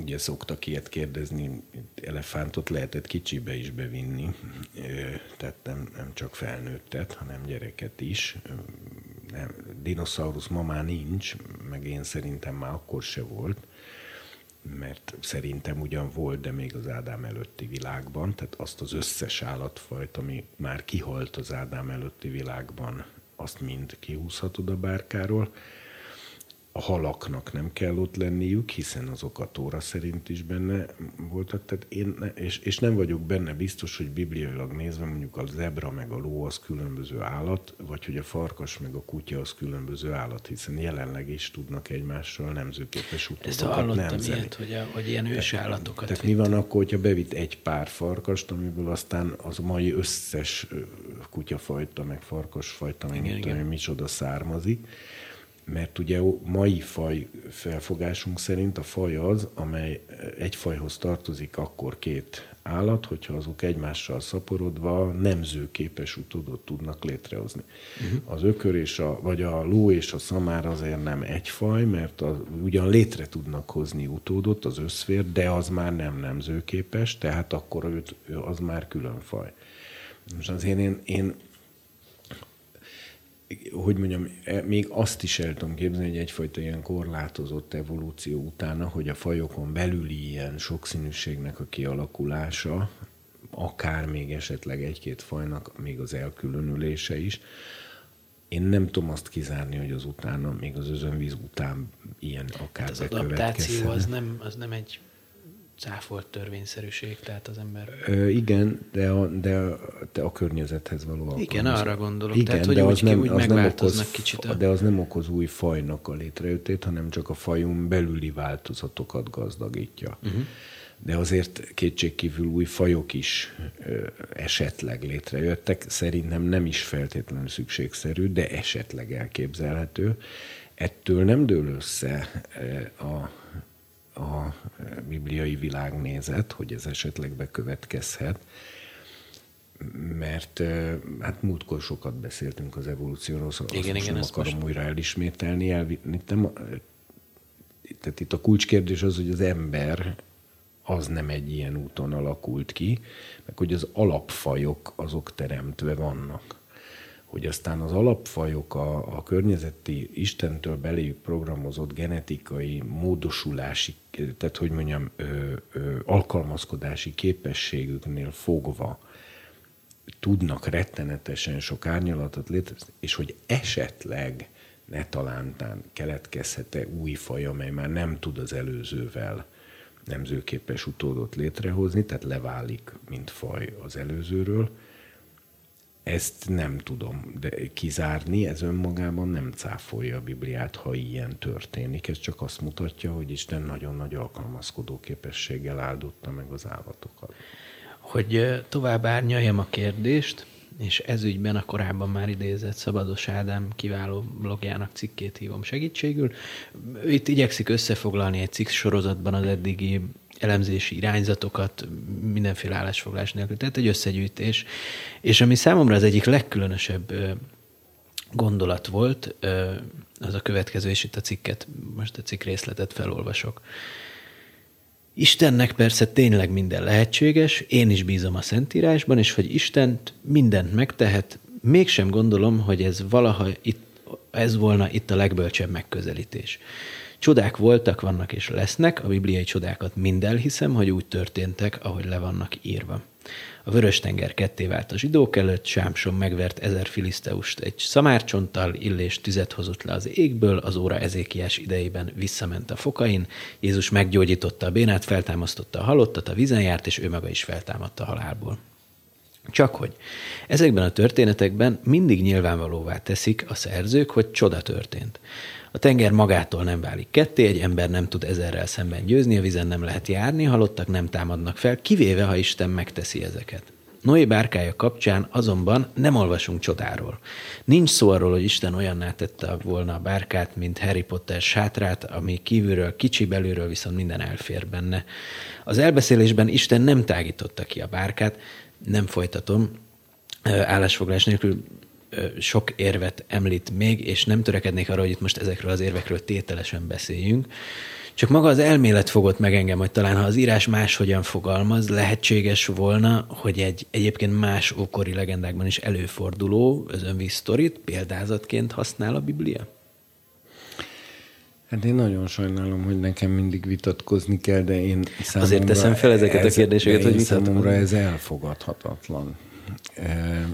ugye szoktak ilyet kérdezni, elefántot lehetett kicsibe is bevinni, tehát nem, nem csak felnőttet, hanem gyereket is, dinoszaurusz ma már nincs, meg én szerintem már akkor se volt, mert szerintem ugyan volt, de még az Ádám előtti világban, tehát azt az összes állatfajt, ami már kihalt az Ádám előtti világban, azt mind kihúzhatod a bárkáról a halaknak nem kell ott lenniük, hiszen azok a Tóra szerint is benne voltak, tehát én, és, és nem vagyok benne biztos, hogy bibliailag nézve mondjuk a zebra meg a ló az különböző állat, vagy hogy a farkas meg a kutya az különböző állat, hiszen jelenleg is tudnak egymással nemzőképes utódokat nemzeni. Ilyet, hogy, a, hogy ilyen ős állatokat Tehát mi van akkor, hogyha bevitt egy pár farkast, amiből aztán az mai összes kutyafajta, meg farkasfajta, meg igen, tudom, micsoda származik, mert ugye mai faj felfogásunk szerint a faj az, amely egy fajhoz tartozik akkor két állat, hogyha azok egymással szaporodva nemzőképes utódot tudnak létrehozni. Uh-huh. Az ökör és a, vagy a ló és a szamár azért nem egy faj, mert az, ugyan létre tudnak hozni utódot, az összfér, de az már nem nemzőképes, tehát akkor őt, az már külön faj. Most azért én, én hogy mondjam, e, még azt is el tudom képzelni, hogy egyfajta ilyen korlátozott evolúció utána, hogy a fajokon belüli ilyen sokszínűségnek a kialakulása, akár még esetleg egy-két fajnak még az elkülönülése is, én nem tudom azt kizárni, hogy az utána, még az özönvíz után ilyen akár hát az adaptáció az nem, az nem egy cáfolt törvényszerűség, tehát az ember... Ö, igen, de a, de, a, de a környezethez való Igen, arra gondolok, igen, tehát hogy de úgy, az nem, úgy az megváltoznak nem okoz, kicsit. A... De az nem okoz új fajnak a létrejöttét, hanem csak a fajunk belüli változatokat gazdagítja. Uh-huh. De azért kétségkívül új fajok is ö, esetleg létrejöttek, szerintem nem is feltétlenül szükségszerű, de esetleg elképzelhető. Ettől nem dől össze a a bibliai világnézet, hogy ez esetleg bekövetkezhet, mert hát múltkor sokat beszéltünk az evolúcióról, azt igen, igen, nem akarom most... újra elismételni. Nem, tehát itt a kulcskérdés az, hogy az ember az nem egy ilyen úton alakult ki, meg hogy az alapfajok azok teremtve vannak hogy aztán az alapfajok a, a környezeti Istentől beléjük programozott genetikai módosulási, tehát hogy mondjam, ö, ö, alkalmazkodási képességüknél fogva tudnak rettenetesen sok árnyalatot létrehozni, és hogy esetleg ne talántán keletkezhet-e új faj, amely már nem tud az előzővel nemzőképes utódot létrehozni, tehát leválik, mint faj az előzőről, ezt nem tudom de kizárni, ez önmagában nem cáfolja a Bibliát, ha ilyen történik. Ez csak azt mutatja, hogy Isten nagyon nagy alkalmazkodó képességgel áldotta meg az állatokat. Hogy tovább árnyaljam a kérdést, és ezügyben a korábban már idézett Szabados Ádám kiváló blogjának cikkét hívom segítségül. Itt igyekszik összefoglalni egy cikk sorozatban az eddigi elemzési irányzatokat mindenféle állásfoglás nélkül. Tehát egy összegyűjtés. És ami számomra az egyik legkülönösebb gondolat volt, az a következő, és itt a cikket, most a cikk részletet felolvasok. Istennek persze tényleg minden lehetséges, én is bízom a Szentírásban, és hogy Isten mindent megtehet, mégsem gondolom, hogy ez valaha itt, ez volna itt a legbölcsebb megközelítés. Csodák voltak, vannak és lesznek, a bibliai csodákat mind elhiszem, hogy úgy történtek, ahogy le vannak írva. A Vörös-tenger ketté vált a zsidók előtt, Sámson megvert ezer filiszteust egy szamárcsonttal, Illés tüzet hozott le az égből, az óra ezékiás idejében visszament a fokain, Jézus meggyógyította a bénát, feltámasztotta a halottat, a vízen járt, és ő maga is feltámadta a halálból. Csak hogy ezekben a történetekben mindig nyilvánvalóvá teszik a szerzők, hogy csoda történt. A tenger magától nem válik ketté, egy ember nem tud ezerrel szemben győzni, a vizen nem lehet járni, halottak nem támadnak fel, kivéve, ha Isten megteszi ezeket. Noé bárkája kapcsán azonban nem olvasunk csodáról. Nincs szó arról, hogy Isten olyanná tette volna a bárkát, mint Harry Potter sátrát, ami kívülről kicsi, belülről viszont minden elfér benne. Az elbeszélésben Isten nem tágította ki a bárkát, nem folytatom, állásfoglás nélkül sok érvet említ még, és nem törekednék arra, hogy itt most ezekről az érvekről tételesen beszéljünk, Csak maga az elmélet fogott meg engem, hogy talán ha az írás máshogyan fogalmaz, lehetséges volna, hogy egy egyébként más ókori legendákban is előforduló özönvíz sztorit példázatként használ a Biblia? Hát én nagyon sajnálom, hogy nekem mindig vitatkozni kell, de én számomra... Azért teszem fel ezeket ez, a kérdéseket, hogy Számomra ez elfogadhatatlan. E,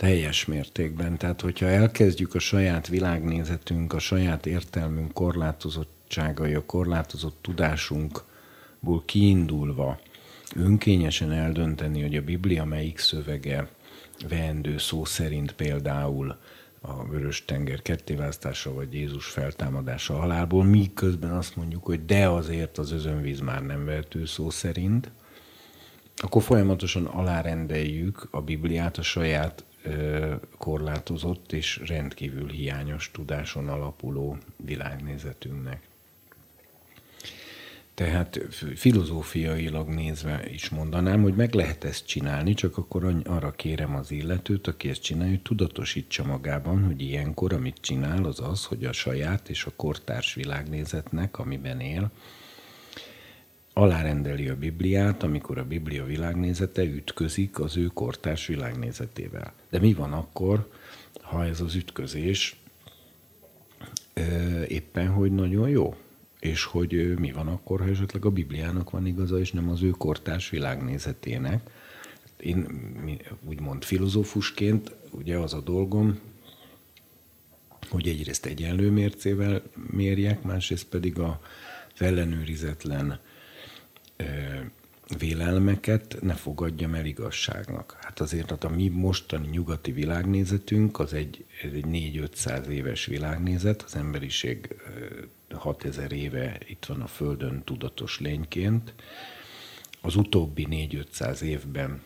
teljes mértékben. Tehát, hogyha elkezdjük a saját világnézetünk, a saját értelmünk korlátozottságai, a korlátozott tudásunkból kiindulva önkényesen eldönteni, hogy a Biblia melyik szövege veendő szó szerint például a vörös tenger kettéválasztása, vagy Jézus feltámadása halálból, miközben azt mondjuk, hogy de azért az özönvíz már nem vehető szó szerint, akkor folyamatosan alárendeljük a Bibliát a saját korlátozott és rendkívül hiányos tudáson alapuló világnézetünknek. Tehát filozófiailag nézve is mondanám, hogy meg lehet ezt csinálni, csak akkor arra kérem az illetőt, aki ezt csinálja, hogy tudatosítsa magában, hogy ilyenkor, amit csinál, az az, hogy a saját és a kortárs világnézetnek, amiben él, alárendeli a Bibliát, amikor a Biblia világnézete ütközik az ő kortárs világnézetével. De mi van akkor, ha ez az ütközés éppen, hogy nagyon jó? és hogy mi van akkor, ha esetleg a Bibliának van igaza, és nem az ő kortárs világnézetének. Én úgymond filozófusként, ugye az a dolgom, hogy egyrészt egyenlő mércével mérjek, másrészt pedig a ellenőrizetlen vélelmeket ne fogadjam el igazságnak. Hát azért hát a mi mostani nyugati világnézetünk az egy, egy 4-500 éves világnézet, az emberiség 6000 éve itt van a Földön tudatos lényként. Az utóbbi 4-500 évben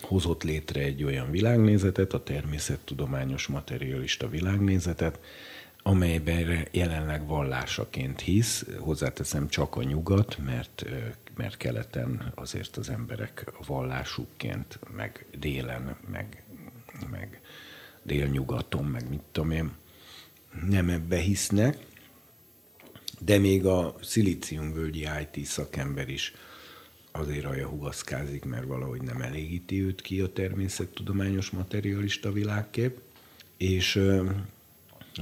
hozott létre egy olyan világnézetet, a természettudományos materialista világnézetet, amelyben jelenleg vallásaként hisz, hozzáteszem csak a nyugat, mert, mert keleten azért az emberek vallásukként, meg délen, meg, meg délnyugaton, meg mit tudom én, nem ebbe hisznek, de még a szilíciumvölgyi IT szakember is azért hugaszkázik, mert valahogy nem elégíti őt ki a természettudományos materialista világkép. És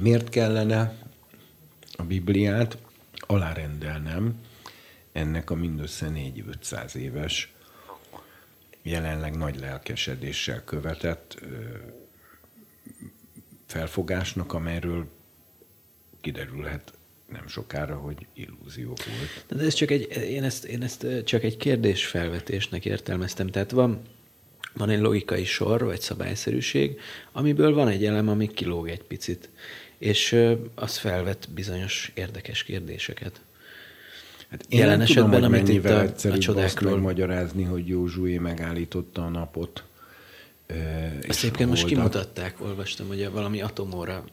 miért kellene a Bibliát alárendelnem ennek a mindössze 4-500 éves, jelenleg nagy lelkesedéssel követett felfogásnak, amelyről kiderülhet nem sokára, hogy illúzió volt. De ez csak egy, én ezt, én ezt csak egy kérdésfelvetésnek értelmeztem. Tehát van, van egy logikai sor, vagy szabályszerűség, amiből van egy elem, ami kilóg egy picit, és az felvet bizonyos érdekes kérdéseket. Hát én Jelen nem esetben, tudom, amit itt a, a csodákról... magyarázni, hogy Józsué megállította a napot. Ezt egyébként most kimutatták, olvastam, hogy valami atomóra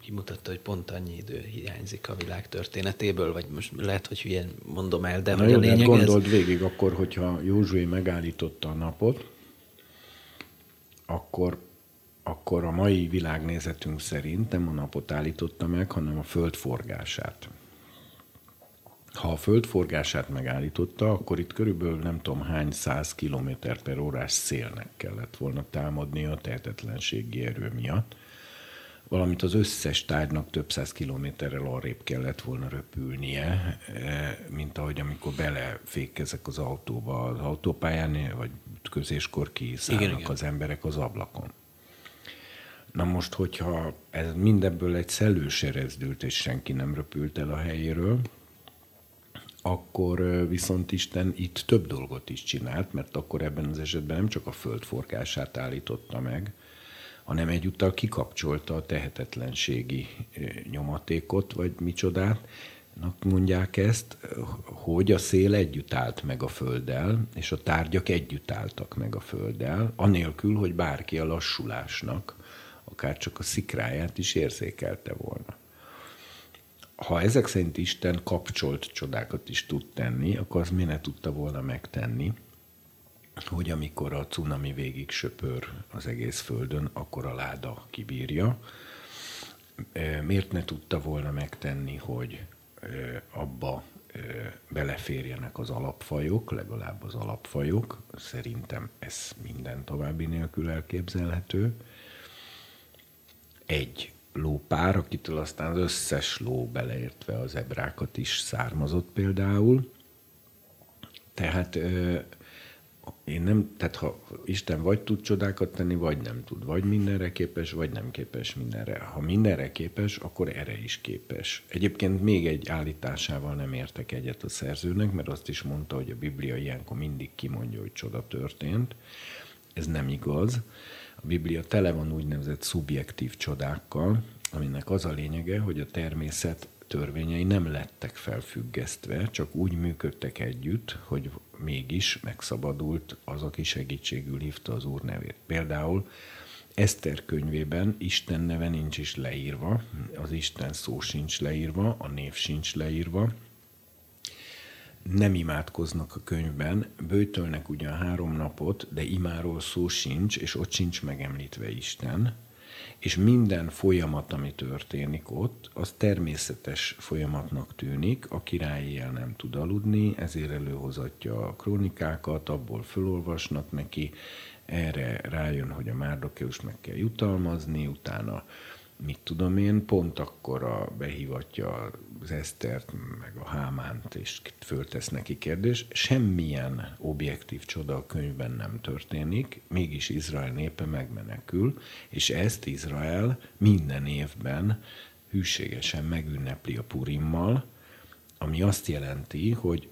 kimutatta, hogy pont annyi idő hiányzik a világ történetéből, vagy most lehet, hogy hülyen mondom el, de Na hogy jó, a lényeg gondold ez... végig akkor, hogyha Józsué megállította a napot, akkor, akkor a mai világnézetünk szerint nem a napot állította meg, hanem a föld forgását. Ha a föld forgását megállította, akkor itt körülbelül nem tudom hány száz kilométer per órás szélnek kellett volna támadni a tehetetlenségi erő miatt valamint az összes tárgynak több száz kilométerrel arrébb kellett volna röpülnie, eh, mint ahogy amikor belefékezek az autóba az autópályán, vagy közéskor kiszállnak igen, igen. az emberek az ablakon. Na most, hogyha ez mindebből egy szellőse rezdült, és senki nem röpült el a helyéről, akkor viszont Isten itt több dolgot is csinált, mert akkor ebben az esetben nem csak a föld forgását állította meg, hanem egyúttal kikapcsolta a tehetetlenségi nyomatékot, vagy micsodát, mondják ezt, hogy a szél együtt állt meg a Földdel, és a tárgyak együtt álltak meg a Földdel, anélkül, hogy bárki a lassulásnak, akár csak a szikráját is érzékelte volna. Ha ezek szerint Isten kapcsolt csodákat is tud tenni, akkor az mi ne tudta volna megtenni, hogy amikor a cunami végig söpör az egész földön, akkor a láda kibírja. Miért ne tudta volna megtenni, hogy abba beleférjenek az alapfajok, legalább az alapfajok. Szerintem ez minden további nélkül elképzelhető. Egy lópár, akitől aztán az összes ló beleértve az ebrákat is származott például. Tehát én nem, tehát ha Isten vagy tud csodákat tenni, vagy nem tud. Vagy mindenre képes, vagy nem képes mindenre. Ha mindenre képes, akkor erre is képes. Egyébként még egy állításával nem értek egyet a szerzőnek, mert azt is mondta, hogy a Biblia ilyenkor mindig kimondja, hogy csoda történt. Ez nem igaz. A Biblia tele van úgynevezett szubjektív csodákkal, aminek az a lényege, hogy a természet törvényei nem lettek felfüggesztve, csak úgy működtek együtt, hogy mégis megszabadult az, aki segítségül hívta az Úr nevét. Például Eszter könyvében Isten neve nincs is leírva, az Isten szó sincs leírva, a név sincs leírva, nem imádkoznak a könyvben, bőtölnek ugyan három napot, de imáról szó sincs, és ott sincs megemlítve Isten, és minden folyamat, ami történik ott, az természetes folyamatnak tűnik, a király éjjel nem tud aludni, ezért előhozatja a krónikákat, abból fölolvasnak neki, erre rájön, hogy a Márdokeus meg kell jutalmazni, utána mit tudom én, pont akkor a behívatja az Esztert, meg a Hámánt, és föltesz neki kérdés. Semmilyen objektív csoda a könyvben nem történik, mégis Izrael népe megmenekül, és ezt Izrael minden évben hűségesen megünnepli a Purimmal, ami azt jelenti, hogy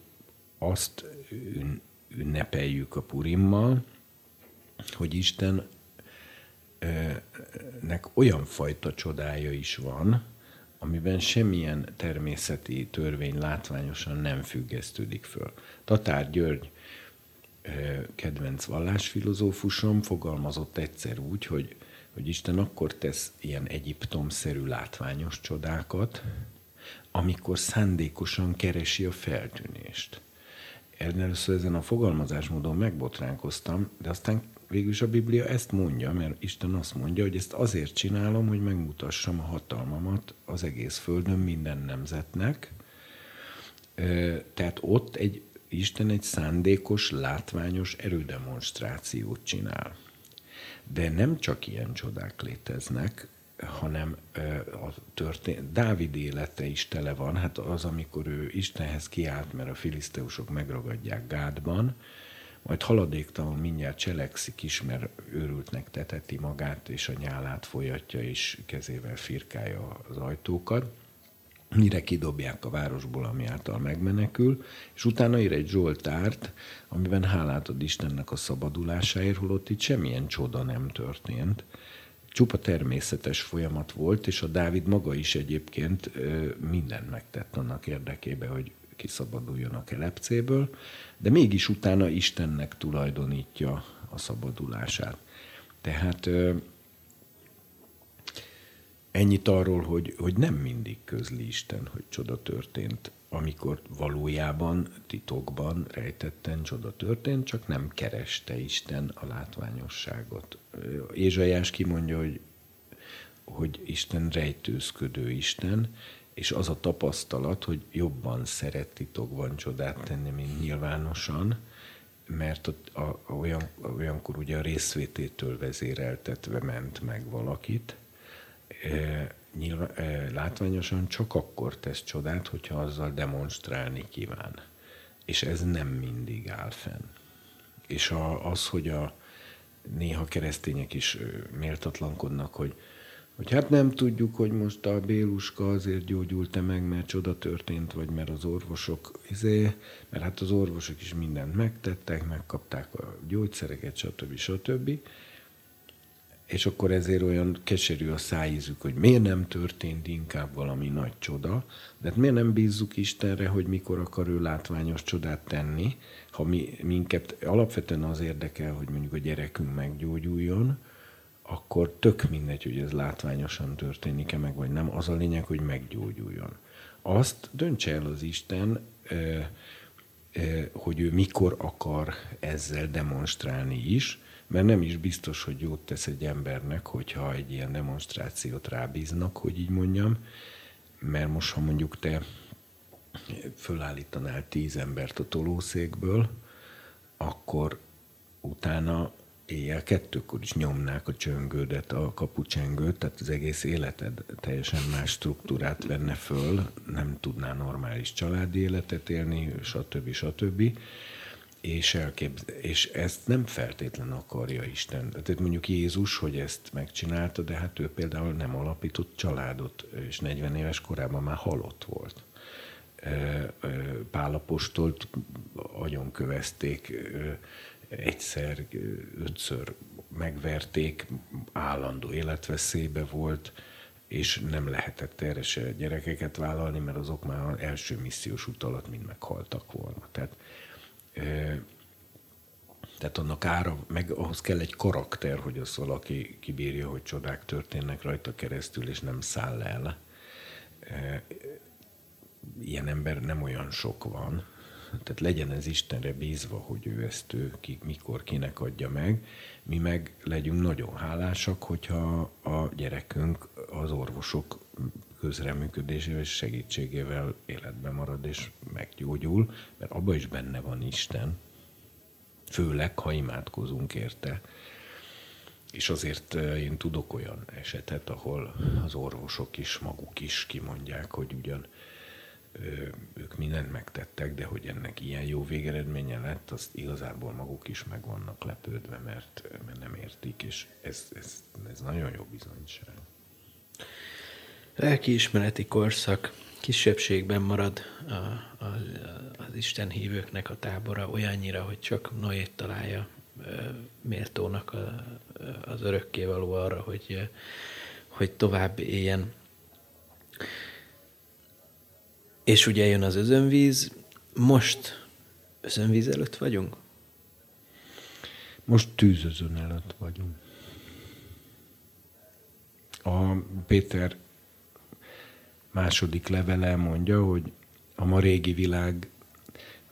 azt ünnepeljük a Purimmal, hogy Isten nek olyan fajta csodája is van, amiben semmilyen természeti törvény látványosan nem függesztődik föl. Tatár György kedvenc vallásfilozófusom fogalmazott egyszer úgy, hogy, hogy Isten akkor tesz ilyen Egyiptom-szerű látványos csodákat, amikor szándékosan keresi a feltűnést. Először ezen a fogalmazásmódon megbotránkoztam, de aztán végül is a Biblia ezt mondja, mert Isten azt mondja, hogy ezt azért csinálom, hogy megmutassam a hatalmamat az egész földön minden nemzetnek. Tehát ott egy Isten egy szándékos, látványos erődemonstrációt csinál. De nem csak ilyen csodák léteznek, hanem a történet, Dávid élete is tele van, hát az, amikor ő Istenhez kiállt, mert a filiszteusok megragadják Gádban, majd haladéktalan mindjárt cselekszik is, mert őrültnek teteti magát, és a nyálát folyatja, és kezével firkálja az ajtókat, mire kidobják a városból, ami által megmenekül, és utána ír egy Zsoltárt, amiben hálát ad Istennek a szabadulásáért, holott itt semmilyen csoda nem történt. Csupa természetes folyamat volt, és a Dávid maga is egyébként mindent megtett annak érdekében, hogy kiszabaduljon a kelepcéből, de mégis utána Istennek tulajdonítja a szabadulását. Tehát ennyit arról, hogy, hogy nem mindig közli Isten, hogy csoda történt, amikor valójában titokban, rejtetten csoda történt, csak nem kereste Isten a látványosságot. Ézsajás kimondja, hogy, hogy Isten rejtőzködő Isten, és az a tapasztalat, hogy jobban szeret titokban csodát tenni, mint nyilvánosan, mert ott a, olyan, olyankor ugye a részvététől vezéreltetve ment meg valakit, e, nyilván, e, látványosan csak akkor tesz csodát, hogyha azzal demonstrálni kíván. És ez nem mindig áll fenn. És a, az, hogy a néha keresztények is méltatlankodnak, hogy hogy hát nem tudjuk, hogy most a Béluska azért gyógyult-e meg, mert csoda történt, vagy mert az orvosok, izé, mert hát az orvosok is mindent megtettek, megkapták a gyógyszereket, stb. stb. És akkor ezért olyan keserű a szájízük, hogy miért nem történt inkább valami nagy csoda, de hát miért nem bízzuk Istenre, hogy mikor akar ő látványos csodát tenni, ha mi, minket alapvetően az érdekel, hogy mondjuk a gyerekünk meggyógyuljon, akkor tök mindegy, hogy ez látványosan történik-e meg, vagy nem. Az a lényeg, hogy meggyógyuljon. Azt döntse el az Isten, hogy ő mikor akar ezzel demonstrálni is, mert nem is biztos, hogy jót tesz egy embernek, hogyha egy ilyen demonstrációt rábíznak, hogy így mondjam, mert most, ha mondjuk te fölállítanál tíz embert a tolószékből, akkor utána éjjel kettőkor is nyomnák a csöngődet, a kapucsengőt, tehát az egész életed teljesen más struktúrát venne föl, nem tudná normális családi életet élni, stb. stb. És, elképz- és ezt nem feltétlen akarja Isten. Tehát mondjuk Jézus, hogy ezt megcsinálta, de hát ő például nem alapított családot, és 40 éves korában már halott volt. Pálapostolt agyon kövezték, egyszer, ötször megverték, állandó életveszélybe volt, és nem lehetett erre se gyerekeket vállalni, mert azok már első missziós út alatt mind meghaltak volna. Tehát, tehát annak ára, meg ahhoz kell egy karakter, hogy az valaki kibírja, hogy csodák történnek rajta keresztül, és nem száll el. Ilyen ember nem olyan sok van, tehát legyen ez Istenre bízva, hogy ő ezt ő ki, mikor kinek adja meg. Mi meg legyünk nagyon hálásak, hogyha a gyerekünk az orvosok közreműködésével és segítségével életben marad és meggyógyul, mert abban is benne van Isten, főleg, ha imádkozunk érte. És azért eh, én tudok olyan esetet, ahol az orvosok is, maguk is kimondják, hogy ugyan ők mindent megtettek, de hogy ennek ilyen jó végeredménye lett, azt igazából maguk is meg vannak lepődve, mert, mert nem értik, és ez, ez, ez nagyon jó bizonyság. Lelkiismereti korszak kisebbségben marad a, a, az Isten hívőknek a tábora olyannyira, hogy csak Noét találja méltónak a, az örökkévaló arra, hogy, hogy tovább éljen. És ugye jön az özönvíz, most özönvíz előtt vagyunk? Most tűzözön előtt vagyunk. A Péter második levele mondja, hogy a ma régi világ,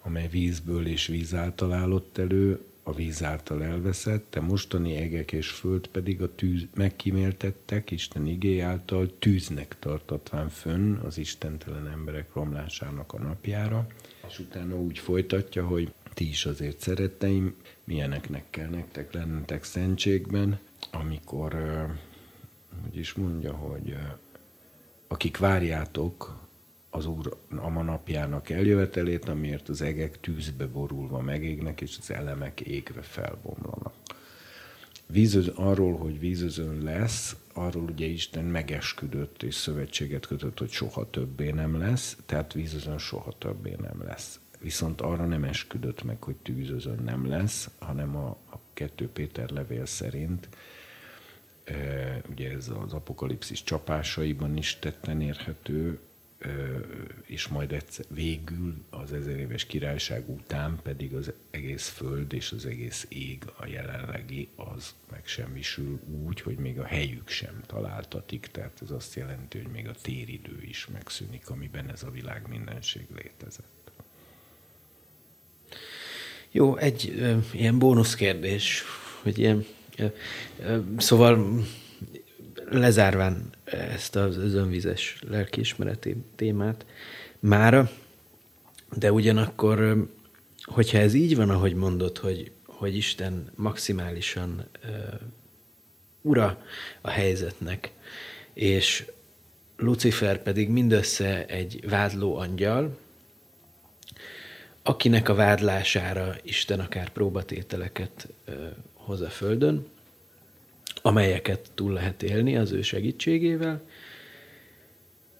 amely vízből és víz által állott elő, a víz által elveszett, de mostani egek és föld pedig a tűz megkíméltettek, Isten igé által tűznek tartatván fönn az istentelen emberek romlásának a napjára, és utána úgy folytatja, hogy ti is azért szeretteim, milyeneknek kell nektek lennetek szentségben, amikor, hogy is mondja, hogy akik várjátok az Úr a manapjának eljövetelét, amiért az egek tűzbe borulva megégnek, és az elemek égve felbomlanak. Vízöz, arról, hogy vízözön lesz, arról ugye Isten megesküdött és szövetséget kötött, hogy soha többé nem lesz, tehát vízözön soha többé nem lesz. Viszont arra nem esküdött meg, hogy tűzözön nem lesz, hanem a, a 2 Péter levél szerint e, ugye ez az apokalipszis csapásaiban is tetten érhető, és majd egyszer, végül az ezer éves királyság után pedig az egész föld és az egész ég a jelenlegi az megsemmisül úgy, hogy még a helyük sem találtatik, tehát ez azt jelenti, hogy még a téridő is megszűnik, amiben ez a világ mindenség létezett. Jó, egy ö, ilyen bónuszkérdés, hogy ilyen, ö, ö, szóval lezárván ezt az özönvizes lelkiismereti témát mára, de ugyanakkor, hogyha ez így van, ahogy mondod, hogy, hogy Isten maximálisan uh, ura a helyzetnek, és Lucifer pedig mindössze egy vádló angyal, akinek a vádlására Isten akár próbatételeket uh, hoz a földön, amelyeket túl lehet élni az ő segítségével.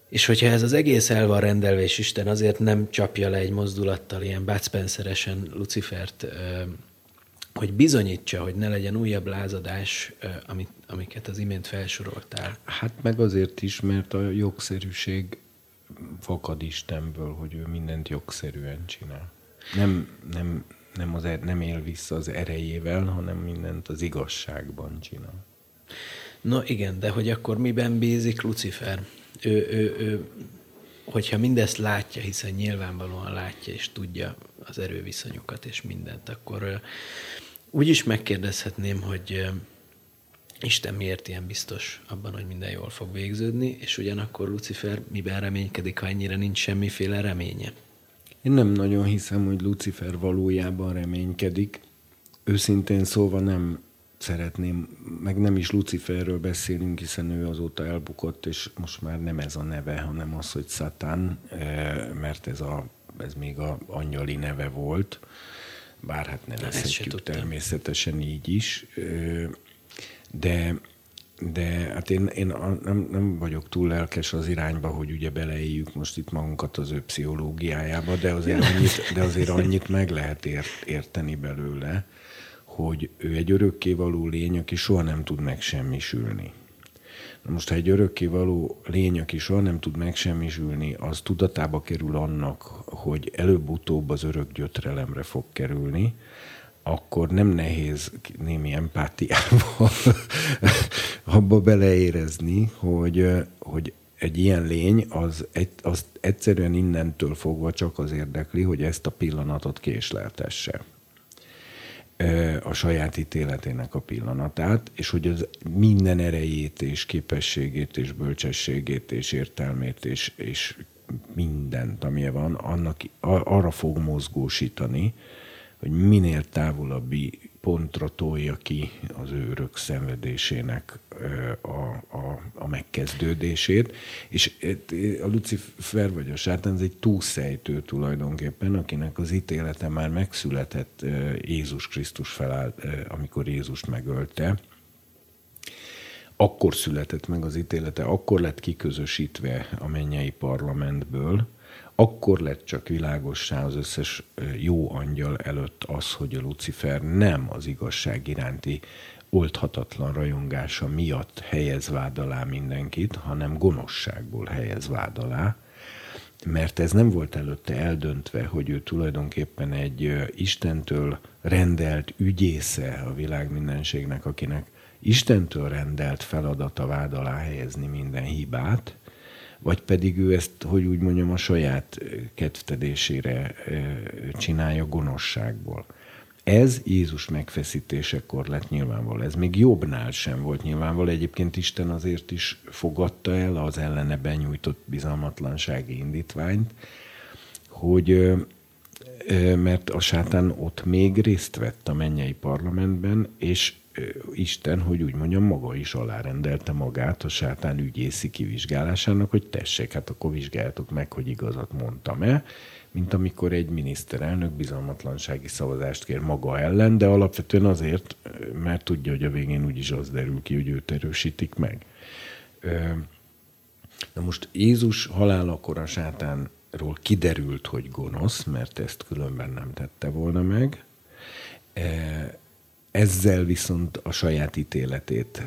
És hogyha ez az egész el van rendelve, és Isten azért nem csapja le egy mozdulattal ilyen Bud Spenceresen Lucifert, hogy bizonyítsa, hogy ne legyen újabb lázadás, amit, amiket az imént felsoroltál. Hát meg azért is, mert a jogszerűség fakad Istenből, hogy ő mindent jogszerűen csinál. Nem, nem, nem, az, er, nem él vissza az erejével, hanem mindent az igazságban csinál. No igen, de hogy akkor miben bízik Lucifer? Ő, ő, ő, hogyha mindezt látja, hiszen nyilvánvalóan látja és tudja az erőviszonyokat és mindent, akkor úgy is megkérdezhetném, hogy Isten miért ilyen biztos abban, hogy minden jól fog végződni, és ugyanakkor Lucifer miben reménykedik, ha ennyire nincs semmiféle reménye? Én nem nagyon hiszem, hogy Lucifer valójában reménykedik. Őszintén szóval nem szeretném, meg nem is Luciferről beszélünk, hiszen ő azóta elbukott, és most már nem ez a neve, hanem az, hogy Szatán, eh, mert ez, a, ez még a angyali neve volt, bár hát nevezhetjük természetesen így is, eh, de de hát én, én nem, nem vagyok túl lelkes az irányba, hogy ugye beleéljük most itt magunkat az ő pszichológiájába, de azért annyit, de azért annyit meg lehet ért, érteni belőle, hogy ő egy örökkévaló lény, aki soha nem tud megsemmisülni. Na most, ha egy örökkévaló lény, aki soha nem tud megsemmisülni, az tudatába kerül annak, hogy előbb-utóbb az örök gyötrelemre fog kerülni, akkor nem nehéz némi empátiával abba beleérezni, hogy, hogy egy ilyen lény az, egy, az egyszerűen innentől fogva csak az érdekli, hogy ezt a pillanatot késleltesse a saját ítéletének a pillanatát, és hogy az minden erejét és képességét és bölcsességét és értelmét és, és mindent, ami van, annak arra fog mozgósítani, hogy minél távolabbi pontra tolja ki az ő örök szenvedésének a, a, a megkezdődését. És a Lucifer vagy a sátán ez egy túlszejtő tulajdonképpen, akinek az ítélete már megszületett Jézus Krisztus felállt, amikor Jézust megölte. Akkor született meg az ítélete, akkor lett kiközösítve a mennyei parlamentből, akkor lett csak világossá az összes jó angyal előtt az, hogy a Lucifer nem az igazság iránti oldhatatlan rajongása miatt helyez vád alá mindenkit, hanem gonoszságból helyez vád alá, mert ez nem volt előtte eldöntve, hogy ő tulajdonképpen egy Istentől rendelt ügyésze a világ mindenségnek, akinek Istentől rendelt feladata vád alá helyezni minden hibát, vagy pedig ő ezt, hogy úgy mondjam, a saját kedvtedésére csinálja gonoszságból. Ez Jézus megfeszítésekor lett nyilvánvaló. Ez még jobbnál sem volt nyilvánvaló. Egyébként Isten azért is fogadta el az ellene benyújtott bizalmatlansági indítványt, hogy mert a sátán ott még részt vett a mennyei parlamentben, és Isten, hogy úgy mondjam, maga is alárendelte magát a sátán ügyészi kivizsgálásának, hogy tessék, hát akkor vizsgáljátok meg, hogy igazat mondtam-e, mint amikor egy miniszterelnök bizalmatlansági szavazást kér maga ellen, de alapvetően azért, mert tudja, hogy a végén úgyis az derül ki, hogy őt erősítik meg. Na most Jézus halálakor a sátánról kiderült, hogy gonosz, mert ezt különben nem tette volna meg ezzel viszont a saját ítéletét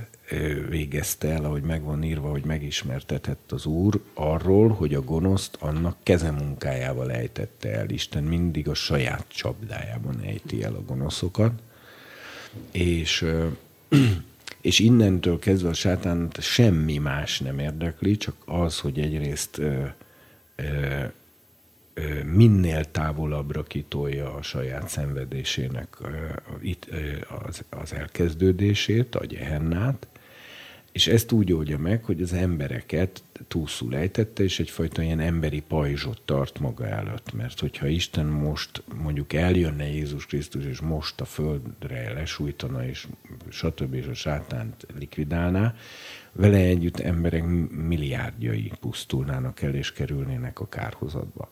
végezte el, ahogy meg van írva, hogy megismertetett az Úr arról, hogy a gonoszt annak kezemunkájával ejtette el. Isten mindig a saját csapdájában ejti el a gonoszokat. És, és innentől kezdve a sátánt semmi más nem érdekli, csak az, hogy egyrészt minél távolabbra kitolja a saját szenvedésének az elkezdődését, a gyehennát, és ezt úgy oldja meg, hogy az embereket túlszul ejtette, és egyfajta ilyen emberi pajzsot tart maga előtt. Mert hogyha Isten most mondjuk eljönne Jézus Krisztus, és most a földre lesújtana, és stb. és a sátánt likvidálná, vele együtt emberek milliárdjai pusztulnának el, és kerülnének a kárhozatba.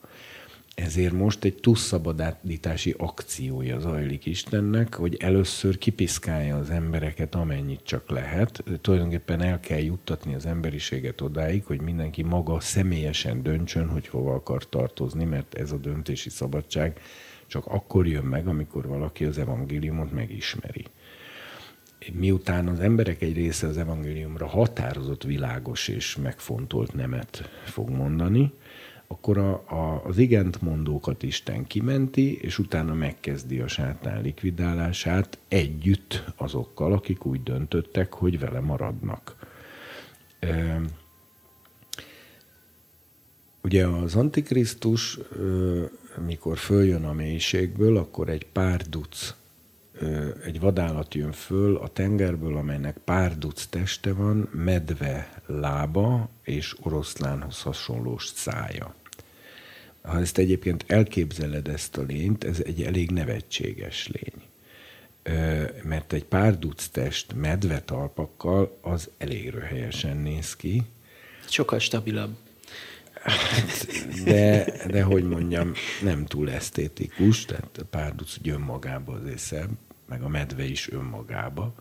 Ezért most egy túlszabadítási akciója zajlik Istennek, hogy először kipiszkálja az embereket amennyit csak lehet. Tulajdonképpen el kell juttatni az emberiséget odáig, hogy mindenki maga személyesen döntsön, hogy hova akar tartozni, mert ez a döntési szabadság csak akkor jön meg, amikor valaki az evangéliumot megismeri. Miután az emberek egy része az evangéliumra határozott, világos és megfontolt nemet fog mondani, akkor a, a, az igent mondókat Isten kimenti, és utána megkezdi a sátán likvidálását együtt azokkal, akik úgy döntöttek, hogy vele maradnak. E, ugye az Antikrisztus, mikor följön a mélységből, akkor egy pár duc egy vadállat jön föl a tengerből, amelynek párduc teste van, medve lába és oroszlánhoz hasonló szája. Ha ezt egyébként elképzeled ezt a lényt, ez egy elég nevetséges lény. Mert egy párduc test medve talpakkal az elég röhelyesen néz ki. Sokkal stabilabb. De, de hogy mondjam, nem túl esztétikus, tehát a párduc önmagába azért szebb, meg a medve is önmagába.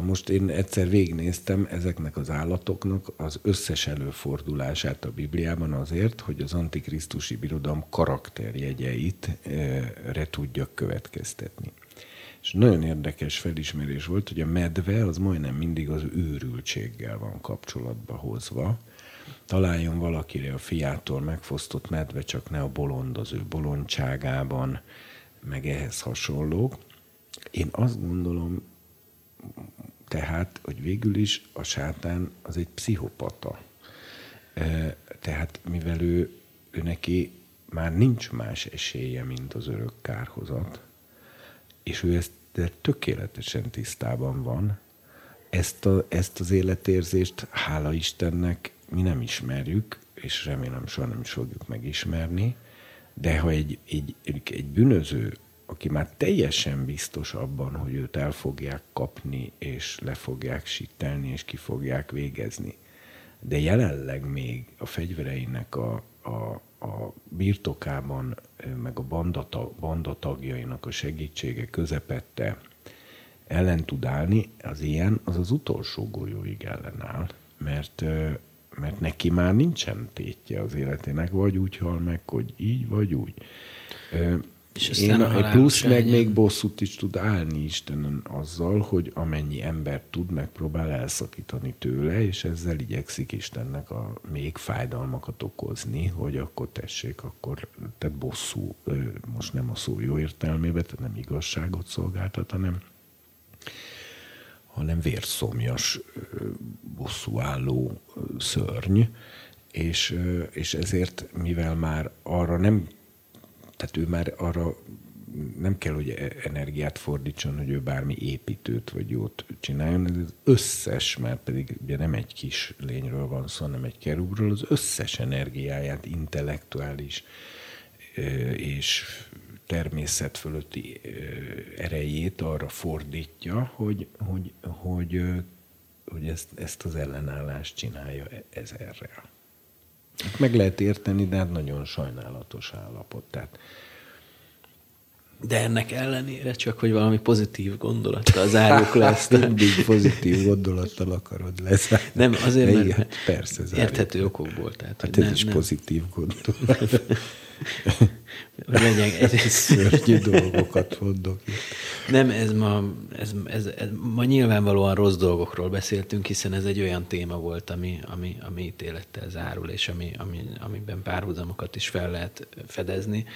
Most én egyszer végignéztem ezeknek az állatoknak az összes előfordulását a Bibliában azért, hogy az antikrisztusi birodalom karakterjegyeit eh, re tudjak következtetni. És nagyon érdekes felismerés volt, hogy a medve az majdnem mindig az őrültséggel van kapcsolatba hozva, találjon valakire a fiától megfosztott medve, csak ne a bolond az ő bolondságában, meg ehhez hasonlók. Én azt gondolom, tehát, hogy végül is a sátán az egy pszichopata. Tehát mivel ő, ő neki már nincs más esélye, mint az örök kárhozat, és ő ezt de tökéletesen tisztában van, ezt, a, ezt az életérzést, hála Istennek, mi nem ismerjük, és remélem soha nem is fogjuk megismerni, de ha egy, egy, egy bűnöző, aki már teljesen biztos abban, hogy őt el fogják kapni, és le fogják sittelni, és ki fogják végezni, de jelenleg még a fegyvereinek a, a, a birtokában, meg a bandata, bandatagjainak a segítsége közepette ellen tud állni, az ilyen, az az utolsó golyóig ellenáll, mert mert neki már nincsen tétje az életének, vagy úgy hal meg, hogy így, vagy úgy. És Én a plusz meg még bosszút is tud állni Istenen azzal, hogy amennyi ember tud, megpróbál elszakítani tőle, és ezzel igyekszik Istennek a még fájdalmakat okozni, hogy akkor tessék, akkor tehát bosszú, most nem a szó jó értelmében, tehát nem igazságot szolgáltat, hanem hanem vérszomjas, bosszúálló szörny, és, és ezért, mivel már arra nem, tehát ő már arra nem kell, hogy e, energiát fordítson, hogy ő bármi építőt vagy jót csináljon, ez az összes, mert pedig ugye nem egy kis lényről van szó, hanem egy kerúbról, az összes energiáját, intellektuális és természet fölötti erejét arra fordítja, hogy, hogy, hogy, hogy ezt, ezt az ellenállást csinálja e, ezerrel. Meg lehet érteni, de hát nagyon sajnálatos állapot. Tehát, de ennek ellenére csak, hogy valami pozitív gondolattal zárjuk le ezt. Mindig pozitív gondolattal akarod lesz. Nem, azért, mert, Igen, persze, érthető okokból. Tehát, hát ez nem, is nem. pozitív gondolat. legyen egy szörnyű dolgokat mondok. Nem, ez ma, ez, ez, ez, ma nyilvánvalóan rossz dolgokról beszéltünk, hiszen ez egy olyan téma volt, ami, ami, ami ítélettel zárul, és ami, ami, amiben párhuzamokat is fel lehet fedezni.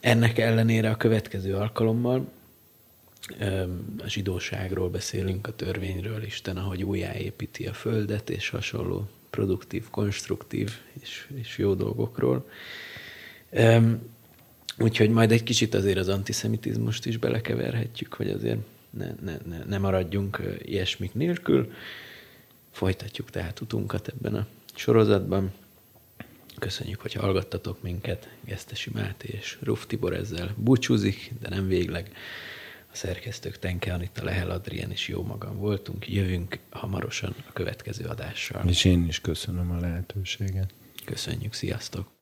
Ennek ellenére a következő alkalommal a zsidóságról beszélünk, a törvényről, Isten, ahogy újjáépíti a földet, és hasonló produktív, konstruktív és, és jó dolgokról. Úgyhogy majd egy kicsit azért az antiszemitizmust is belekeverhetjük, hogy azért ne, ne, ne, ne maradjunk ilyesmik nélkül. Folytatjuk tehát utunkat ebben a sorozatban. Köszönjük, hogy hallgattatok minket. Gesztesi Máté és Ruf Tibor ezzel búcsúzik, de nem végleg. A szerkesztők Tenke Anita, Lehel Adrien és jó magam voltunk. Jövünk hamarosan a következő adással. És én is köszönöm a lehetőséget. Köszönjük, sziasztok!